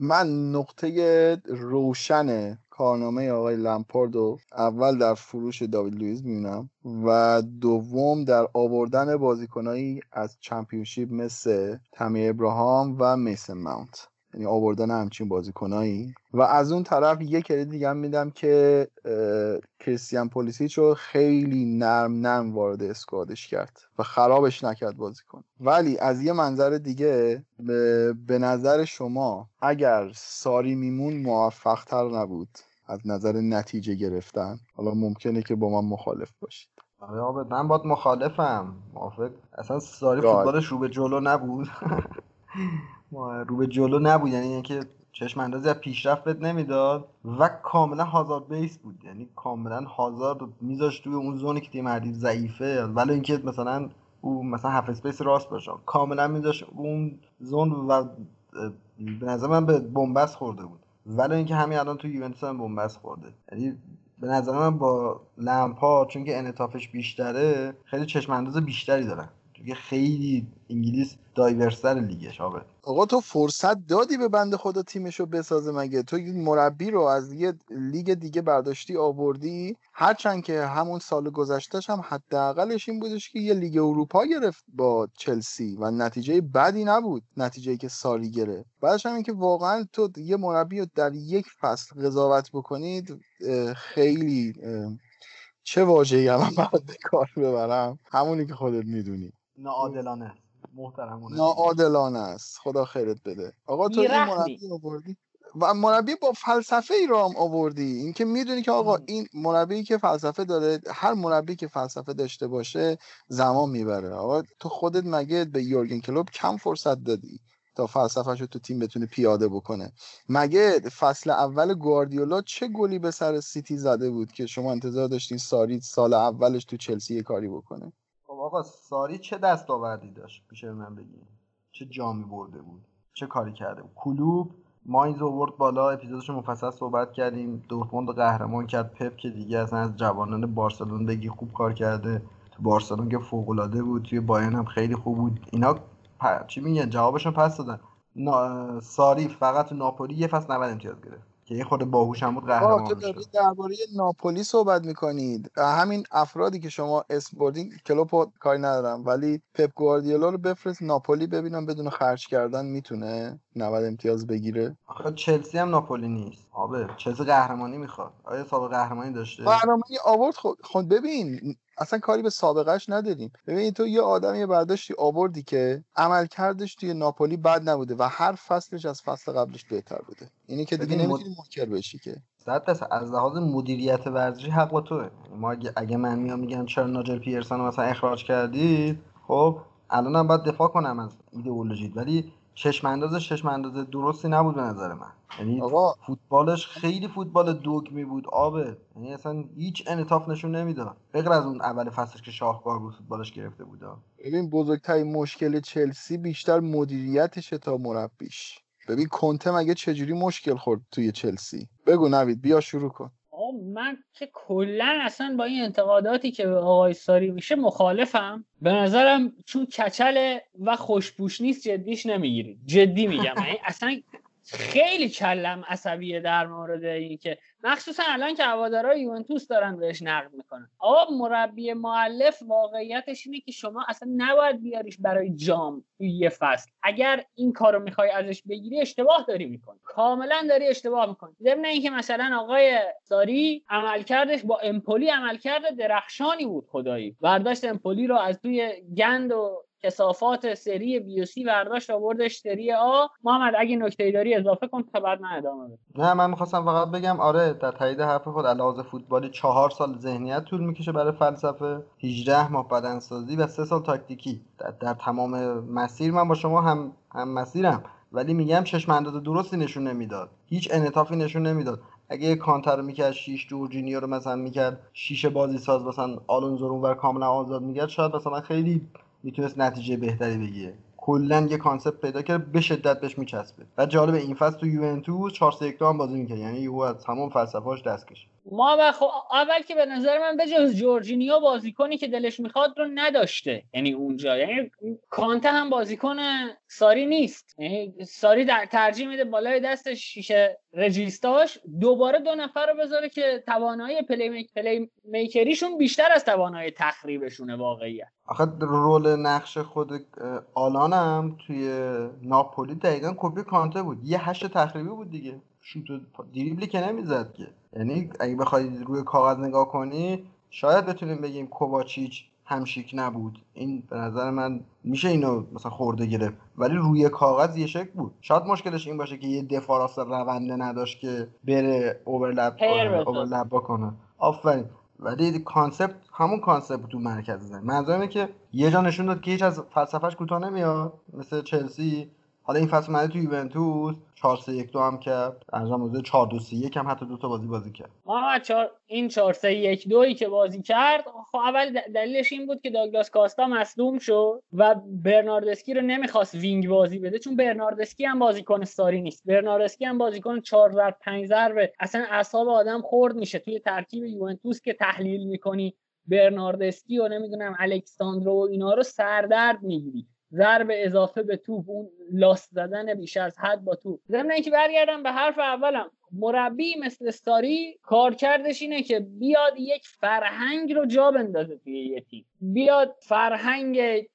من نقطه روشن کارنامه آقای لمپارد اول در فروش داوید لوئیس می‌بینم و دوم در آوردن بازیکنایی از چمپیونشیپ مثل تامی ابراهام و میسن ماونت. یعنی آوردن همچین بازیکنایی. و از اون طرف یه کردیت دیگه هم میدم که کریستیان پولیسیچ رو خیلی نرم نرم وارد اسکوادش کرد و خرابش نکرد بازیکن. ولی از یه منظر دیگه به, به نظر شما اگر ساری میمون موفق تر نبود از نظر نتیجه گرفتن حالا ممکنه که با من مخالف باشید. آره من باید مخالفم. موافق؟ اصلا ساری. فوتبالش رو به جلو نبود. رو به جلو نبود. یعنی اینکه چشم اندازی از پیشرفت بهت نمی‌داد و کاملا هازارد base بود. یعنی کاملا هازارد رو میذاشت توی اون zone ی که تیم حریف ضعیفه. ولی اینکه مثلا او مثلا half space راست باشه. کاملا میذاشت اون zone و به نظر من به بنبست خورده بود. ولی اینکه همین الان تو یوونتوس هم بنبست خورده. یعنی به نظر من با لمپارد چون که انعطافش بیشتره خیلی چشم انداز بیشتری دارن. که خیلی انگلیس دایورستر لیگش آبه آقا تو فرصت دادی به بنده خدا تیمشو بسازه مگه؟ تو مربی رو از یه لیگ دیگه برداشتی آوردی؟ هرچند که همون سال گذشتهش هم حداقلش این بودش که یه لیگ اروپا گرفت با چلسی و نتیجه بدی نبود نتیجه که ساری گرفت. بعدش هم این که واقعا تو یه مربی رو در یک فصل قضاوت بکنید خیلی چه واژه‌ای الان باید به کار ببرم؟ همونی که خودت می‌دونی. ناعادلانه. محترمانه. ناعادلانه است. خدا خیرت بده. آقا تو این. مربی آوردی؟ و مربی با فلسفه ای رو هم آوردی. این که می‌دونی که آقا این مربی که فلسفه داره هر مربی که فلسفه داشته باشه زمان می‌بره. آقا تو خودت مگه به یورگن کلوب کم فرصت دادی تا فلسفهش رو تو تیم بتونه پیاده بکنه؟ مگه فصل اول گواردیولا چه گلی به سر سیتی زده بود که شما انتظار داشتین ساری سال اولش تو چلسی یه کاری بکنه؟ آقا ساری چه دستاوردی داشت میشه من بگی؟ چه جامی برده بود؟ چه کاری کرده بود؟ کلوب ماینز آورد بالا اپیزودش مفصل صحبت کردیم. دورتموند قهرمان کرد. پپ که دیگه اصلا از جوانان بارسلون بگی خوب کار کرده. تو بارسلون که فوق العاده بود. توی بایرن هم خیلی خوب بود. اینا پ- چی میگن؟ جوابشون پس دادن. نا... ساری فقط تو ناپولی یه فصل 90 امتیاز گرفت. که یه خورده باهوش هم بود قهرمان تو دارید درباره ناپولی صحبت می‌کنید. همین افرادی که شما اسم بردین کلوپو کاری ندارم ولی پپ گواردیولا رو بفرست ناپولی ببینم بدون خرج کردن می‌تونه 90 امتیاز بگیره. آخه چلسی هم ناپولی نیست. آبه چلسی قهرمانی می‌خواد. آیا سابقه قهرمانی داشته؟ برنامه آورد خود خود ببین اصلا کاری به سابقهش نداریم. ببین تو یه آدمی برداشتی آوردی که عملکردش توی ناپولی بد نبوده و هر فصلش از فصل قبلش بهتر بوده. اینی که دیگه نمی‌تونی منکر بشی که. صد از لحاظ مدیریت ورزشی حق با توه. ما اگه, اگه من میام میگم چرا ناجل پیرسون رو مثلا اخراج کردید؟ خب الانم باید دفاع کنم از ایدئولوژیت. ولی چشم اندازش چشم انداز درستی نبود به نظر من. یعنی آقا. فوتبالش خیلی فوتبال دوگمی بود آبه. یعنی اصلا هیچ انعطاف نشون نمی‌داد. غیر از اون اول فصلش که شاهکار بود فوتبالش گرفته بود. ببین بزرگترین مشکل چلسی بیشتر مدیریتشه تا مربیش. ببین کنته مگه چجوری مشکل خورد توی چلسی؟ بگو نوید بیا شروع کن. من که کلا اصلا با این انتقاداتی که به آقای ساری میشه مخالفم. به نظرم چون کچله و خوشپوش نیست جدیش نمی‌گیرید جدی میگم. یعنی اصلا خیلی کلم عصبیه در مورد این که مخصوصا الان که هوادارهای یوونتوس دارن بهش نقد می‌کنن. آقا مربی معلف واقعیتش اینه که شما اصلا نباید بیاریش برای جام توی یه فصل. اگر این کارو می‌خوای ازش بگیری اشتباه داری می‌کنی. کاملا داری اشتباه می‌کنی. ضمن اینکه مثلا آقای ساری عملکردش با امپولی عملکرد درخشانی بود خدایی. برداشت امپولی رو از توی گند و کسافات سری بی سی برداشت آوردش سری آ محمد اگه نکته داری اضافه کن تا بعد من ادامه بدم. نه من می‌خواستم فقط بگم آره در تایید حرف خود علاوه فوتبالی چهار سال ذهنیت طول می‌کشه برای فلسفه. 18 ماه بدنسازی و سه سال تاکتیکی. در, در تمام مسیر من با شما هم هم مسیرم. ولی میگم چشم انداز درستی نشون نمی‌داد. هیچ انعطافی نشون نمی‌داد. اگه کانته رو می‌کرد شیش جورجینیو رو مثلا می‌کرد شیش بازی ساز مثلا آلونزو رو کاملا آزاد می‌کرد شاید مثلا خیلی می‌تونست نتیجه بهتری بگیره. کلا یه concept پیدا کرد به شدت بهش میچسبه. و جالب این فصل تو یوونتوس 4 3 هم بازی می‌کرد. یعنی یهو از تمام فلسفه‌اش دست کشید. ما و خب اول که به نظر من به جز جورجینیو بازیکنی که دلش می‌خواد رو نداشته. یعنی اونجا. یعنی کانته هم بازیکن ساری نیست. یعنی ساری در ترجیح میده بالای دست شیشه regista ش دوباره دو نفر رو بذاره که توانایی play, make... playmaker یشون بیشتر از توانایی تخریبشونه واقعیت. آخه role نقش خود آلانم توی ناپولی دقیقا کپی کانته بود. یه هشت تخریبی بود دیگه. شوت دریبلی که نمی‌زد که. یعنی اگه بخوای روی کاغذ نگاه کنی شاید بتونیم بگیم کوواچیچ هامشیک نبود. این به نظر من میشه اینو مثلا خورده گرفت. ولی روی کاغذ یه شکل بود. شاید مشکلش این باشه که یه دفاع راست رونده نداشت که بره overlap overlap بکنه. آفرین. ولی concept همون concept تو مرکز زمین منظورم که یه جا نشون داد که هیچ از فلسفهش کوتاه نمیاد. مثل چلسی. حالا این فصل اومده تو یوونتوس 4 3 1 2 هم کرد. انجام موزه 4 2 3 1 هم حتی دو تا بازی بازی کرد. محمد چار... این 4 3 1 2 ای که بازی کرد خب اول دلیلش این بود که داگلاس کاستا مصدوم شد و برناردسکی رو نمی‌خواست وینگ بازی بده چون برناردسکی هم بازیکن ساری نیست. برناردسکی هم بازیکن 4 ضرب 5 ضربه اصلا اعصاب آدم خورد میشه. توی ترکیب یوونتوس که تحلیل می‌کنی برناردسکی و نمی‌دونم الکساندرو و اینا رو سردرد می‌گیری. ضرب اضافه به توپ اون لاست زدن بیش از حد با توپ. ضمن اینکه برگردم به حرف اولم مربی مثل استاری کارکردش اینه که بیاد یک فرهنگ رو جا بندازه توی یه تیم. بیاد فرهنگ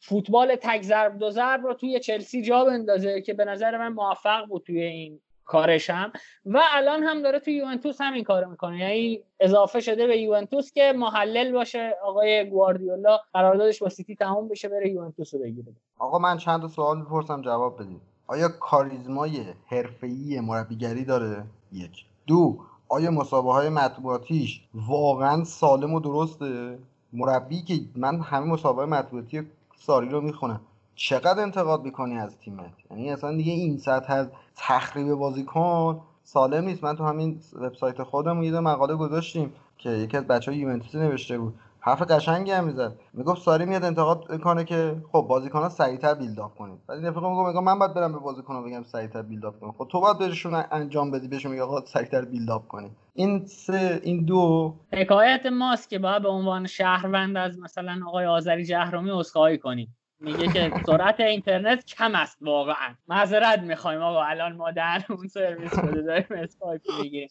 فوتبال تک ضرب دو ضرب رو توی چلسی جا بندازه که به نظر من موفق بود توی این کارش هم و الان هم داره تو یوونتوس همین کارو می‌کنه. یعنی اضافه شده به یوونتوس که محلل باشه. آقای گواردیولا قراردادش با سیتی تمام بشه بره یوونتوس رو بگیره. آقا من چند سوال می‌پرسم جواب بدید آیا کاریزمای حرفه‌ای مربیگری داره؟ یک. دو. آیا مسابقه های مطبوعاتیش واقعا سالم و درسته؟ مربی که من همه مسابقه مطبوعاتی ساری رو می‌خونم. چقدر انتقاد می‌کنی از تیمت؟ یعنی اصلا دیگه این سطح از تخریب بازیکن سالم نیست. من تو همین وبسایت خودم یه مقاله گذاشتیم که یکی از بچه های یوونتوسی نوشته بود. حرف قشنگی هم می‌زد. می‌گفت ساری میاد انتقاد کنه که خب بازیکن‌ها سریعتر build up کنید. بعد این دفعه میگم من باید برم به بازیکن‌ها بگم سریعتر build up کنید خب تو باید بهشون انجام بدی بهشون میگه آقا سریعتر build up کنید. این سه این دو حکایت ماست که باید به عنوان شهروند از مثلا آقای آذری جهرمی عذرخواهی کنیم. میگه که سرعت اینترنت کم است واقعا. معذرت می‌خوایم آقا الان ما در اون سرویس بوده داریم اسکایپ می‌گیریم.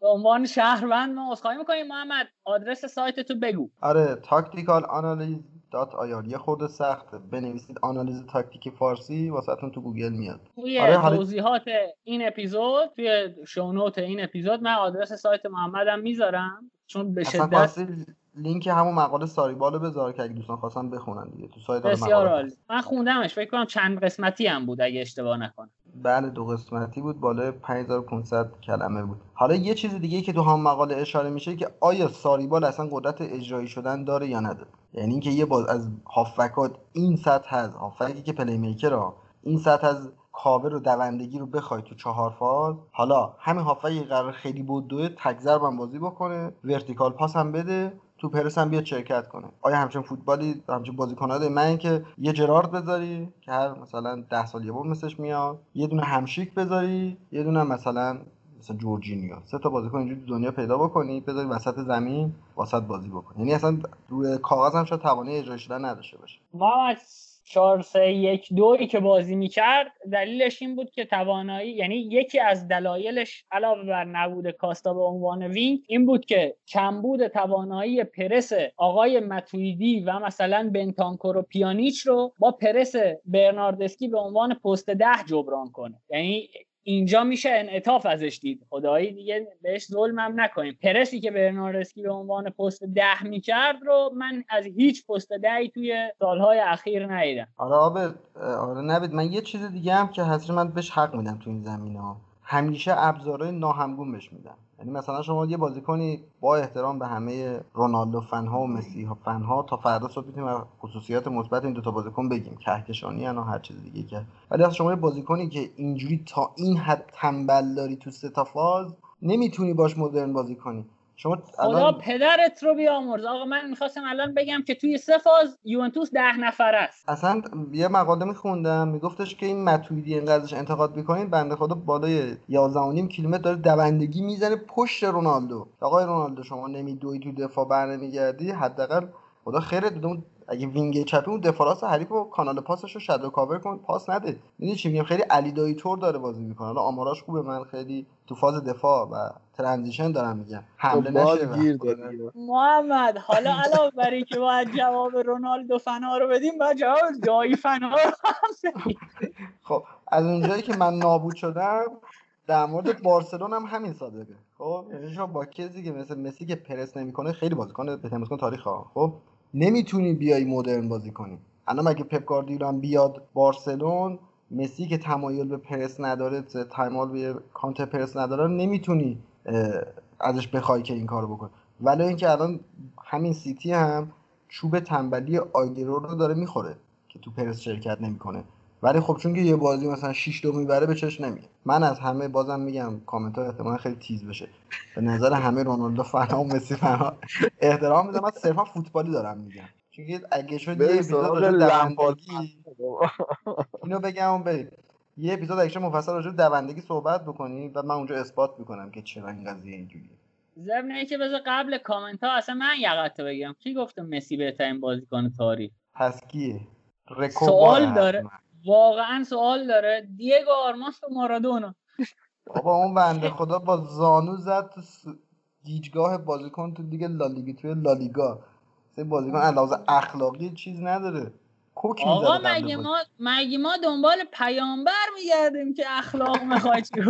به عنوان شهروند ما عذرخواهی می‌کنیم. محمد آدرس سایت تو بگو. آره tactical analysis dot ir یه خورده سخته بنویسید آنالیز تاکتیکی فارسی واسهتون تو گوگل میاد. توی آره توضیحات این اپیزود توی show note این اپیزود من آدرس سایت محمدم می‌ذارم. چون به شدت لینک همون مقاله Sarriball و بذار که اگه دوستان خواستن بخونن دیگه. تو سایت بسیار عالی. من خوندمش فکر کنم چند قسمتی هم بود اگه اشتباه نکنم. بله دو قسمتی بود بالای 5500 کلمه بود. حالا یه چیز دیگه که تو هم مقاله اشاره میشه که آیا ساریبال اصلا قدرت اجرایی شدن داره یا نداره؟ یعنی اینکه یه باز از هافکات این سطح از هافکی که پلی میکر این سطح از کاور و دوندگی رو بخوای تو چهار فاز حالا همین هافکی قرار خیلی بود دوه تگذر بازی بکنه ورتیکال پاس هم بده تو پرس هم بیاد شرکت کنه. آیا همچین فوتبالی همچین بازیکن‌ها داری؟ من اینکه یه جرارد بذاری که هر مثلا ده سال یه بار مثلش میاد یه دونه همشیک بذاری یه دونه مثلا مثلا جورجینیو. سه تا بازیکن اینجوری دنیا پیدا بکنی بذاری وسط زمین واسط بازی بکنی. یعنی اصلا روی کاغذ هم شاید توانایی اجرا شدن نداشته باشه. ما 4 3 1 2 که بازی می‌کرد دلیلش این بود که توانایی یعنی یکی از دلایلش علاوه بر نبود کاستا به عنوان wing این بود که کمبود توانایی پرس آقای ماتویدی و مثلا بنتانکور و پیانیچ رو با پرس برناردسکی به عنوان پست ده جبران کنه. یعنی اینجا میشه انعطاف ازش دید. خدایی دیگه بهش ظلم هم نکنیم. پرسی که برناردسکی به عنوان پست ده می‌کرد رو من از هیچ پست دهی توی سالهای اخیر ندیدم. آره آب آره نبید من یه چیز دیگه هم که حسیر من بهش حق میدم تو این زمینه ها همیشه ابزارهای ناهمگون بهش میدم. یعنی مثلا شما یه بازیکنی با احترام به همه رونالدو فنها و مسی ها فنها تا فردا صبح می‌تونیم خصوصیات مثبت این دو تا بازیکن بگیم. کهکشانی یا هر چیز دیگه که. ولی از شما یه بازیکنی که اینجوری تا این حد تنبل داری تو سه فاز نمی‌تونی باش مدرن بازی کنی. شما خدا الان پدرت رو بیامرز. آقا من می‌خواستم الان بگم که توی سه فاز یوونتوس ده نفر است. اصلا یه مقاله میخوندم میگفتش که این متویدی اینقدرش انتقاد می‌کنین بنده خدا بالای 11 کیلومتر داره دوندگی می‌زنه پشت رونالدو. آقای رونالدو شما نمیدوی تو دفاع برنمیگردی؟ حداقل خدا خیرت بده. اگه wing چپی اون دفاع راست حریف و کانال پاسش رو shadow cover کن. پاس نده. می‌دونی چی میگم؟ خیلی علی دایی طور داره بازی می‌کنه. حالا آماراش خوبه من خیلی تو فاز دفاع و transition دارم میگم حمله باز نشه محمد حالا علاوه بر این که باید جواب رونالدو فنا رو بدیم باید جواب دایی فنا رو هم خب از اونجایی که من نابود شدم در مورد بارسلون هم همین صادقه خب یعنی شما با کسی که مثل مسی که پرس نمی‌کنه خیلی بازیکن بهترین بازیکن تاریخ ها. خب نمی‌تونی بیای مدرن بازی کنی الان مگه پپ گاردیولا هم بیاد بارسلون مسی که تمایل به پرس نداره تمایل به کانتر پرس نداره نمی‌تونی ازش بخوای که این کارو بکنه ولی اینکه الان همین سیتی هم چوب تنبلی آیلرو رو داره می‌خوره که تو پرس شرکت نمی‌کنه. ولی خب چون که یه بازی مثلا 6 دو می‌بره به چش نمیاد من از همه بازم میگم کامنت ها احتمالا خیلی تیز بشه. به نظر همه رونالدو فنا و مسی فنا. احترام می‌ذارم من صرفا فوتبالی دارم میگم. چون اگه شد یه راجع. دوندگی اینو بگم بریم یه اپیزود شد مفصل راجع به دوندگی صحبت بکنیم و من اونجا اثبات می‌کنم که چرا این قضیه اینجوریه. ضمن اینکه بذار قبل کامنت ها اصلا من یقت بگم کی گفته مسی بهترین بازیکن تاریخ؟ پس کیه سوال داره. واقعا سوال داره. دیگو آرماس و مارادونا. بابا اون بنده خدا با زانو زد تو گیجگاه بازیکن تو دیگه لالیگا توی لالیگا. سه بازیکن علاوه اخلاقی چیز نداره. کوک آقا مگه. ما مگه ما دنبال پیامبر میگردیم که اخلاق می‌خواد چی.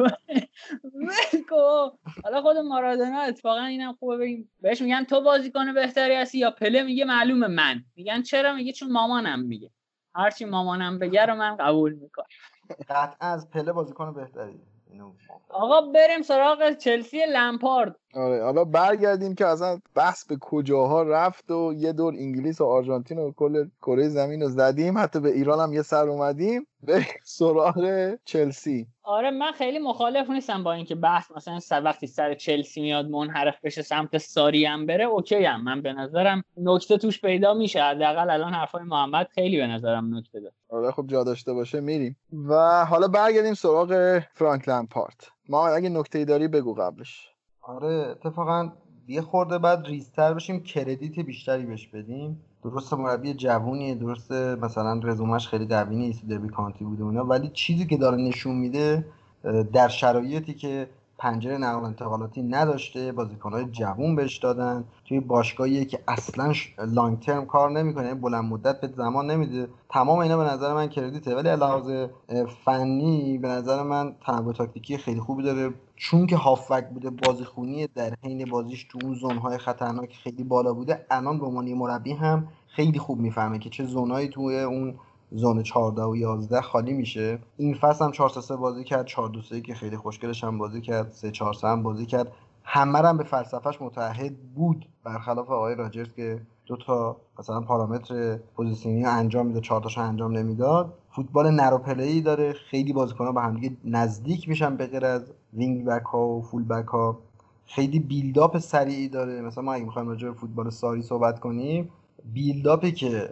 حالا خود مارادونا اتفاقا اینم خوبه بگیم. بهش میگن تو بازیکن بهتری هستی یا پله میگه معلومه من. میگن چرا؟ میگه چون مامانم میگه. هرچی مامانم بگه رو من قبول می‌کنم. قطعا از پله بازیکن بهتری. آقا بریم سراغ چلسی لمپارد. آره حالا برگردیم که اصلا بحث به کجاها رفت و یه دور انگلیس و آرژانتین و کل کره زمین رو زدیم. حتی به ایران هم یه سر اومدیم. به سراغ چلسی. آره من خیلی مخالف نیستم با اینکه بحث مثلا سر وقتی سر چلسی میاد منحرف بشه سمت ساری هم بره اوکی هم. من به نظرم نکته توش پیدا میشه. حداقل الان حرفای محمد خیلی به نظرم نکته داره. آره خب جا داشته باشه میریم. و حالا برگردیم سراغ فرانک لمپارت. ما اگه نکته داری بگو قبلش. آره اتفاقا یه خورده بعد ریزتر بشیم کردیت بیشتری بهش بدیم. درست مربی جوونیه درست مثلا رزومش خیلی قوی نیست دربی کانتی بوده اونا ولی چیزی که داره نشون میده در شرایطی که پنجره نقل انتقالاتی نداشته بازیکنهای جوون بهش دادن. توی باشگاهی که اصلا لانگ ترم کار نمی‌کنه بلند مدت به زمان نمیده. تمام اینا به نظر من کردیته. ولی علاوه فنی به نظر من تنوع تاکتیکی خیلی خوبی داره. چون که هافک بوده بازی خونی در حین بازیش تو اون زونهای خطرناک خیلی بالا بوده الان به عنوان مربی هم خیلی خوب می‌فهمه که چه زونایی توی اون زون 14 و 11 خالی میشه. این فصل هم 4 3 بازی کرد 4 2 3 که خیلی خوشگلش هم بازی کرد 3 4 3 هم بازی کرد. همه هم به فلسفهش متعهد بود برخلاف آقای راجرز که دو تا مثلا پارامتر position ی انجام میده چهار تاشو انجام نمی‌داد. فوتبال narrow play داره. خیلی بازیکن‌ها به همدیگه نزدیک میشن به غیر از wing back ها و full back ها خیلی build up سریعی داره. مثلا ما اگه می‌خوایم راجع به فوتبال ساری صحبت کنیم build up ی که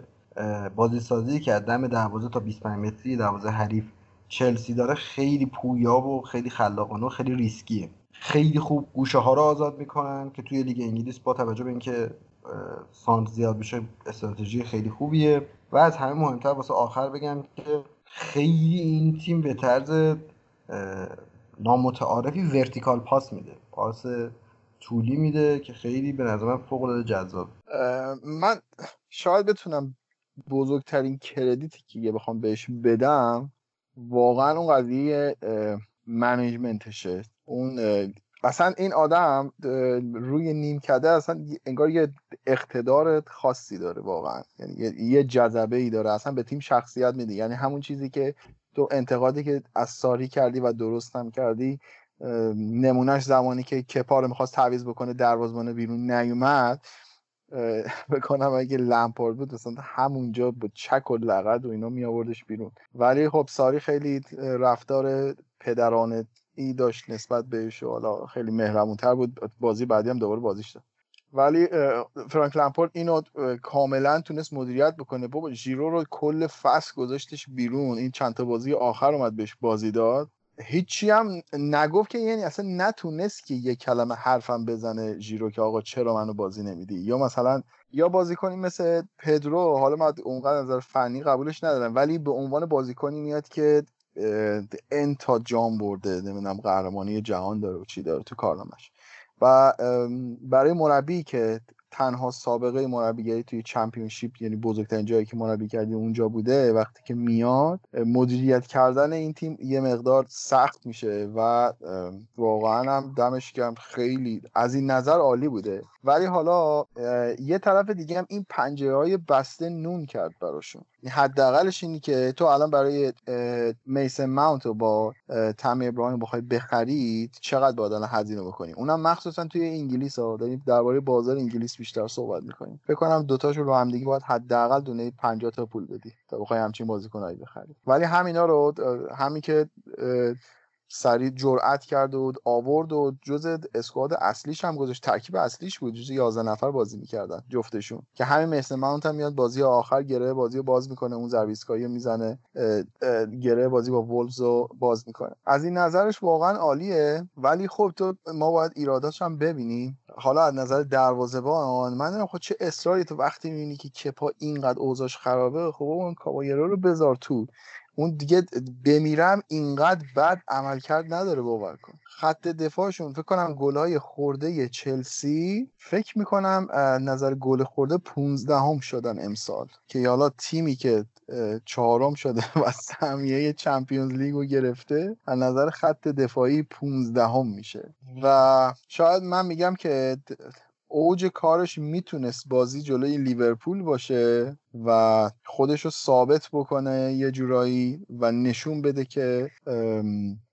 بازی سازی که دم دروازه تا 25 متری دروازه حریف چلسی داره خیلی پویا و خیلی خلاقانه و خیلی ریسکیه. خیلی خوب گوشه ها رو آزاد می‌کنن که توی لیگ انگلیس با توجه به اینکه سانت زیاد بشه استراتژی خیلی خوبیه. و از همه مهمتر واسه آخر بگم که خیلی این تیم به طرز نامتعارفی ورتیکال پاس میده. پاس طولی میده که خیلی به نظر من فوق العاده جذاب. من شاید بتونم بزرگترین کردیتی که بخوام بهش بدم واقعا اون قضیه منیجمنتشه. اون اصلا این آدم روی نیم کده اصلا انگار یه اقتدار خاصی داره واقعا. یعنی یه جذبه ای داره. اصلا به تیم شخصیت میده. یعنی همون چیزی که تو انتقادی که از ساری کردی و درست هم کردی نمونهش زمانی که کپار می‌خواست تعویض بکنه دروازبان بیرون نیومد بکنم اگه لمپارد بود مثلا همونجا با چک و لغت و اینا می آوردش بیرون. ولی خب ساری خیلی رفتار پدرانه ای داشت نسبت بهش و حالا خیلی مهربونتر بود. بازی بعدی هم دوباره بازیش داد. ولی فرانک لمپارد اینو کاملا تونست مدیریت بکنه. بابا ژیرو رو کل فصل گذاشتش بیرون. این چند تا بازی آخر اومد بهش بازی داد. هیچی هم نگفت که یعنی اصلا نتونست که یه کلمه حرفم بزنه ژیرو که آقا چرا منو بازی نمیدی؟ یا مثلا یا بازیکنی مثل پدرو حالا من اونقدر نظر فنی قبولش ندارم ولی به عنوان بازیکنی میاد که انتا جام برده نمی‌دونم قهرمانی جهان داره و چی داره تو کارنامش و برای مربی که تنها سابقه مربیگری توی چمپیونشیپ یعنی بزرگترین جایی که مربی کردی اونجا بوده وقتی که میاد مدیریت کردن این تیم یه مقدار سخت میشه و واقعا هم دمش گرم خیلی از این نظر عالی بوده. ولی حالا یه طرف دیگه هم این پنجره های بسته نون کرد براشون. حداقلش اینی که تو الان برای میسن ماونت رو با تم ابراهیم بخوای بخرید چقدر باید الان هزینه بکنی؟ اونم مخصوصا توی انگلیس ها. داریم درباره بازار انگلیس بیشتر صحبت می‌کنیم. فکر کنم دوتاشو رو هم دیگه باید حداقل دونه 50 تا پول بدی تا بخوای همچین بازیکنایی بخری. ولی همینا رو همین که سریع جرأت کرد و آورد و جز اسکواد اصلیش هم گذاشت. ترکیب اصلیش بود. جز 11 نفر بازی می‌کردن جفتشون. که همین مثل ماونت هم میاد بازی آخر گره بازی رو باز می‌کنه. اون زرویسکایی می‌زنه. گره بازی با وولز رو باز می‌کنه. از این نظرش واقعا عالیه. ولی خب تو ما باید ایراداش هم ببینیم. حالا از نظر دروازه‌بان من نمی‌دونم خب چه اصراری تو وقتی می‌بینی که کپا اینقدر اوضاعش خرابه. خب اون کابایرو رو بذار تو. اون دیگه بمیرم اینقدر بد عملکرد نداره باور کن. خط دفاعشون فکر کنم گلهای خورده چلسی فکر می‌کنم نظر گل خورده 15 هم شدن امسال. که حالا تیمی که چهارم شده و سهمیه چمپیونز لیگ رو گرفته از نظر خط دفاعی 15 هم میشه. و شاید من میگم که اوج کارش می‌تونست بازی جلوی لیورپول باشه و خودش رو ثابت بکنه یه جورایی و نشون بده که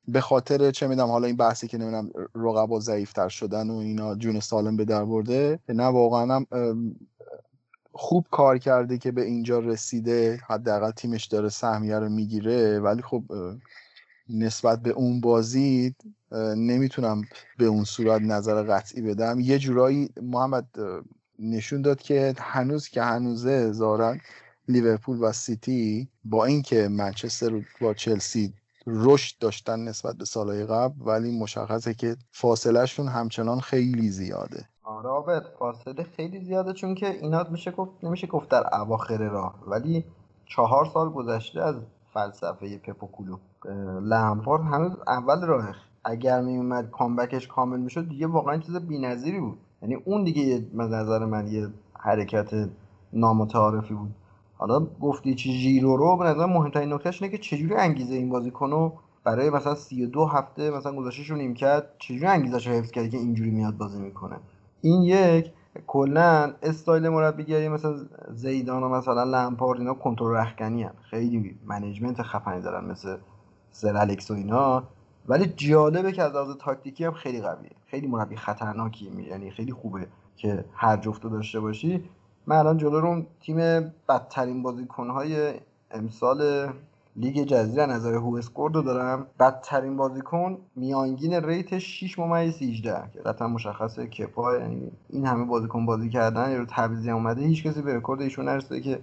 به خاطر چه میدم حالا این بحثی که نمی‌دونم رقبا ضعیفتر شدن و اینا جون سالم به در برده نه واقعا هم خوب کار کرده که به اینجا رسیده حداقل تیمش داره سهمیه رو می‌گیره. ولی خب نسبت به اون بازی نمی‌تونم به اون صورت نظر قطعی بدم. یه جورایی محمد نشون داد که هنوز که هنوزه زارن لیورپول و سیتی با اینکه منچستر با چلسی رشد داشتن نسبت به سالهای قبل ولی مشخصه که فاصلهشون همچنان خیلی زیاده. آره فاصله خیلی زیاده چون که اینا میشه گفت نمیشه گفت در اواخر راه. ولی چهار سال گذشته از فلسفه پپوکولو لمپارد هنوز اول راه اگر میومد کامبکش کامل می‌شد دیگه واقعا چیز بی‌نظیری بود. یعنی اون دیگه نظر من یه حرکت نامتعارفی بود. حالا گفتی چی ژیرو رو به نظر مهمترین نکتهش اینه که چجوری انگیزه این بازیکنو برای مثلا 32 هفته مثلا گذاشتش رو نیم کرد چجوری انگیزش رو حفظ کرد که اینجوری میاد بازی می‌کنه. این یک. کلا استایل مربیگری مثلا زیدان و مثلا لمپارد اینا کنترل رخکنی. خیلی management خفنی دارن مثل سر الکس و اینا. ولی جالبه که از لحاظ تاکتیکی هم خیلی قویه. خیلی مربی خطرناکی یعنی خیلی خوبه که هر جفتو داشته باشی. من الان جلو رو تیم بدترین بازیکنهای امسال لیگ جزیره نظر WhoScored رو دارم. بدترین بازیکن میانگین rate 6 ممیز 18 که قطعا مشخصه کپا یعنی این همه بازیکن بازی کردن یا رو تعویضی اومده. هیچ کسی به رکورد ایشون نرسیده که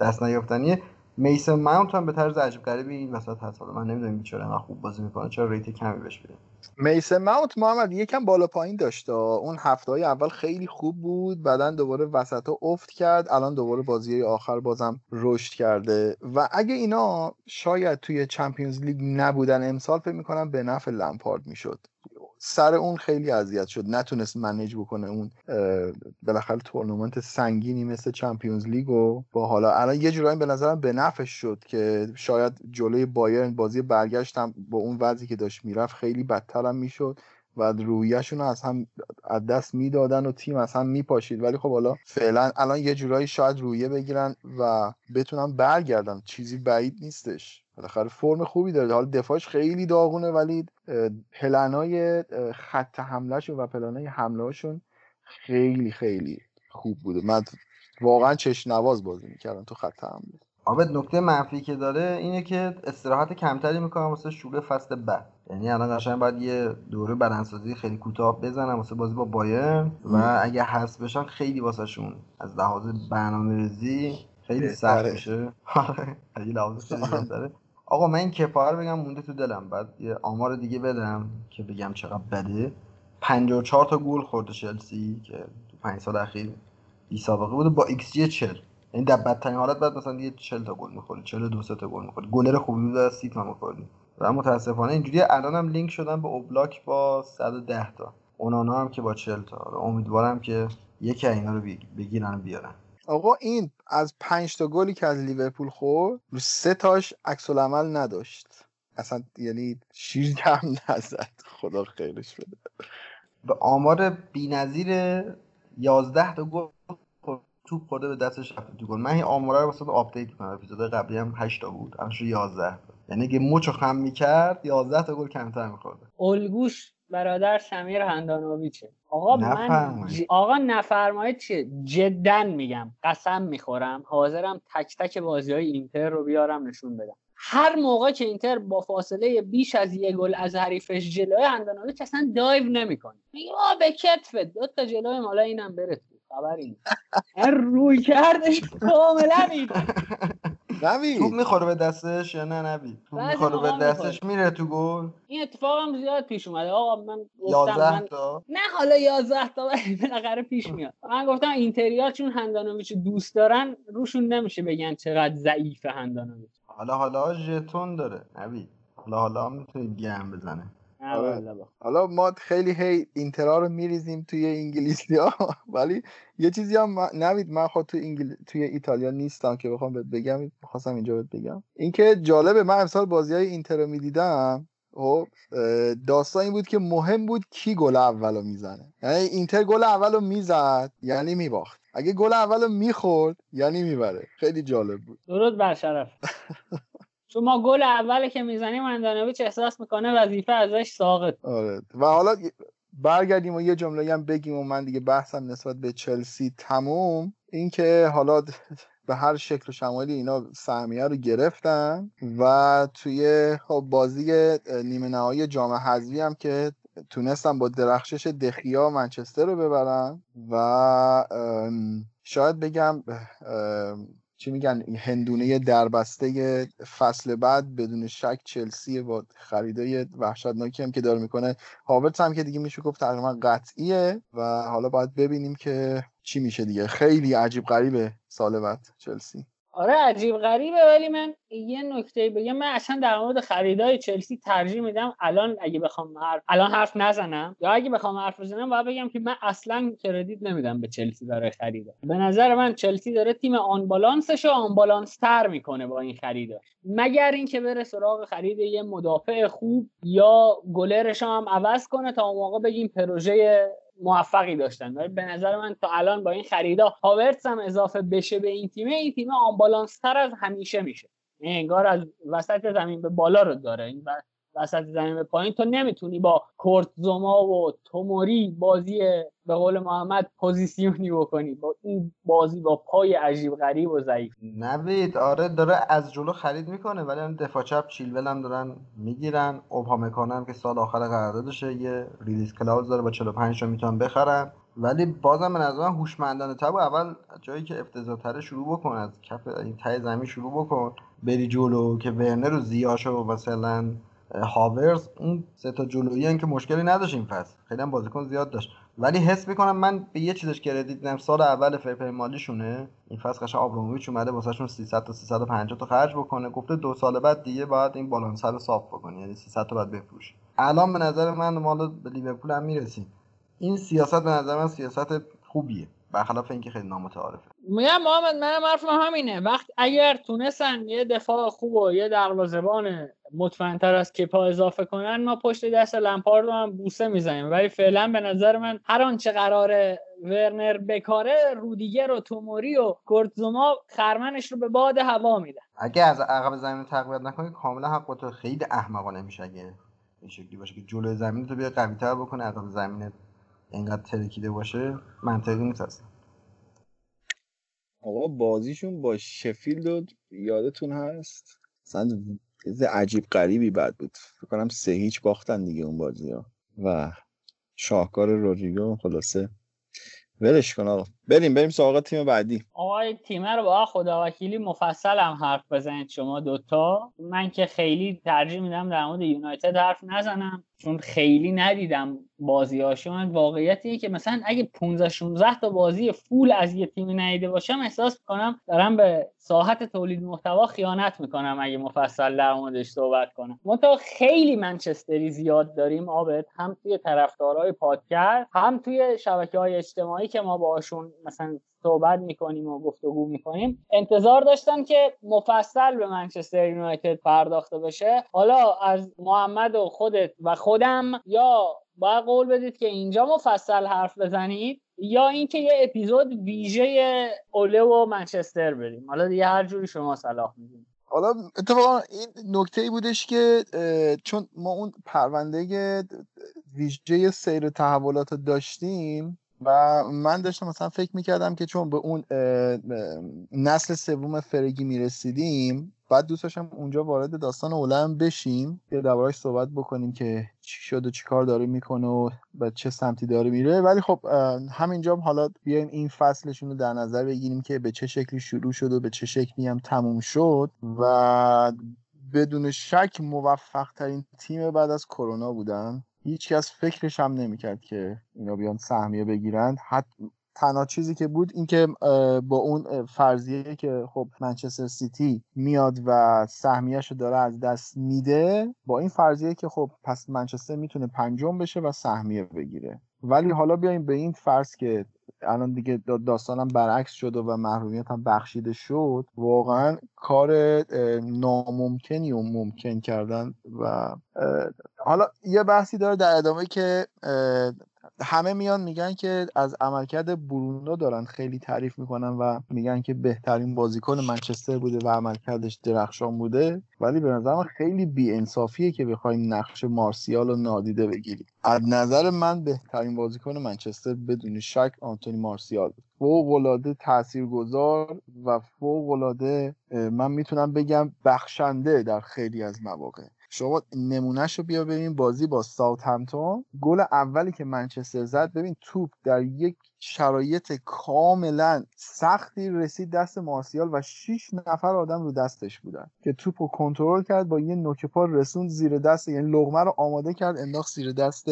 دست نیافتنیه. میسن ماونت هم به طرز عجیب غریبی این وسط هست. حالا من نمی‌دونم بیچاره انقدر خوب بازی می‌کنه چرا ریت کمی بهش بده میسن ماونت محمد یکم بالا پایین داشت. اون هفته های اول خیلی خوب بود بعدا دوباره وسط ها افت کرد الان دوباره بازی آخر بازم رشد کرده. و اگه اینا شاید توی چمپیونز لیگ نبودن امسال فکر می‌کنم به نفع لمپارد می‌شد. سر اون خیلی اذیت شد. نتونست منیج بکنه اون بالاخره تورنمنت سنگینی مثل چمپیونز لیگ و با حالا الان یه جورایی به نظرم به نفعش شد که شاید جلوی بایرن بازی برگشتم با اون وضعی که داشت می‌رفت خیلی بدتر هم می‌شد و رویشون از هم از دست می‌دادن و تیم از هم میپاشید. ولی خب حالا فعلا الان یه جورایی شاید رویه بگیرن و بتونن برگردن. چیزی بعید نیستش. بالاخره فرم خوبی داره. حالا دفاعش خیلی داغونه ولی پلنای خط حملهشون و پلنای حملهشون خیلی خیلی خوب بوده. من واقعا چشم نواز بازی می‌کردم تو خط حمله. آبد نکته منفی که داره اینه که استراحت کمتری می‌کنم واسه شروع فصل بعد. یعنی الان قشنگ باید یه دوره بدنسازی خیلی کوتاه بزنم واسه بازی با بایرن و اگه حذف بشن خیلی واسهشون از لحاظ برنامه‌ریزی خیلی سخت میشه. خیلی لحاظ خیلی داره. آقا من این کپا یه بگم مونده تو دلم. بعد یه آمار دیگه بدم که بگم چقدر بده. 54 تا گل خورده چلسی که تو 5 سال اخیر بی سابقه بوده. با ایکس جی 40 یعنی در بدترین حالت بعد مثلا یه 40 تا گل می‌خوره 42 تا گل می‌خوره گلر خوبی بود از 30 تا می‌خوره و متاسفانه اینجوری الانم لینک شدن به اوبلاک با 110 تا. اونانا هم که با 40 تا. امیدوارم که یکی اینا رو بگیرن بیارن. آقا این از پنج تا گلی که از لیورپول خورد رو سه تاش عکس العمل نداشت. اصلا یعنی شیرجه هم نزد. خدا خیرش بده. به آمار بی‌نظیر 11 تا گل توپ خورده به دستش رفته تو گل. من این آمارا رو واسه update کنم اپیزود قبلی هم 8 تا بود. الان 11 تا. یعنی اگه مچشو خم می‌کرد 11 تا گل کمتر میخورده الگوش برادر سمیر هندانویچه آقا من ج... آقا نفرمایید چیه؟ جدا میگم. قسم می‌خورم. حاضرم تک تک بازی های اینتر رو بیارم نشون بدم. هر موقع که اینتر با فاصله بیش از یه گل از حریفش جلوی هندانویچ اصلا dive نمی‌کنه. میگه به کتفت. دو تا جلوی مالا اینم بره خبری روی کردش کاملا نبی. توپ می‌خوره به دستش یا نه نبی؟ توپ می‌خوره به دستش میره تو گل. این اتفاق هم زیاد پیش اومده. آقا من گفتم من... تا. نه حالا 11 تا بالاخره پیش میاد. من گفتم اینتریا چون هندانویچ دوست دارن روشون نمیشه بگن چقدر ضعیف هندانویچ. حالا حالا ژتون داره نبی. حالا حالا می‌تونه گم بزنه. حالا ما خیلی هی اینترا رو میریزیم توی انگلیسی ها ولی یه چیزی هم نوید من خود توی, انگل... توی ایتالیا نیستم که بخوام بهت بگم خواستم اینجا بهت بگم. اینکه جالبه من امسال بازی های اینتر رو می‌دیدم. خب داستان این بود که مهم بود کی گل اول رو می‌زنه. یعنی اینتر گل اول رو می‌زد یعنی میباخت. اگه گل اول رو می‌خورد یعنی می‌بره. خیلی جالب بود. درود بر شرف. چون ما گل اول که می‌زنیم اندانویچ احساس می‌کنه وظیفه ازش ساقط آره. و حالا برگردیم و یه جمله هم بگیم و من دیگه بحثم نسبت به چلسی تموم. اینکه حالا به هر شکل و شمالی اینا سهمیه رو گرفتن و توی خب بازی نیمه نهایی جام حذفی هم که تونستن با درخشش دخیا منچستر رو ببرن و شاید بگم چی میگن هندونه دربسته فصل بعد بدون شک چلسی با خریدای وحشتناکی هم که داره می‌کنه. هاورتس هم که دیگه میشه گفت تقریبا قطعیه و حالا باید ببینیم که چی میشه دیگه. خیلی عجیب غریبه سال بعد چلسی. آره عجیب غریبه ولی من یه نکته بگم من اصلا در مورد خریدای چلسی ترجیح میدم الان اگه بخوام حرف الان حرف نزنم یا اگه بخوام حرف بزنم باید بگم که من اصلا کردیت نمیدم به چلسی برای خریدا. به نظر من چلسی داره تیم آن بالانسش رو آن بالانس تر می‌کنه با این خریدا. مگر اینکه بره سراغ خرید یه مدافع خوب یا گلرش هم عوض کنه تا اون موقع بگیم پروژه موفقی داشتن. ولی به نظر من تا الان با این خریدا هاورتس هم اضافه بشه به این تیم این تیم آنبالانس تر از همیشه میشه. انگار از وسط زمین به بالا رو داره. این وسط زمین پایین تو نمی‌تونی با کورت زوما و توموری بازی به قول محمد پوزیسیونی بکنی. با این بازی با پای عجیب غریب و ضعیف. نوید آره داره از جلو خرید می‌کنه ولی اون دفاع چپ چیلول هم دارن می‌گیرن. اوپامکانو هم که سال آخر قراردادشه یه release clause داره با 45 تا می‌تونن بخرن. ولی بازم به نظر من هوشمندانه تر اول جایی که افتضاحتره شروع بکن از کف این ته زمین شروع بکن. بری جلو که ورنر و زیاشو مثلا هاورتز اون سه تا جلویی که مشکلی نداشت این فصل. خیلی هم بازیکن زیاد داشت. ولی حس می‌کنم من به یه چیزش credit می‌دم. سال اول fair play مالیشونه. این فصل قشنگ آبراموویچ اومده واسهشون 300 تا 350 تا خرج بکنه. گفته دو سال بعد دیگه باید این بالانس رو صاف بکنی یعنی 300 تا بعد بفروشی الان به نظر من مال به لیورپول هم می‌رسیم این سیاست به نظر من سیاست خوبیه. برخلاف اینکه خیلی نامتعارفه. میگم محمد منم حرفم همینه. وقت اگر تونستن یه دفاع خوب و یه دروازه‌بان مطمئنتر از کپا اضافه کنن ما پشت دست لمپارد رو هم بوسه می‌زنیم. ولی فعلا به نظر من هر آنچه قراره ورنر بکاره رودیگر و توموری و گردزوما خرمنش رو به باد هوا میدن. اگه از عقب زمین تقویت نکنی کاملا حق تو. خیلی احمقانه میشه اگه این شکلی باشه که جلوی زمین تو بیا قوی تر بکنه عقب زمین اینقدر ترکیده باشه منطقی نیست اصلا آقا بازیشون با شفیلد یادتون هست؟ مثلا عجیب غریبی بد بود. فکر کنم سه هیچ باختن دیگه اون بازی ها و شاهکار رودریگو خلاصه. ولش کن آقا. بریم بریم سراغ تیم بعدی. آقای تیم رو با خداوکیلی مفصل هم حرف بزنید شما دوتا. من که خیلی ترجیح میدم در مورد یونایتد حرف نزنم چون خیلی ندیدم بازیاشون واقعیتیه که مثلا اگه 15 16 تا بازی فول از یه تیمی ندیده باشم احساس کنم دارم به ساحت تولید محتوا خیانت می‌کنم اگه مفصل در موردش صحبت کنم. منتها خیلی منچستری زیاد داریم آبد هم توی طرفدارای پادکست هم توی شبکه های اجتماعی که ما باشون مثلا صحبت می‌کنیم و گفتگو می‌کنیم. انتظار داشتن که مفصل به منچستر یونایتد پرداخته بشه. حالا از محمد و خودت و خودم یا باید قول بدید که اینجا مفصل حرف بزنید یا اینکه یه اپیزود ویژه اوله و منچستر بریم. حالا دیگه هر جوری شما صلاح می‌دونید. حالا اتفاقا این نکته ای بودش که چون ما اون پرونده ویژه سیر تحولات داشتیم و من داشتم مثلا فکر می‌کردم که چون به اون نسل سوم فرگی می‌رسیدیم بعد دوست داشتم اونجا وارد داستان اولم بشیم یه دربارهش صحبت بکنیم که چی شد و چی کار داره می‌کنه و به چه سمتی داره میره. ولی خب همینجا حالا بیایم این فصلشون رو در نظر بگیریم که به چه شکلی شروع شد و به چه شکلی هم تموم شد و بدون شک موفق ترین تیم بعد از کرونا بودن. هیچ کس فکرش هم نمی‌کرد که اینا بیان سهمیه بگیرند حتی تنها چیزی که بود اینکه با اون فرضیه که خب منچستر سیتی میاد و سهمیهش رو داره از دست میده با این فرضیه که خب پس منچستر می‌تونه پنجم بشه و سهمیه بگیره. ولی حالا بیایم به این فرض که الان دیگه داستانم برعکس شد و محرومیت هم بخشیده شد واقعا کار ناممکنی و ممکن کردن و حالا یه بحثی داره در ادامه که همه میان میگن که از عملکرد برونو دارن خیلی تعریف می‌کنن و میگن که بهترین بازیکن منچستر بوده و عملکردش درخشان بوده. ولی به نظر من خیلی بیانصافیه که بخوایم نقش مارسیال رو نادیده بگیریم. از نظر من بهترین بازیکن منچستر بدون شک آنتونی مارسیال بود. فوق العاده تاثیرگذار و فوق العاده من می‌تونم بگم بخشنده در خیلی از مواقع. شما نمونهش رو بیا ببین بازی با ساوت همتون گل اولی که منچستر زد ببین توپ در یک شرایط کاملا سختی رسید دست مارسیال و 6 نفر آدم رو دستش بودن که توپ رو کنترل کرد با یه نوک پا رسوند زیر دست یعنی لغمه رو آماده کرد انداخت زیر دست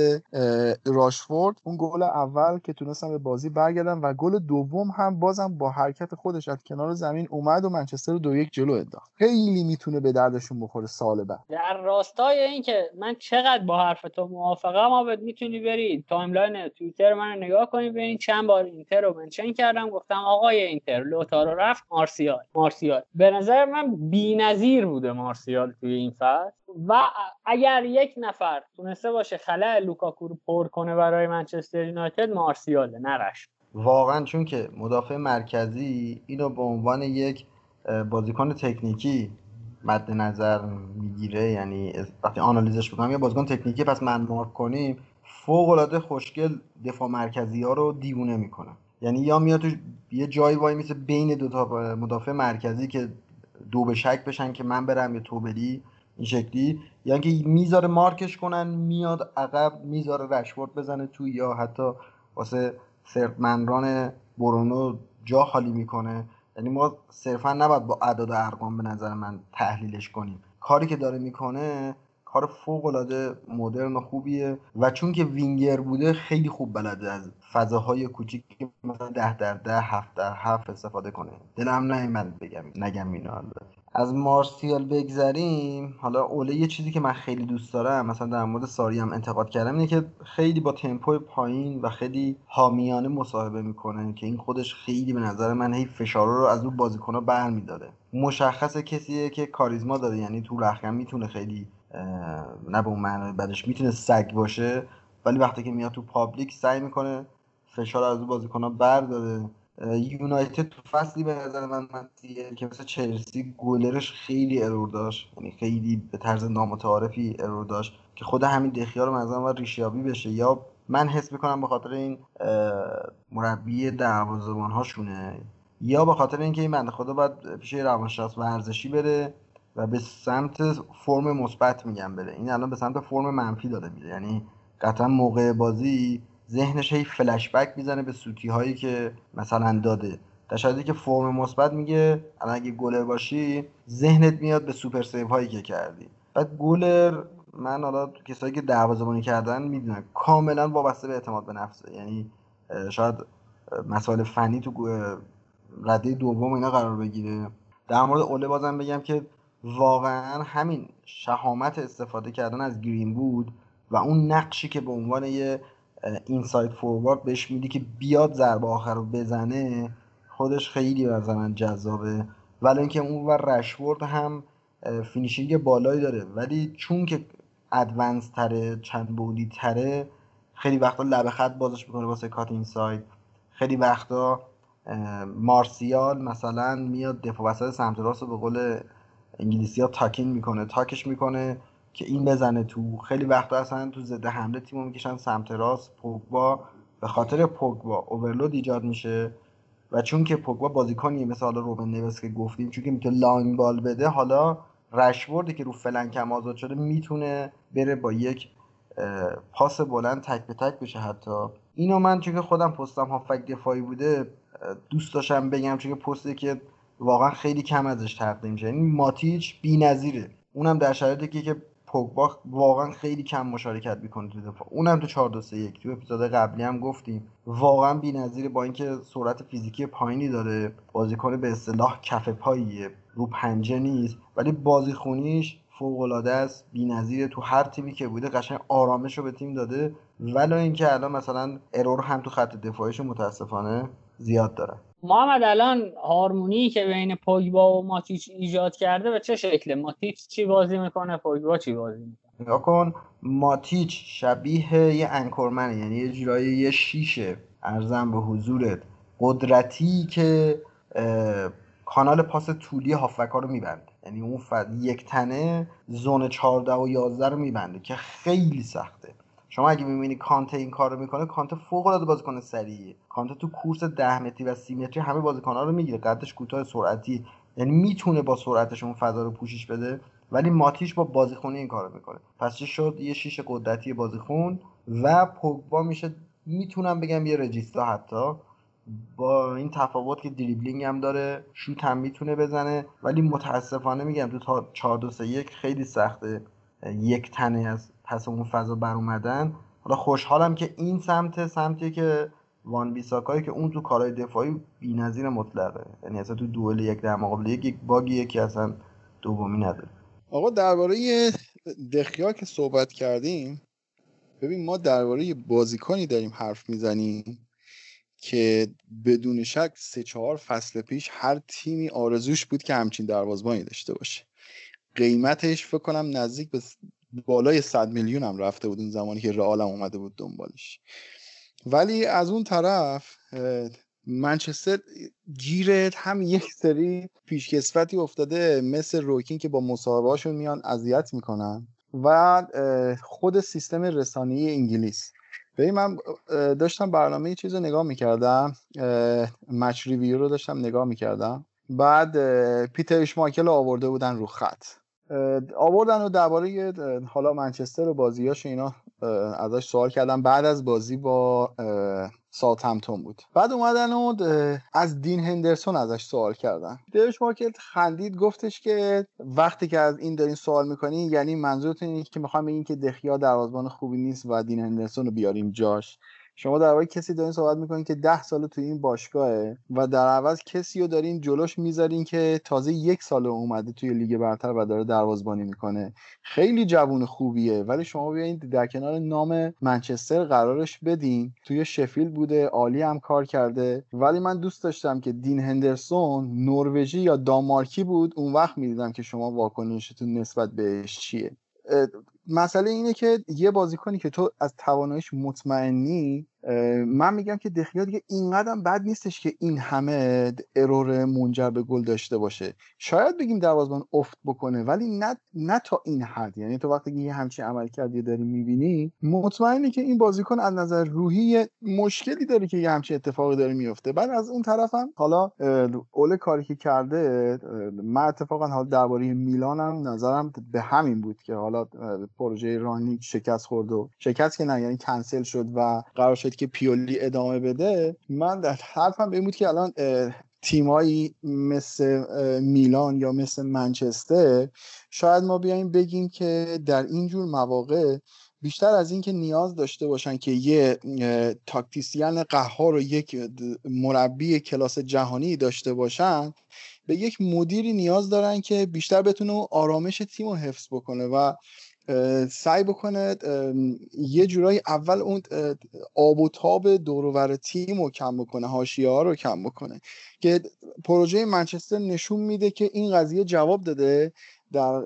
راشفورد. اون گل اول که تونستن به بازی برگردن و گل دوم هم بازم با حرکت خودش از کنار زمین اومد و منچستر رو دو یک جلو انداخت. خیلی می‌تونه به دردشون بخوره سال بعد. در راستای این که من چقدر با حرف تو موافقم می‌تونی بری timeline توییتر من نگاه کنی چندین بار اینتر رو mention کردم گفتم آقای اینتر لوتارو رفت مارسیال. مارسیال. به نظر من بی‌نظیر بوده مارسیال توی این فصل. و اگر یک نفر تونسته باشه خلأ لوکاکو رو پر کنه برای منچستر یونایتد مارسیاله نرش واقعا چون که مدافع مرکزی اینو به عنوان یک بازیکن تکنیکی مد نظر می‌گیره یعنی وقتی آنالیزش بکنم یه بازیکن تکنیکی پس من مارک کنیم فوق العاده خوشگل دفاع مرکزی ها رو دیوونه می‌کنه یعنی یا میاد تو یه جایی وای میسه بین دو تا مدافع مرکزی که دو به شک بشن که من برم یا تو بری این شکلی. یا که می‌ذاره مارکش کنن میاد عقب می‌ذاره رشورد بزنه تو یا حتی واسه سردمندران برونو جا خالی می‌کنه. یعنی ما صرفا نباید با اعداد ارقام به نظر من تحلیلش کنیم. کاری که داره می‌کنه کار فوق العاده مدرن و خوبیه و چون که وینگر بوده خیلی خوب بلده از فضاهای کوچیک مثلا ده در ده هفت در هفت استفاده کنه. دلم نیومد بگم نگم اینو از مارسیال بگذریم حالا اوله یه چیزی که من خیلی دوست دارم مثلا در مورد ساری هم انتقاد کردم اینه که خیلی با تمپو پایین و خیلی حامیانه مصاحبه می‌کنه که این خودش خیلی به نظر من هی فشار رو از اون بازیکن‌ها برمیداره. مشخص کسیه که کاریزما داره یعنی تو رخکن می‌تونه خیلی نه به اون معنای بعدش می‌تونه سگ باشه ولی وقتی که میاد تو public سعی می‌کنه فشار از اون بازیکن‌ها برداره. یونایتد تو فصلی به نظر من منطقیه که مثل چلسی گلرش خیلی error داشت. یعنی خیلی به طرز نامتعارفی error داشت که خود همین دخیا رو مثلا و ریشه‌یابی بشه. یا من حس می‌کنم به خاطر این مربی دروازه‌بان هاشونه یا به خاطر اینکه این بنده خدا باید پیش روانشناس ورزشی بره. و به سمت فرم مثبت میگم بره. این الان به سمت فرم منفی داره میره. یعنی قطعا موقع بازی ذهنش هی فلش بک می‌زنه به سوتی هایی که مثلا داده. در که فرم مثبت میگه الان اگه گلر باشی ذهنت میاد به super save هایی که کردی. بعد گلر من حالا کسایی که دروازه‌بانی کردن می‌دونن کاملا وابسته به اعتماد به نفسه. یعنی شاید مسائل فنی تو رده دوم اینا قرار بگیره. در مورد اوله بازم بگم که واقعا همین شهامت استفاده کردن از گرینوود بود و اون نقشی که به عنوان یه inside forward بهش میدی که بیاد ضربه آخر رو بزنه خودش خیلی من جذابه. ولی اینکه اون و رشورد هم finishing بالایی داره. ولی چون که advance تره چند بودی تره خیلی وقتا لب خط بازش می‌کنه واسه cut inside خیلی وقتا مارسیال مثلا میاد دفاع وسط سمت راست به قول انگلیسی ها tuck in می‌کنه tuck ش می‌کنه که این بزنه تو. خیلی وقتا اصلا تو ضد حمله تیمو می‌کشن سمت راست. پوگبا به خاطر پوگبا overload ایجاد میشه. و چون که پوگبا بازیکنیه مثل حالا روبن نوس که گفتیم چون که می‌تونه long ball بده حالا رشوردی که رو flank هم آزاد شده می‌تونه بره با یک پاس بلند تک به تک بشه حتی. اینو من چون که خودم پستم هافک دفاعی بوده دوست داشتم بگم چون که پستی که واقعا خیلی کم ازش تقدیم میشه یعنی ماتیچ بی‌نظیره. اونم در شرایطی که پوگبا واقعا خیلی کم مشارکت می‌کنه تو دفاع. اونم تو 4 2 3 1 تو اپیزود قبلی هم گفتیم واقعا بی‌نظیره با اینکه سرعت فیزیکی پایینی داره. بازیکن به اصطلاح کف پاییه. رو پنجه نیست. ولی بازیخونیش فوق العاده است. بی‌نظیره تو هر تیمی که بوده قشنگ آرامش رو به تیم داده. ولی اینکه الان مثلا ارور هم تو خط دفاعیش متاسفانه زیاد داره. محمد الان هارمونی که بین پوگبا و ماتیچ ایجاد کرده به چه شکله؟ ماتیچ چی بازی می‌کنه؟ پوگبا چی بازی می‌کنه؟ نگاه کن ماتیچ شبیه یه انکورمنه یعنی یه جورایی یه شیشه. ارزم به حضورت. قدرتی که کانال پاس طولی هافکا رو میبنده. یعنی اون فد یک تنه زون 14 و 11 رو میبنده که خیلی سخته. شما اگه می‌بینی کانته این کار رو می‌کنه کانته فوق العاده بازیکن سریعه. کانته تو کورس 10 متری و 30 متری همه بازیکن‌ها رو می‌گیره. قدش کوتاه سرعتی یعنی می‌تونه با سرعتش اون فضا رو پوشش بده ولی ماتیش با بازیخونی این کارو می‌کنه. پس چه شد؟ یه شیش قدرتی بازیخون و پوگبا میشه می‌تونم بگم یه رجیستا حتی. با این تفاوت که دریبلینگ هم داره شوت هم می‌تونه بزنه ولی متاسفانه میگم تو تا 4 2 3 1 خیلی سخته. یک تنه از پس اون فضا بر اومدن. حالا خوشحالم که این سمت سمتی که وان بیساکایی که اون تو کارهای دفاعی بی‌نظیر مطلقه. یعنی اصلا تو دوئل یک در مقابل یک یک باگیه که اصلا دومی نداره. آقا درباره دخیا که صحبت کردیم ببین ما درباره بازیکنی داریم حرف می‌زنیم که بدون شک سه چهار فصل پیش هر تیمی آرزوش بود که همچین دروازبانی داشته باشه. قیمتش فکر کنم نزدیک به بالای 100 میلیون هم رفته بود اون زمانی که رئال هم اومده بود دنبالش. ولی از اون طرف منچستر گیرت هم یک سری پیشکسوتی افتاده. مثل روکین که با مصاحبهاشون میان اذیت می‌کنن و خود سیستم رسانه‌ای انگلیس. ببین من داشتم برنامه چیز رو نگاه می‌کردم. مچ ریویو رو داشتم نگاه می‌کردم. بعد پیتر اشمایکل آورده بودن رو خط. آوردن و درباره حالا منچستر و بازیاش اینا ازش سوال کردم. بعد از بازی با ساوثهمپتون بود. بعد اومدن و از دین هندرسون ازش سوال کردن. دیوش مارکت خندید گفتش که وقتی که از این دارین سوال می‌کنین یعنی منظورتون اینه که می‌خوام بگین که دخیا دروازه‌بان خوبی نیست و دین هندرسون رو بیاریم جاش. شما در واقع کسی دارین صحبت می‌کنین که ده سال توی این باشگاهه و در عوض کسی رو دارین جلوش می‌ذارین که تازه یک سال اومده توی لیگ برتر و داره دروازه‌بانی می‌کنه. خیلی جوون خوبیه. ولی شما بیاین در کنار نام منچستر قرارش بدین. توی شفیل بوده عالی هم کار کرده. ولی من دوست داشتم که دین هندرسون نروژی یا دانمارکی بود. اون وقت می‌دیدم که شما واکنشتون نسبت بهش چیه. مسئله اینه که یه بازیکنی که تو از تواناییش مطمئنی من میگم که دخیا دیگه اینقدر بد نیستش که این همه ارور منجر به گل داشته باشه. شاید بگیم دروازبان افت بکنه ولی نه نه تا این حد. یعنی تو وقتی که یه همچین عمل کردی داری می‌بینی مطمئنی که این بازیکن از نظر روحی مشکلی داره که یه همچین اتفاقی داره میفته بعد از اون طرفم حالا اول کاری که کرده من اتفاقا حالا درباره میلانم نظرم به همین بود که حالا پروژه رانی شکست خورد و شکست که نه یعنی کنسل شد و قرار که پیولی ادامه بده من در حرفم به بود که الان تیمایی مثل میلان یا مثل منچستر شاید ما بیایم بگیم که در اینجور مواقع بیشتر از اینکه نیاز داشته باشن که یه تاکتیسیان قهار و یک مربی کلاس جهانی داشته باشن به یک مدیری نیاز دارن که بیشتر بتونه آرامش تیم رو حفظ بکنه و سعی بکنه یه جورایی اول اون آب و تاب دورور تیم رو کم بکنه هاشیه ها رو کم بکنه. که پروژه منچستر نشون میده که این قضیه جواب داده در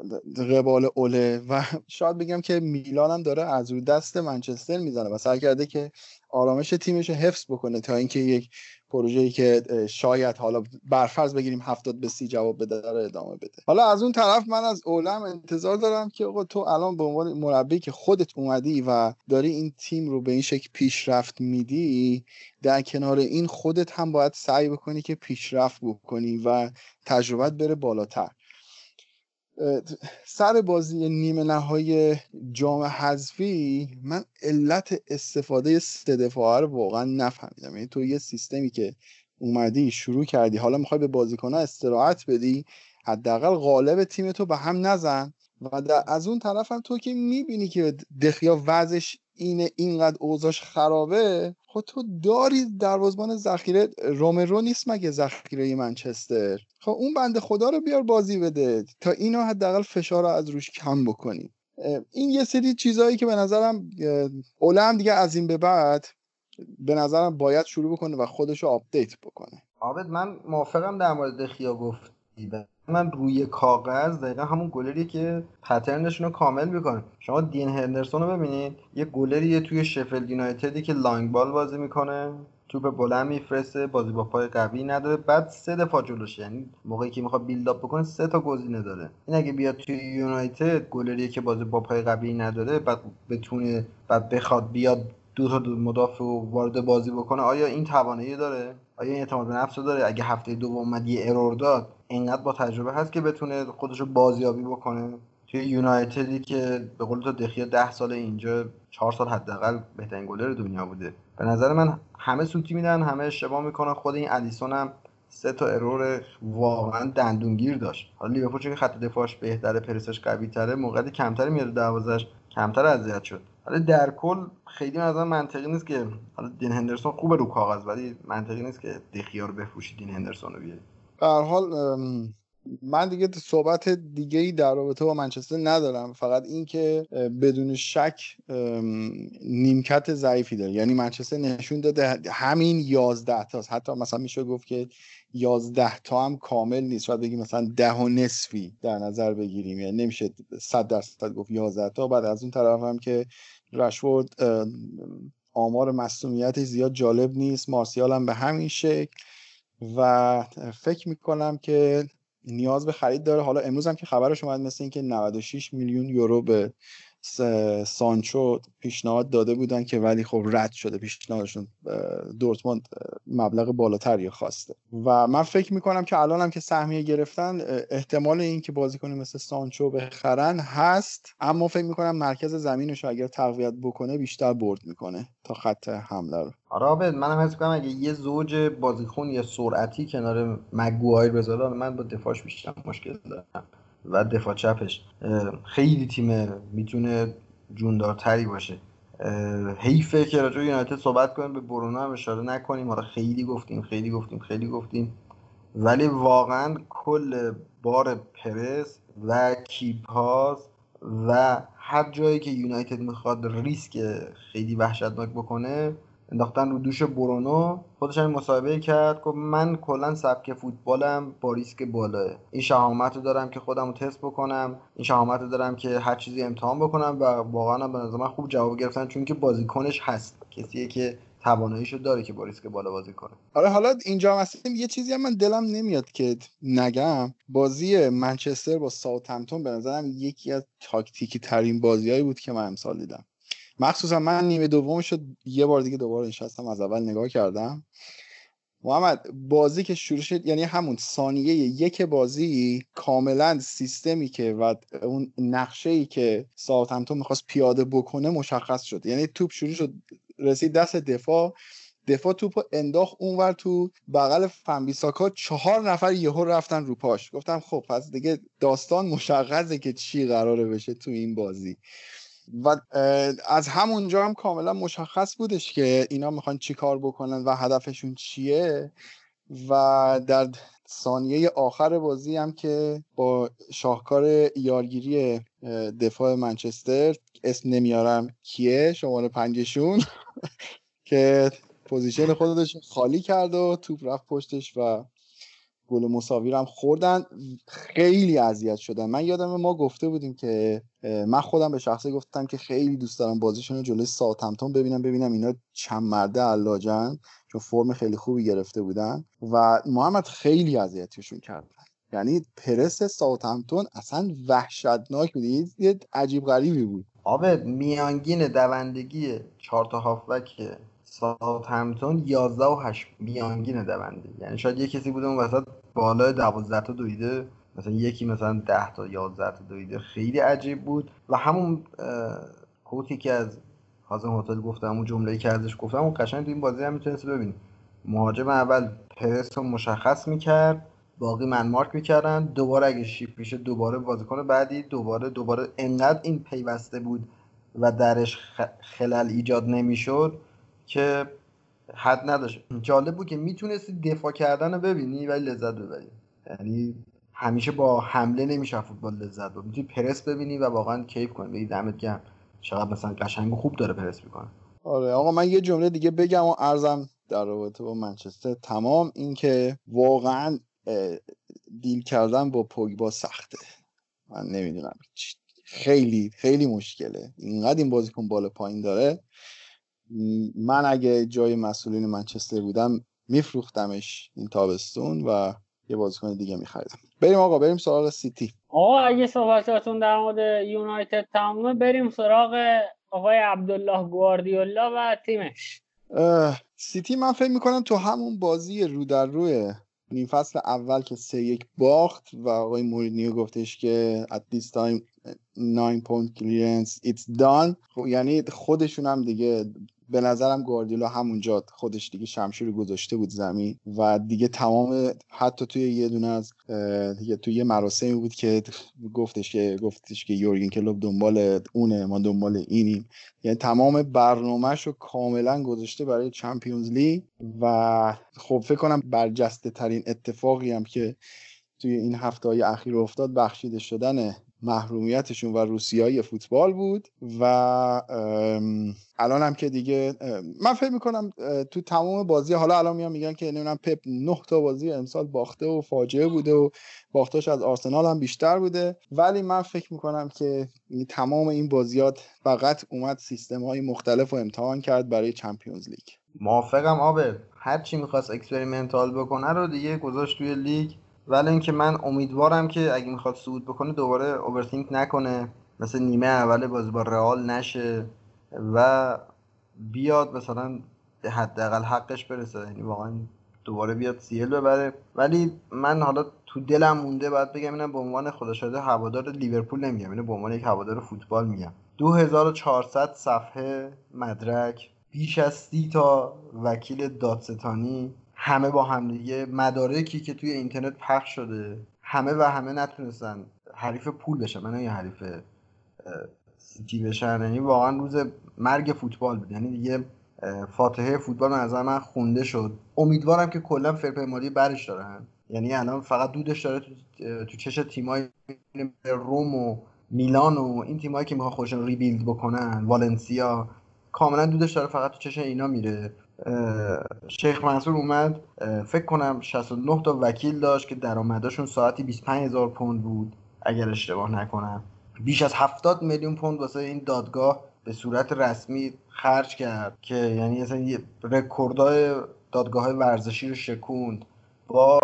قبال اوله. و شاید بگم که میلان هم داره از رو دست منچستر می‌زنه و سعی کرده که آرامش تیمش رو حفظ بکنه تا اینکه یک پروژه‌ای که شاید حالا برفرض بگیریم هفتاد به سی جواب بده داره ادامه بده. حالا از اون طرف من از اولم انتظار دارم که آقا تو الان به عنوان مربی که خودت اومدی و داری این تیم رو به این شکل پیشرفت میدی در کنار این خودت هم باید سعی بکنی که پیشرفت بکنی و تجربت بره بالاتر. سر بازی نیمه نهایی جام حذفی من علت استفاده سه دفاعه رو واقعا نفهمیدم. یعنی تو یه سیستمی که اومدی شروع کردی حالا می‌خوای به بازیکنها استراحت بدی حداقل غالب تیم تو به هم نزن و از اون طرف هم تو که می‌بینی که دخیا وضعش اینه اینقدر اوضاش خرابه خب تو داری دروازبان ذخیره رومرو نیست مگه ذخیره منچستر؟ خب اون بنده خدا رو بیار بازی بده تا اینو حداقل فشار رو از روش کم بکنی. این یه سری چیزهایی که به نظرم اوله هم دیگه از این به بعد به نظرم باید شروع بکنه و خودش رو update بکنه. عابد من موافقم در مورد دخیا گفتی من روی کاغذ دقیقا همون گلری که pattern شون رو کامل می‌کنه. شما دین هندرسون رو ببینید یه گلریه توی شفیلد یونایتدی که long ball بازی می‌کنه توپ بلند میفرسته بازی با پای قوی نداره بعد سه دفاع جلوش یعنی موقعی که می‌خواد build up بکنه سه تا گزینه داره. این اگه بیاد توی یونایتد گلریه که بازی با پای قوی نداره بعد بتونه بعد بخواد بیاد دو تا دو مدافع وارد بازی بکنه آیا این توانایی داره؟ آیا این اعتماد به نفس داره؟ اگه هفته دوم اومد یه ارور داد اینقدر با تجربه هست که بتونه خودش رو بازیابی بکنه. توی یونایتدی که به قول تو دخیا ده سال اینجا چهار سال حداقل بهترین گلر دنیا بوده. به نظر من همه سوتی میدن همه اشتباه می‌کنن. خود این الیسون هم سه تا ارور واقعا دندونگیر داشت. حالا لیورپول چون خط دفاعش بهتره پرسش قوی تره موقعی کمتری میاد دروازش کمتر اذیت شد. حالا در کل خیلی از منطقی نیست که حالا دین هندرسون خوبه رو کاغذ ولی منطقی نیست که دخیا رو بفروشی دین هندرسون رو بیاری. به حال من دیگه صحبت دیگه ای در رابطه با منچستر ندارم. فقط این که بدون شک نیمکت ضعیفی داره. یعنی منچستر نشون داده همین یازده تاست. حتی مثلا میشه گفت که یازده تا هم کامل نیست. شاید بگیم مثلا ده و نصفی در نظر بگیریم. یعنی نمیشه صد درصد گفت یازده تا. بعد از اون طرف هم که رشورد آمار مصومیتش زیاد جالب نیست. مارسیال هم به همین شکل. و فکر می‌کنم که نیاز به خرید داره. حالا امروز هم که خبرش اومد مثل اینکه 96 میلیون یورو به سانچو پیشنهاد داده بودن که ولی خب رد شده پیشنهادشون دورتموند مبلغ بالاتری خواسته. و من فکر می‌کنم که الان هم که سهمیه گرفتن احتمال این که بازیکن مثل سانچو بخرن هست اما فکر می‌کنم مرکز زمینش اگر تقویت بکنه بیشتر برد می‌کنه تا خط حمله رو. آره منم حس می‌کنم اگه یه زوج بازیکن یا سرعتی کنار مگوایر بذاره من با دفاعش بیشتر مشکل دارم. و دفاع چپش خیلی تیم می‌تونه جوندارتری باشه. حیفه که راجع یونایتد صحبت کنیم به برونو هم اشاره نکنیم. آره خیلی گفتیم خیلی گفتیم خیلی گفتیم. ولی واقعا کل بار پرس و کیپاز و هر جایی که یونایتد می‌خواد ریسک خیلی وحشتناک بکنه انداختن رو دوش برونو خودش هم مصاحبه کرد گفت من کلا سبک فوتبالم با ریسک بالاه. این شهامت رو دارم که خودم رو تست بکنم این شهامت رو دارم که هر چیزی امتحان بکنم و واقعا به نظر من خوب جواب گرفتن چون که بازیکنش هست. کسیه که تواناییشو داره که با ریسک بالا بازی کنه. آره حالا اینجا مثلا یه چیزی هم من دلم نمیاد که نگم. بازی منچستر با ساوثهمپتون به نظرم یکی از تاکتیکی ترین بازیهایی بود که من امسال دیدم. مخصوصا من نیمه دومش شد یه بار دیگه دوباره نشستم از اول نگاه کردم. محمد بازی که شروع شد یعنی همون ثانیه یک بازی کاملا سیستمی که و اون نقشه ای که ساوثهمپتون می‌خواست پیاده بکنه مشخص شد. یعنی توپ شروع شد رسید دست دفاع. دفاع توپ انداخت اونور تو بغل فنبیساکا. چهار نفر یهو رفتن رو پاش. گفتم خب پس دیگه داستان مشخصه که چی قراره بشه تو این بازی. و از همونجا هم کاملا مشخص بودش که اینا می‌خوان چی کار بکنن و هدفشون چیه. و در ثانیه آخر بازی هم که با شاهکار یارگیری دفاع منچستر اسم نمیارم کیه شماره پنجشون که position خودش خالی کرد و توپ رفت پشتش و گل مساوی هم خوردن. خیلی اذیت شدن. من یادم ما گفته بودیم که من خودم به شخصه گفتم که خیلی دوست دارم بازیشون رو جلوی ساوثهمپتون ببینم. ببینم اینا چند مرده علاجن چون فرم خیلی خوبی گرفته بودن. و محمد خیلی اذیتشون کردن یعنی پرس ساوثهمپتون اصلا وحشتناک بود. یه عجیب غریبی بود. آبد میانگین دوندگی چهار تا هافبک ساوثهمپتون 11 و 8 میانگین دونده. یعنی شاید یه کسی بوده اون وسط بالای 12 تا دویده. مثلا یکی مثلا 10 تا 11 تا دویده. خیلی عجیب بود. و همون کوتی که از حازم هتل گفتم اون جمله که ازش گفتم اون قشنگ تو این بازی هم می‌تونست ببینی. مهاجم اول پرس رو مشخص می‌کرد باقی من مارک می‌کردن. دوباره اگه شیپ میشه دوباره بازیکن بعدی دوباره دوباره. انقدر این پیوسته بود و درش خلل ایجاد نمی‌شد. که حد نداشت. جالب بود که می‌تونستی دفاع کردن رو ببینی ولی لذت ببری. یعنی همیشه با حمله نمیشه فوتبال لذت ببری می‌تونی پرس ببینی و واقعا کیف کنی. بگی دمت گرم. چقدر مثلا قشنگ خوب داره پرس می‌کنه. آره آقا من یه جمله دیگه بگم و ارزم در رابطه با منچستر. تمام اینکه واقعا دیل کردن با پوگبا سخته. من نمی‌دونم خیلی خیلی مشکله. اینقدر این بازیکن بالا پایین داره. من اگه جای مسئولین منچستر بودم میفروختمش این تابستون و یه بازیکن دیگه میخریدم. بریم آقا بریم سراغ سیتی. آقا اگه صحبتاتون در مورد یونایتد تمامه بریم سراغ آقای عبدالله گواردیولا و تیمش. سیتی من فکر می‌کنم تو همون بازی رو در روی نیم فصل اول که سه یک باخت و آقای مورینیو گفتش که at this time 9 point clearance it's done. خب یعنی خودشون هم دیگه به نظرم گواردیولا همونجا خودش دیگه شمشیر گذاشته بود زمین و دیگه تمام حتی توی یه دونه از دیگه توی یه مراسمی بود که گفتش که گفتش که یورگن کلوب دنبال اونه ما دنبال اینیم. یعنی تمام برنامهش رو کاملا گذاشته برای چمپیونز لیگ و خب فکر کنم برجسته ترین اتفاقی هم که توی این هفته های اخیر افتاد بخشیده شدن محرومیتشون و روسیایی فوتبال بود و الان هم که دیگه من فکر می‌کنم تو تمام بازی حالا الان میان میگن که نمی‌دونم پپ نه تا بازی امسال باخته و فاجعه بوده و باخت‌هاش از آرسنال هم بیشتر بوده. ولی من فکر می‌کنم که تمام این بازیات فقط اومد سیستم های مختلف رو امتحان کرد برای Champions League. موافقم عابد هر چی می‌خواست experimental بکنه رو دیگه گذاشت توی لیگ. ولی اینکه من امیدوارم که اگه می‌خواد صعود بکنه دوباره overthink نکنه مثل نیمه اول بازی با رئال نشه و بیاد مثلا حداقل حقش برسه. یعنی واقعا دوباره بیاد سیل ببره. ولی من حالا تو دلم مونده باید بگم اینم به عنوان خدا هوادار لیورپول نمیگم. اینو به عنوان یک هوادار فوتبال میگم. 2400 صفحه مدرک بیش از سی تا وکیل دادستانی همه با هم دیگه. مدارکی که توی اینترنت پخش شده. همه و همه نتونستن حریف پول بشن. من یه حریف سیتی بشن. یعنی واقعا روز مرگ فوتبال بود. یعنی دیگه فاتحه فوتبال نظر من خونده شد. امیدوارم که کلا فرپلی مالی برش دارن. یعنی الان فقط دودش داره تو, تو چش تیمای روم و میلان و این تیمایی که می‌خوان خودشون rebuild بکنن. والنسیا. کاملا دودش داره فقط تو چش اینا میره. شیخ منصور اومد فکر کنم 69 تا وکیل داشت که درآمدشون ساعتی 25 هزار پوند بود اگر اشتباه نکنم. بیش از 70 میلیون پوند واسه این دادگاه به صورت رسمی خرج کرد که یعنی اصلا یه رکوردای دادگاه ورزشی رو شکوند. با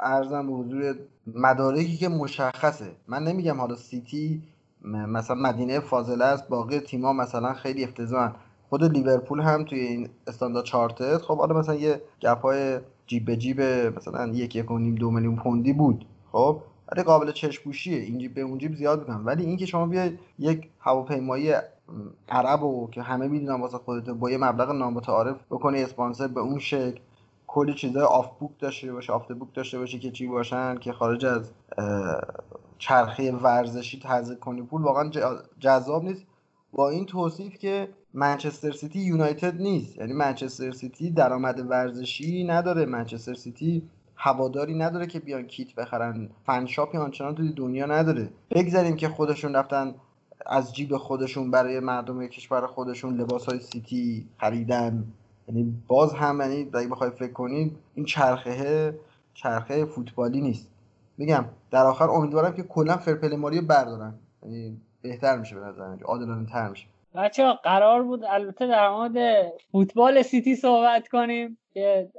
ارزم به حضور مدارکی که مشخصه. من نمیگم حالا سیتی مثلا مدینه فاضله است باقی تیما مثلا خیلی افتضاحن. خود لیورپول هم توی این استاندارد چارتر خب حالا مثلا یه گپ های جیب به جیب مثلا یک یک و نیم دو میلیون پوندی بود. خب ولی قابل چشپوشیه این جیب به اون جیب زیاد بودن ولی اینکه شما بیاید یک هواپیمایی عرب و که همه می‌دونن واسه خودت با یه مبلغ نامتعارف بکنی اسپانسر به اون شکل کلی چیزای off book داشته باشه off the book داشته باشه که چی باشن که خارج از چرخه ورزشی تزریق کنی. پول واقعا جذاب نیست. با این توصیف که منچستر سیتی یونایتد نیست. یعنی منچستر سیتی درآمد ورزشی نداره. منچستر سیتی هواداری نداره که بیان کیت بخرن. fan shop ی آنچنان تو دنیا نداره. بگذاریم که خودشون رفتن از جیب خودشون برای مردم کشور خودشون لباس های سیتی خریدن. یعنی باز هم یعنی اگه بخوای فکر کنید این چرخه چرخه فوتبالی نیست. میگم در آخر امیدوارم که کلا فرپلی بردارن. یعنی بهتر میشه به نظر عادلانه تر میشه. بچه قرار بود البته در مورد فوتبال سیتی صحبت کنیم که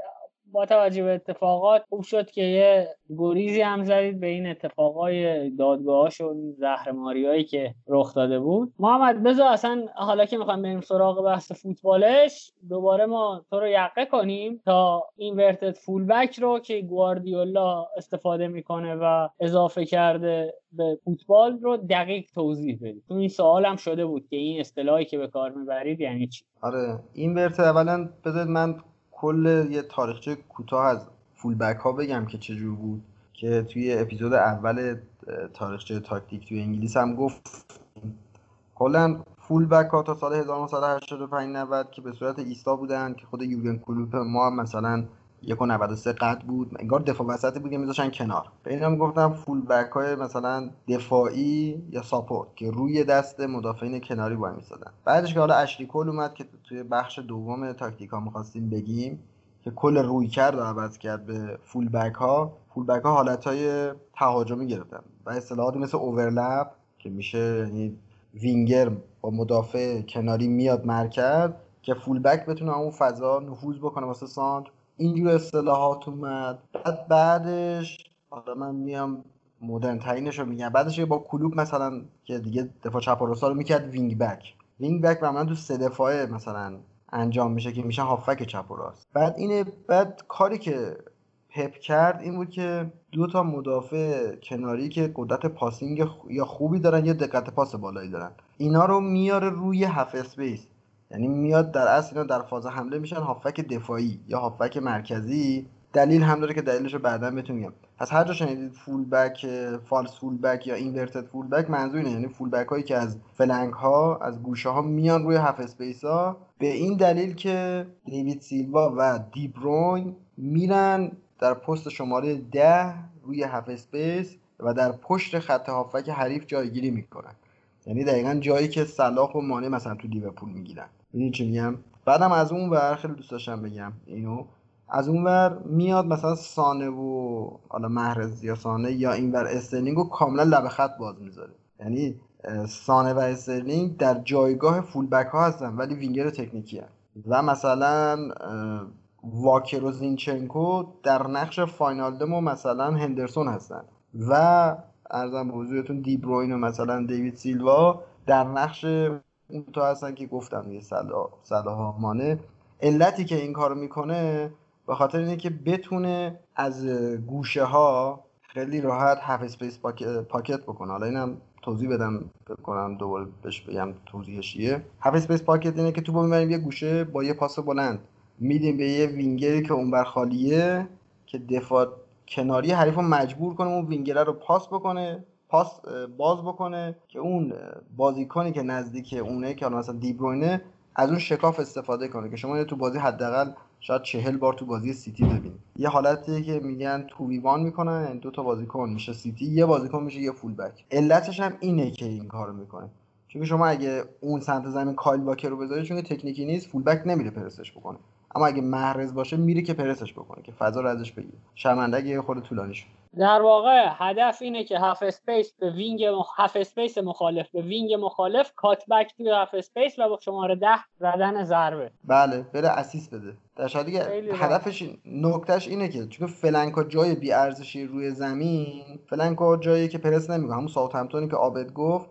با توجه به اتفاقات خوب شد که یه گریزی هم زدید به این اتفاقای دادگاهاش و زهرماریایی که رخ داده بود. محمد بذار اصلا حالا که می‌خوایم بریم سراغ بحث فوتبالش دوباره ما تو رو یقه کنیم تا این inverted fullback رو که گواردیولا استفاده می‌کنه و اضافه کرده به فوتبال رو دقیق توضیح بدید. تو این سوال هم شده بود که این اصطلاحی که به کار می‌برید یعنی چی؟ آره این ورتد اولا بذارید من کل یه تاریخچه کوتاه از فولبک ها بگم که چجور بود که توی اپیزود اول تاریخچه تاکتیک توی انگلیس هم گفت کلا فولبک ها تا سال 1985 90 که به صورت ایستا بودن که خود یوگن کلوپ ما هم مثلا یک و 93 قد بود. انگار دفاع وسطی بود که میذاشن کنار. به اینا می‌گفتم fullback های مثلا دفاعی یا support که روی دست مدافعین کناری وای میسادن بعدش که حالا اشلی کل اومد که توی بخش دوم تاکتیک ها می‌خواستیم بگیم که کل روی کرد عوض کرد به fullback ها. fullback ها حالت های تهاجمی گرفتن و اصطلاحاتی مثل overlap که میشه یعنی وینگر با مدافع کناری میاد مرکز که fullback بتونه اون فضا نفوذ بکنه واسه سانتر. اینجور اصطلاحات اومد. بعد بعدش حالا من میام مدرن ترینش رو میگم. بعدش با کلوپ مثلا که دیگه دفاع چپ و رو می‌کرد wing back. wing back معمولا تو سه دفاعه مثلا انجام میشه که میشه هافک چپ و راست. بعد اینه بعد کاری که پپ کرد این بود که دو تا مدافع کناری که قدرت passing یا خوبی دارن یا دقت پاس بالایی دارن اینا رو میاره روی half space. یعنی میاد در اصل اینا در فاز حمله میشن هافک دفاعی یا هافک مرکزی. دلیل هم داره که دلیلش رو بعدا بهتون میگم. پس هر جا شنیدید fullback false fullback یا inverted fullback منظور اینه. یعنی fullback هایی که از flank ها از گوشه ها میان روی half space ها به این دلیل که دیوید سیلوا و دیبروین میرن در پست شماره ده روی half space و در پشت خط هافک حریف جایگیری می‌کنن. یعنی دقیقا جایی که صلاح و مانه مثلا تو لیورپول می‌گیرن. ببین چی میگم؟ بعدم از اون ور خیلی دوست داشتم بگم اینو. از اون ور میاد مثلا سانه و حالا محرز یا سانه یا این ور استرلینگ رو کاملا لب خط باز می‌ذاره. یعنی سانه و استرلینگ در جایگاه fullback ها هستن ولی وینگر تکنیکی هستن. و مثلا واکر و زینچنکو در نقش واینالدوم و مثلا هندرسون هستن. و عرضم به حضورتون دیبروین و مثلا دیوید سیلوا در نقش اون تو هستن که گفتم یه صلاح مانه علتی که این کارو می‌کنه به خاطر اینه که بتونه از گوشه ها خیلی راحت half space pocket بکنه. حالا اینم توضیح بدم کنم دوباره بهش بگم توضیحش چیه. half space pocket اینه که توپو می‌بریم یه گوشه با یه پاس بلند. میدیم به یه وینگری که اونور خالیه که دفاع کناری حریف رو مجبور کنه اون وینگره رو پاس بکنه. پاس باز بکنه که اون بازیکنی که نزدیک اونه که مثلا دیبروینه از اون شکاف استفاده کنه که شما تو بازی حداقل شاید چهل بار تو بازی سیتی ببینید. یه حالتی که میگن تو ویوان می‌کنن یعنی دو تا بازیکن میشه سیتی یه بازیکن میشه یه fullback علتش هم اینه که این کارو می‌کنه. چون شما اگه اون سمت زمین کایل واکر رو بذاری چون تکنیکی نیست fullback نمیره پرسش بکنه. اما اگه محرز باشه میره که پرسش بکنه که فضا رو ازش بگیره. شرمنده اگه خود طولانی شد. در واقع هدف اینه که half space به wing half space مخالف به wing مخالف cut back توی half space و با شماره ده زدن ضربه. بله بره assist بده. در دیگه هدفش نکتهش اینه که چون flank ا جای بی ارزشی روی زمین flank ا جایی که پرس نمی‌کنه همون ساوثهمپتونی که عابد گفت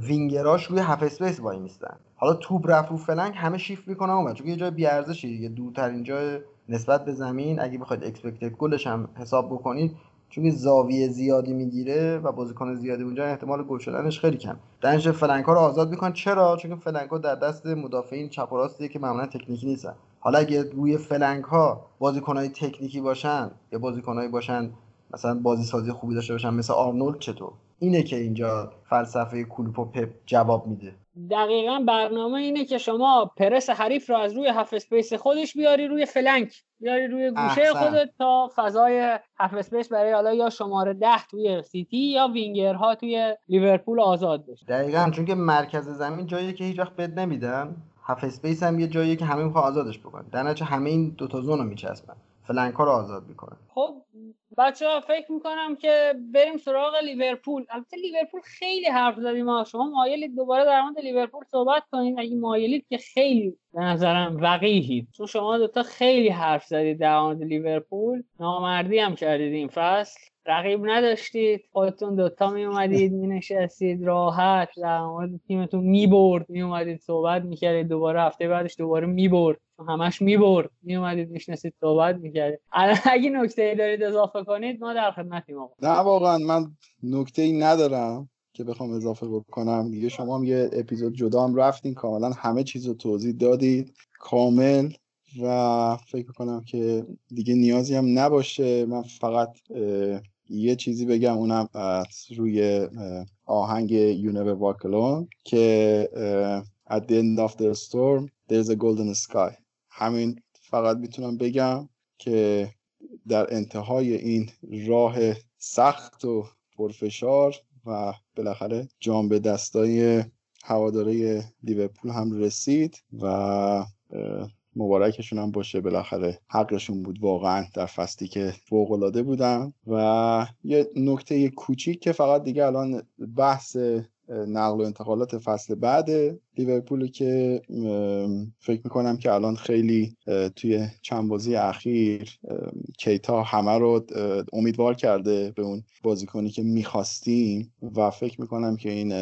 وینگراش روی هاف اسپیس وای میستن. حالا توپ رفت رو flank همه شیفت می‌کنه اون چون یه جای بی ارزشی دیگه دورترین جای نسبت به زمین. اگه بخواید expected goal ش هم حساب بکنید چون زاویه زیادی می‌گیره و بازیکن زیادی اونجا احتمال گل شدنش خیلی کم دنج flank ها رو آزاد میکن چرا؟ چون flank ها در دست مدافعین چپ و راستیه که معمولا تکنیکی نیستن. حالا اگه روی flank ها تکنیکی باشن یا بازیکن باشن مثلا بازی سازی خوبی داشته باشن مثل آرنولد چطور؟ اینه که اینجا فلسفه کلوپ و پپ جواب میده. دقیقا برنامه اینه که شما پرس حریف رو از روی half space خودش بیاری روی flank بیاری روی گوشه خودت تا فضای half space برای حالا یا شماره ده توی سیتی یا وینگرها توی لیورپول آزاد بشه. دقیقا چون که مرکز زمین جایی که هیچ وقت بد نمیدن. half space هم یه جایی که همه می‌خوان آزادش بکنن. در همه این دو تا zone رو میچسبن. flank ها رو آزاد می‌کنه خب بچه ها فکر می‌کنم که بریم سراغ لیورپول. البته لیورپول خیلی حرف زدیم ما شما مایلید دوباره در مورد لیورپول صحبت کنید اگه مایلید که خیلی به نظرم وقیهید چون شما دوتا خیلی حرف زدید در مورد لیورپول. نامردی هم کردید این فصل. رقیب نداشتید. خودتون دوتا می اومدید می نشستید راحت در مورد تیمتون می برد می اومدید صحبت می‌کردید. دوباره هفته بعدش دوباره می برد همش می برد می اومدید می‌شناسید صحبت می‌کردید. اگه نکته ای دارید اضافه کنید ما در خدمتیم آقا. نه واقعا من نکته ای ندارم که بخوام اضافه بکنم. دیگه شما هم یه اپیزود جدا هم رفتین. کاملا همه چیز رو توضیح دادید. کامل. و فکر کنم که دیگه نیازی هم نباشه. من فقط یه چیزی بگم. اونم روی آهنگ Walk Alone که At the end of the storm there's a golden sky. همین فقط می‌تونم بگم که در انتهای این راه سخت و پرفشار و بالاخره جام به دستای هواداره لیورپول هم رسید و مبارکشون هم باشه. بالاخره حقشون بود واقعا در فصلی که فوق العاده بودن. و یه نکته کوچیک که فقط دیگه الان بحث نقل و انتقالات فصل بعد لیورپول که فکر می‌کنم که الان خیلی توی چند بازی اخیر کیتا همه رو امیدوار کرده به اون بازیکنی که می‌خواستیم و فکر می‌کنم که این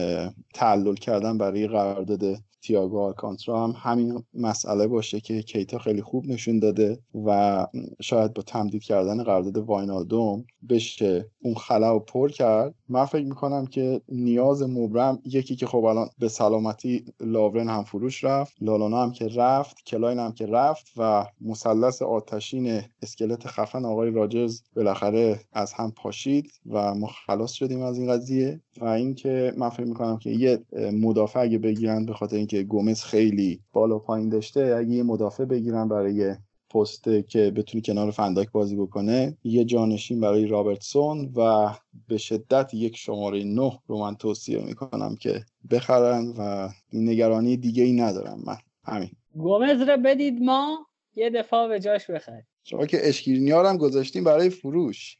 تعلل کردن برای قرارداد تییاگو آلکانترا هم همین مسئله باشه که کیتا خیلی خوب نشون داده و شاید با تمدید کردن قرارداد واینالدوم بشه اون خلا رو پر کرد. من فکر می‌کنم که نیاز مبرم یکی که خب الان به سلامتی لاورن هم فروش رفت لالانا هم که رفت کلاین هم که رفت و مثلث آتشین اسکلت خفن آقای راجرز بالاخره از هم پاشید و ما خلاص شدیم از این قضیه. و اینکه من فکر می‌کنم که یه مدافع اگه بگیرن به خاطر اینکه گومز خیلی بالا پایین داشته اگه یه مدافع بگیرن برای پست که بتونی کنار فنداک بازی بکنه یه جانشین برای رابرتسون و به شدت یک شماره نه رو من توصیه می‌کنم که بخرن و نگرانی دیگه ای ندارم من. همین گومز رو بدید ما یه دفاع به جاش بخرید شما که اشکیرنیار هم گذاشتیم برای فروش.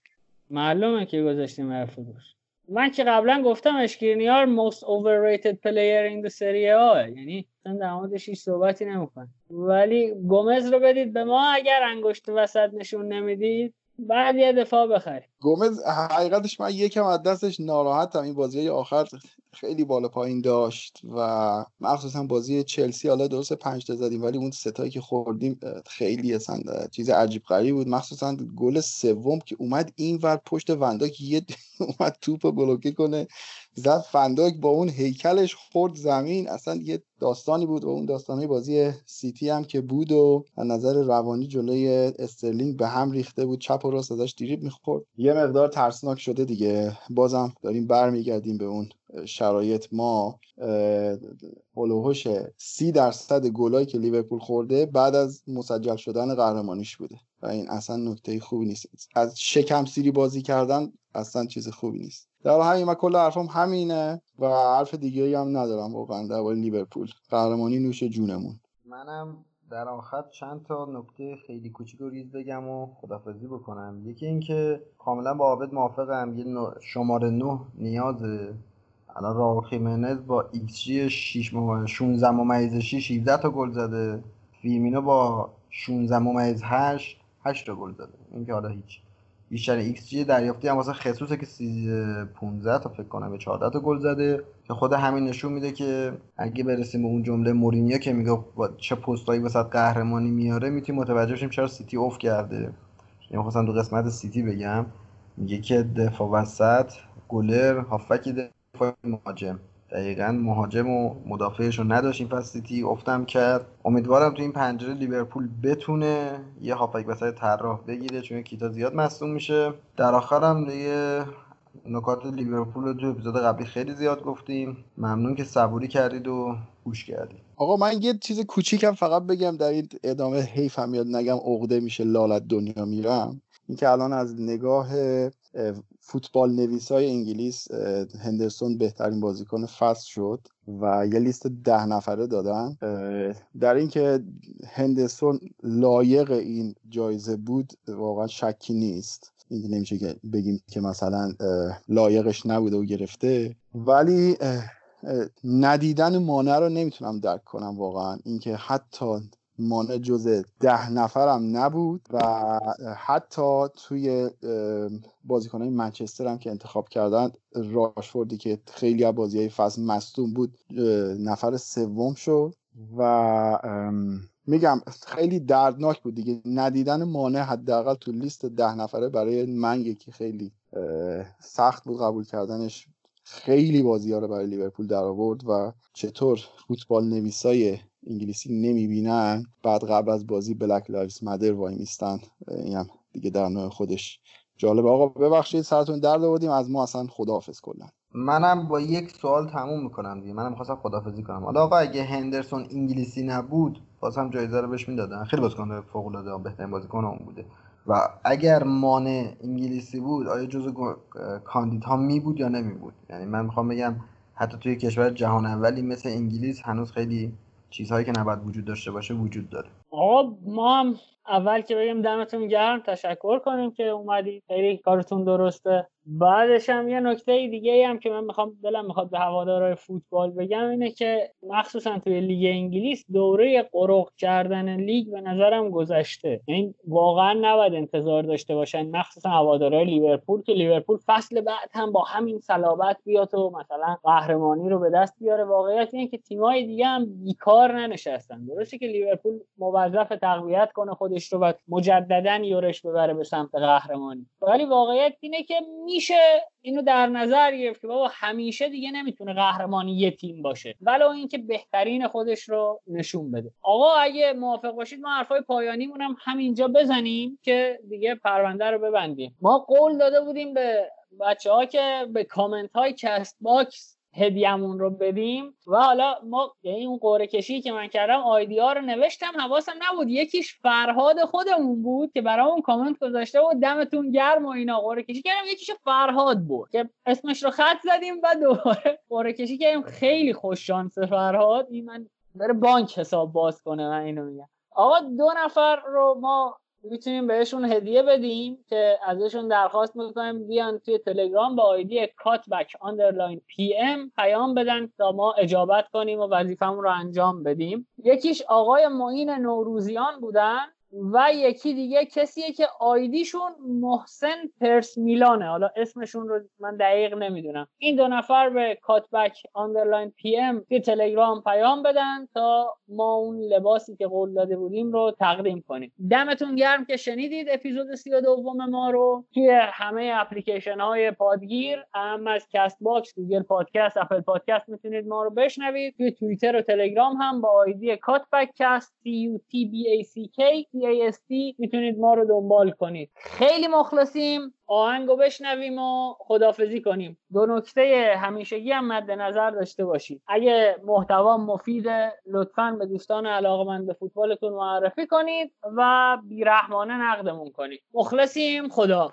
معلومه که گذاشتیم برای فروش. من که قبلا گفتم اشکرینیار most overrated player in the serie A. یعنی در موردش هیچ صحبتی نمی‌کنه. ولی گومز رو بدید به ما اگر انگشت وسط نشون نمی‌دید بعد یه دفاع بخریم. گومز حقیقتش من یکم از دستش ناراحتم. این بازی آخر خیلی بالا پایین داشت و مخصوصا بازی چلسی حالا درست پنج تا زدیم ولی اون ستایی که خوردیم خیلی اصلا چیز عجیب غریب بود. مخصوصا گل سوم که اومد این ور پشت فندایک یه اومد توپ بلوکه کنه زد فندایک با اون هیکلش خورد زمین. اصلا یه داستانی بود و اون داستانه بازی سیتی هم که بود و از نظر روانی جلوی استرلینگ به هم ریخته بود. چپ و راست ازش دریبل می‌خورد. یه مقدار ترسناک شده دیگه. بازم داریم برمیگردیم به اون شرایط ما هلوهوش سی درصد گلایی که لیورپول خورده بعد از مسجل شدن قهرمانیش بوده و این اصلا نکته خوبی نیست. از شکم سیری بازی کردن اصلا چیز خوبی نیست. در همین من کل حرفم همینه و حرف دیگه هم ندارم واقعا در لیورپول. قهرمانی نوش جونمون. منم در آخر چند تا نکته خیلی کوچیک و ریز بگم و خدافزی بکنم. یکی اینکه کاملا با عابد موافقم یه شماره 9 نیازه الان رائول خیمنز با ایکس جی 6 16 ممیز 6 17 تا گل زده. فیرمینو با 16 ممیز 8 8 تا گل زده. این که حالا هیچ بیشتر ایکس جی دریافتی هم واسه خسوسه که 15 تا فکر کنم به 14 تا گل زده. که خود همین نشون میده که اگه برسیم به اون جمله مورینیو که میگه چه پستایی واسه قهرمانی میاره می‌تونیم متوجه شیم چرا سیتی افت کرده. یعنی خواستم تو قسمت سیتی بگم. میگه که دفاع وسط گلر هافبکی مهاجم. دقیقا مهاجم و مدافعش رو نداشت این فصل سیتی. افتم کرد امیدوارم تو این پنجره لیورپول بتونه یه هافبک وسط طراح بگیره چون کیتا زیاد مصدوم میشه. در آخرم دیگه نکات لیورپول رو تو اپیزود قبلی خیلی زیاد گفتیم. ممنون که صبوری کردید و گوش کردید. آقا من یه چیز کوچیکم فقط بگم در این ادامه حیفم یاد نگم عقده میشه لال از دنیا میرم. اینکه الان از نگاه فوتبال نویس های انگلیس هندرسون بهترین بازیکن فصل شد و یه لیست ده نفره دادن. در اینکه هندرسون لایق این جایزه بود واقعا شکی نیست. این نمیشه که بگیم که مثلا لایقش نبوده و گرفته. ولی ندیدن مانع رو نمی‌تونم درک کنم واقعا. اینکه حتی مانع جز ده نفرم نبود و حتی توی های منچستر هم که انتخاب کردن راشفوردی که خیلی از بازی فصل مصدوم بود نفر سوم شد و میگم خیلی دردناک بود دیگه. ندیدن مانع حداقل تو لیست ده نفره برای من یکی خیلی سخت بود. قبول کردنش خیلی بازی ها رو برای لیورپول در آورد و چطور فوتبال نویسای انگلیسی نمی‌بینن. بعد قبل از بازی black lives matter وای میستن. این دیگه در نوع خودش جالبه. آقا ببخشید سرتون درد آوردیم. از ما اصلا خداحافظ کلا. منم با یک سوال تموم می‌کنم دیگه. منم خواستم خداحافظی کنم. حالا آقا اگه هندرسون انگلیسی نبود باز هم جایزه رو بهش می‌دادن. خیلی بازیکن فوق العاده بهترین بازیکن اون بوده. و اگر مانه انگلیسی بود آیا جزو کاندیدها می بود یا نمی بود یعنی من می‌خوام بگم حتی توی کشور جهان اولی مثل انگلیس هنوز خیلی چیزهایی که نباید وجود داشته باشه وجود داره. آقا ما هم اول که بگیم دمتون گرم تشکر کنیم که اومدید خیلی کارتون درسته. بعدش هم یه نکته دیگه ای هم که من می‌خوام دلم می‌خواد به هوادارهای فوتبال بگم اینه که مخصوصا توی لیگ انگلیس دوره قرق کردن لیگ به نظرم گذشته. این واقعا نباید انتظار داشته باشن مخصوصا هوادارهای لیورپول که لیورپول فصل بعد هم با همین صلابت بیاد و مثلا قهرمانی رو به دست بیاره. واقعیت اینه که تیمای دیگه هم بیکار ننشستن. درسته که لیورپول موظف تقویت کنه خودش رو و مجددا یورش ببره به سمت قهرمانی. ولی واقعیت اینه که میشه اینو در نظر گرفت که بابا همیشه دیگه نمی‌تونه قهرمانی یه تیم باشه. ولو اینکه بهترین خودش رو نشون بده. آقا اگه موافق باشید ما حرفای پایانیمون هم همینجا بزنیم که دیگه پرونده رو ببندیم. ما قول داده بودیم به بچه ها که به کامنت های کست باکس هدیهمون رو بدیم. و حالا ما یعنی اون قرعه کشی که من کردم آیدیا رو نوشتم حواسم نبود. یکیش فرهاد خودمون بود که برای اون کامنت گذاشته بود دمتون گرم و اینا. قرعه کشی کردم یکیش فرهاد بود که اسمش رو خط زدیم و دوباره قرعه کشی کردیم خیلی خوش شانس فرهاد. این من بره بانک حساب باز کنه من اینو میگم. آقا دو نفر رو ما می‌تونیم بهشون هدیه بدیم که ازشون درخواست می‌کنیم بیان توی تلگرام با آیدی cutback underline PM پیام بدن تا ما اجابت کنیم و وظیفمون رو انجام بدیم. یکیش آقای معین نوروزیان بودن. و یکی دیگه کسیه که آیدیشون محسن پرس میلانه. حالا اسمشون رو من دقیق نمی‌دونم. این دو نفر به cutback underline PM توی تلگرام پیام بدن تا ما اون لباسی که قول داده بودیم رو تقدیم کنیم. دمتون گرم که شنیدید اپیزود سی و دوم ما رو. توی همه اپلیکیشن های پادگیر هم از کست باکس گوگل پادکست اپل پادکست می‌تونید ما رو بشنوید. توی توییتر و تلگرام هم با آیدی کاتبک کست C U T B A C K C A S T می‌تونید ما رو دنبال کنید. خیلی مخلصیم. آهنگو بشنویم و خدافظی کنیم. دو نکته همیشگی هم مد نظر داشته باشید. اگه محتوا مفیده لطفا به دوستان علاقمند به فوتبالتون معرفی کنید و بیرحمانه نقدمون کنید. مخلصیم. خدا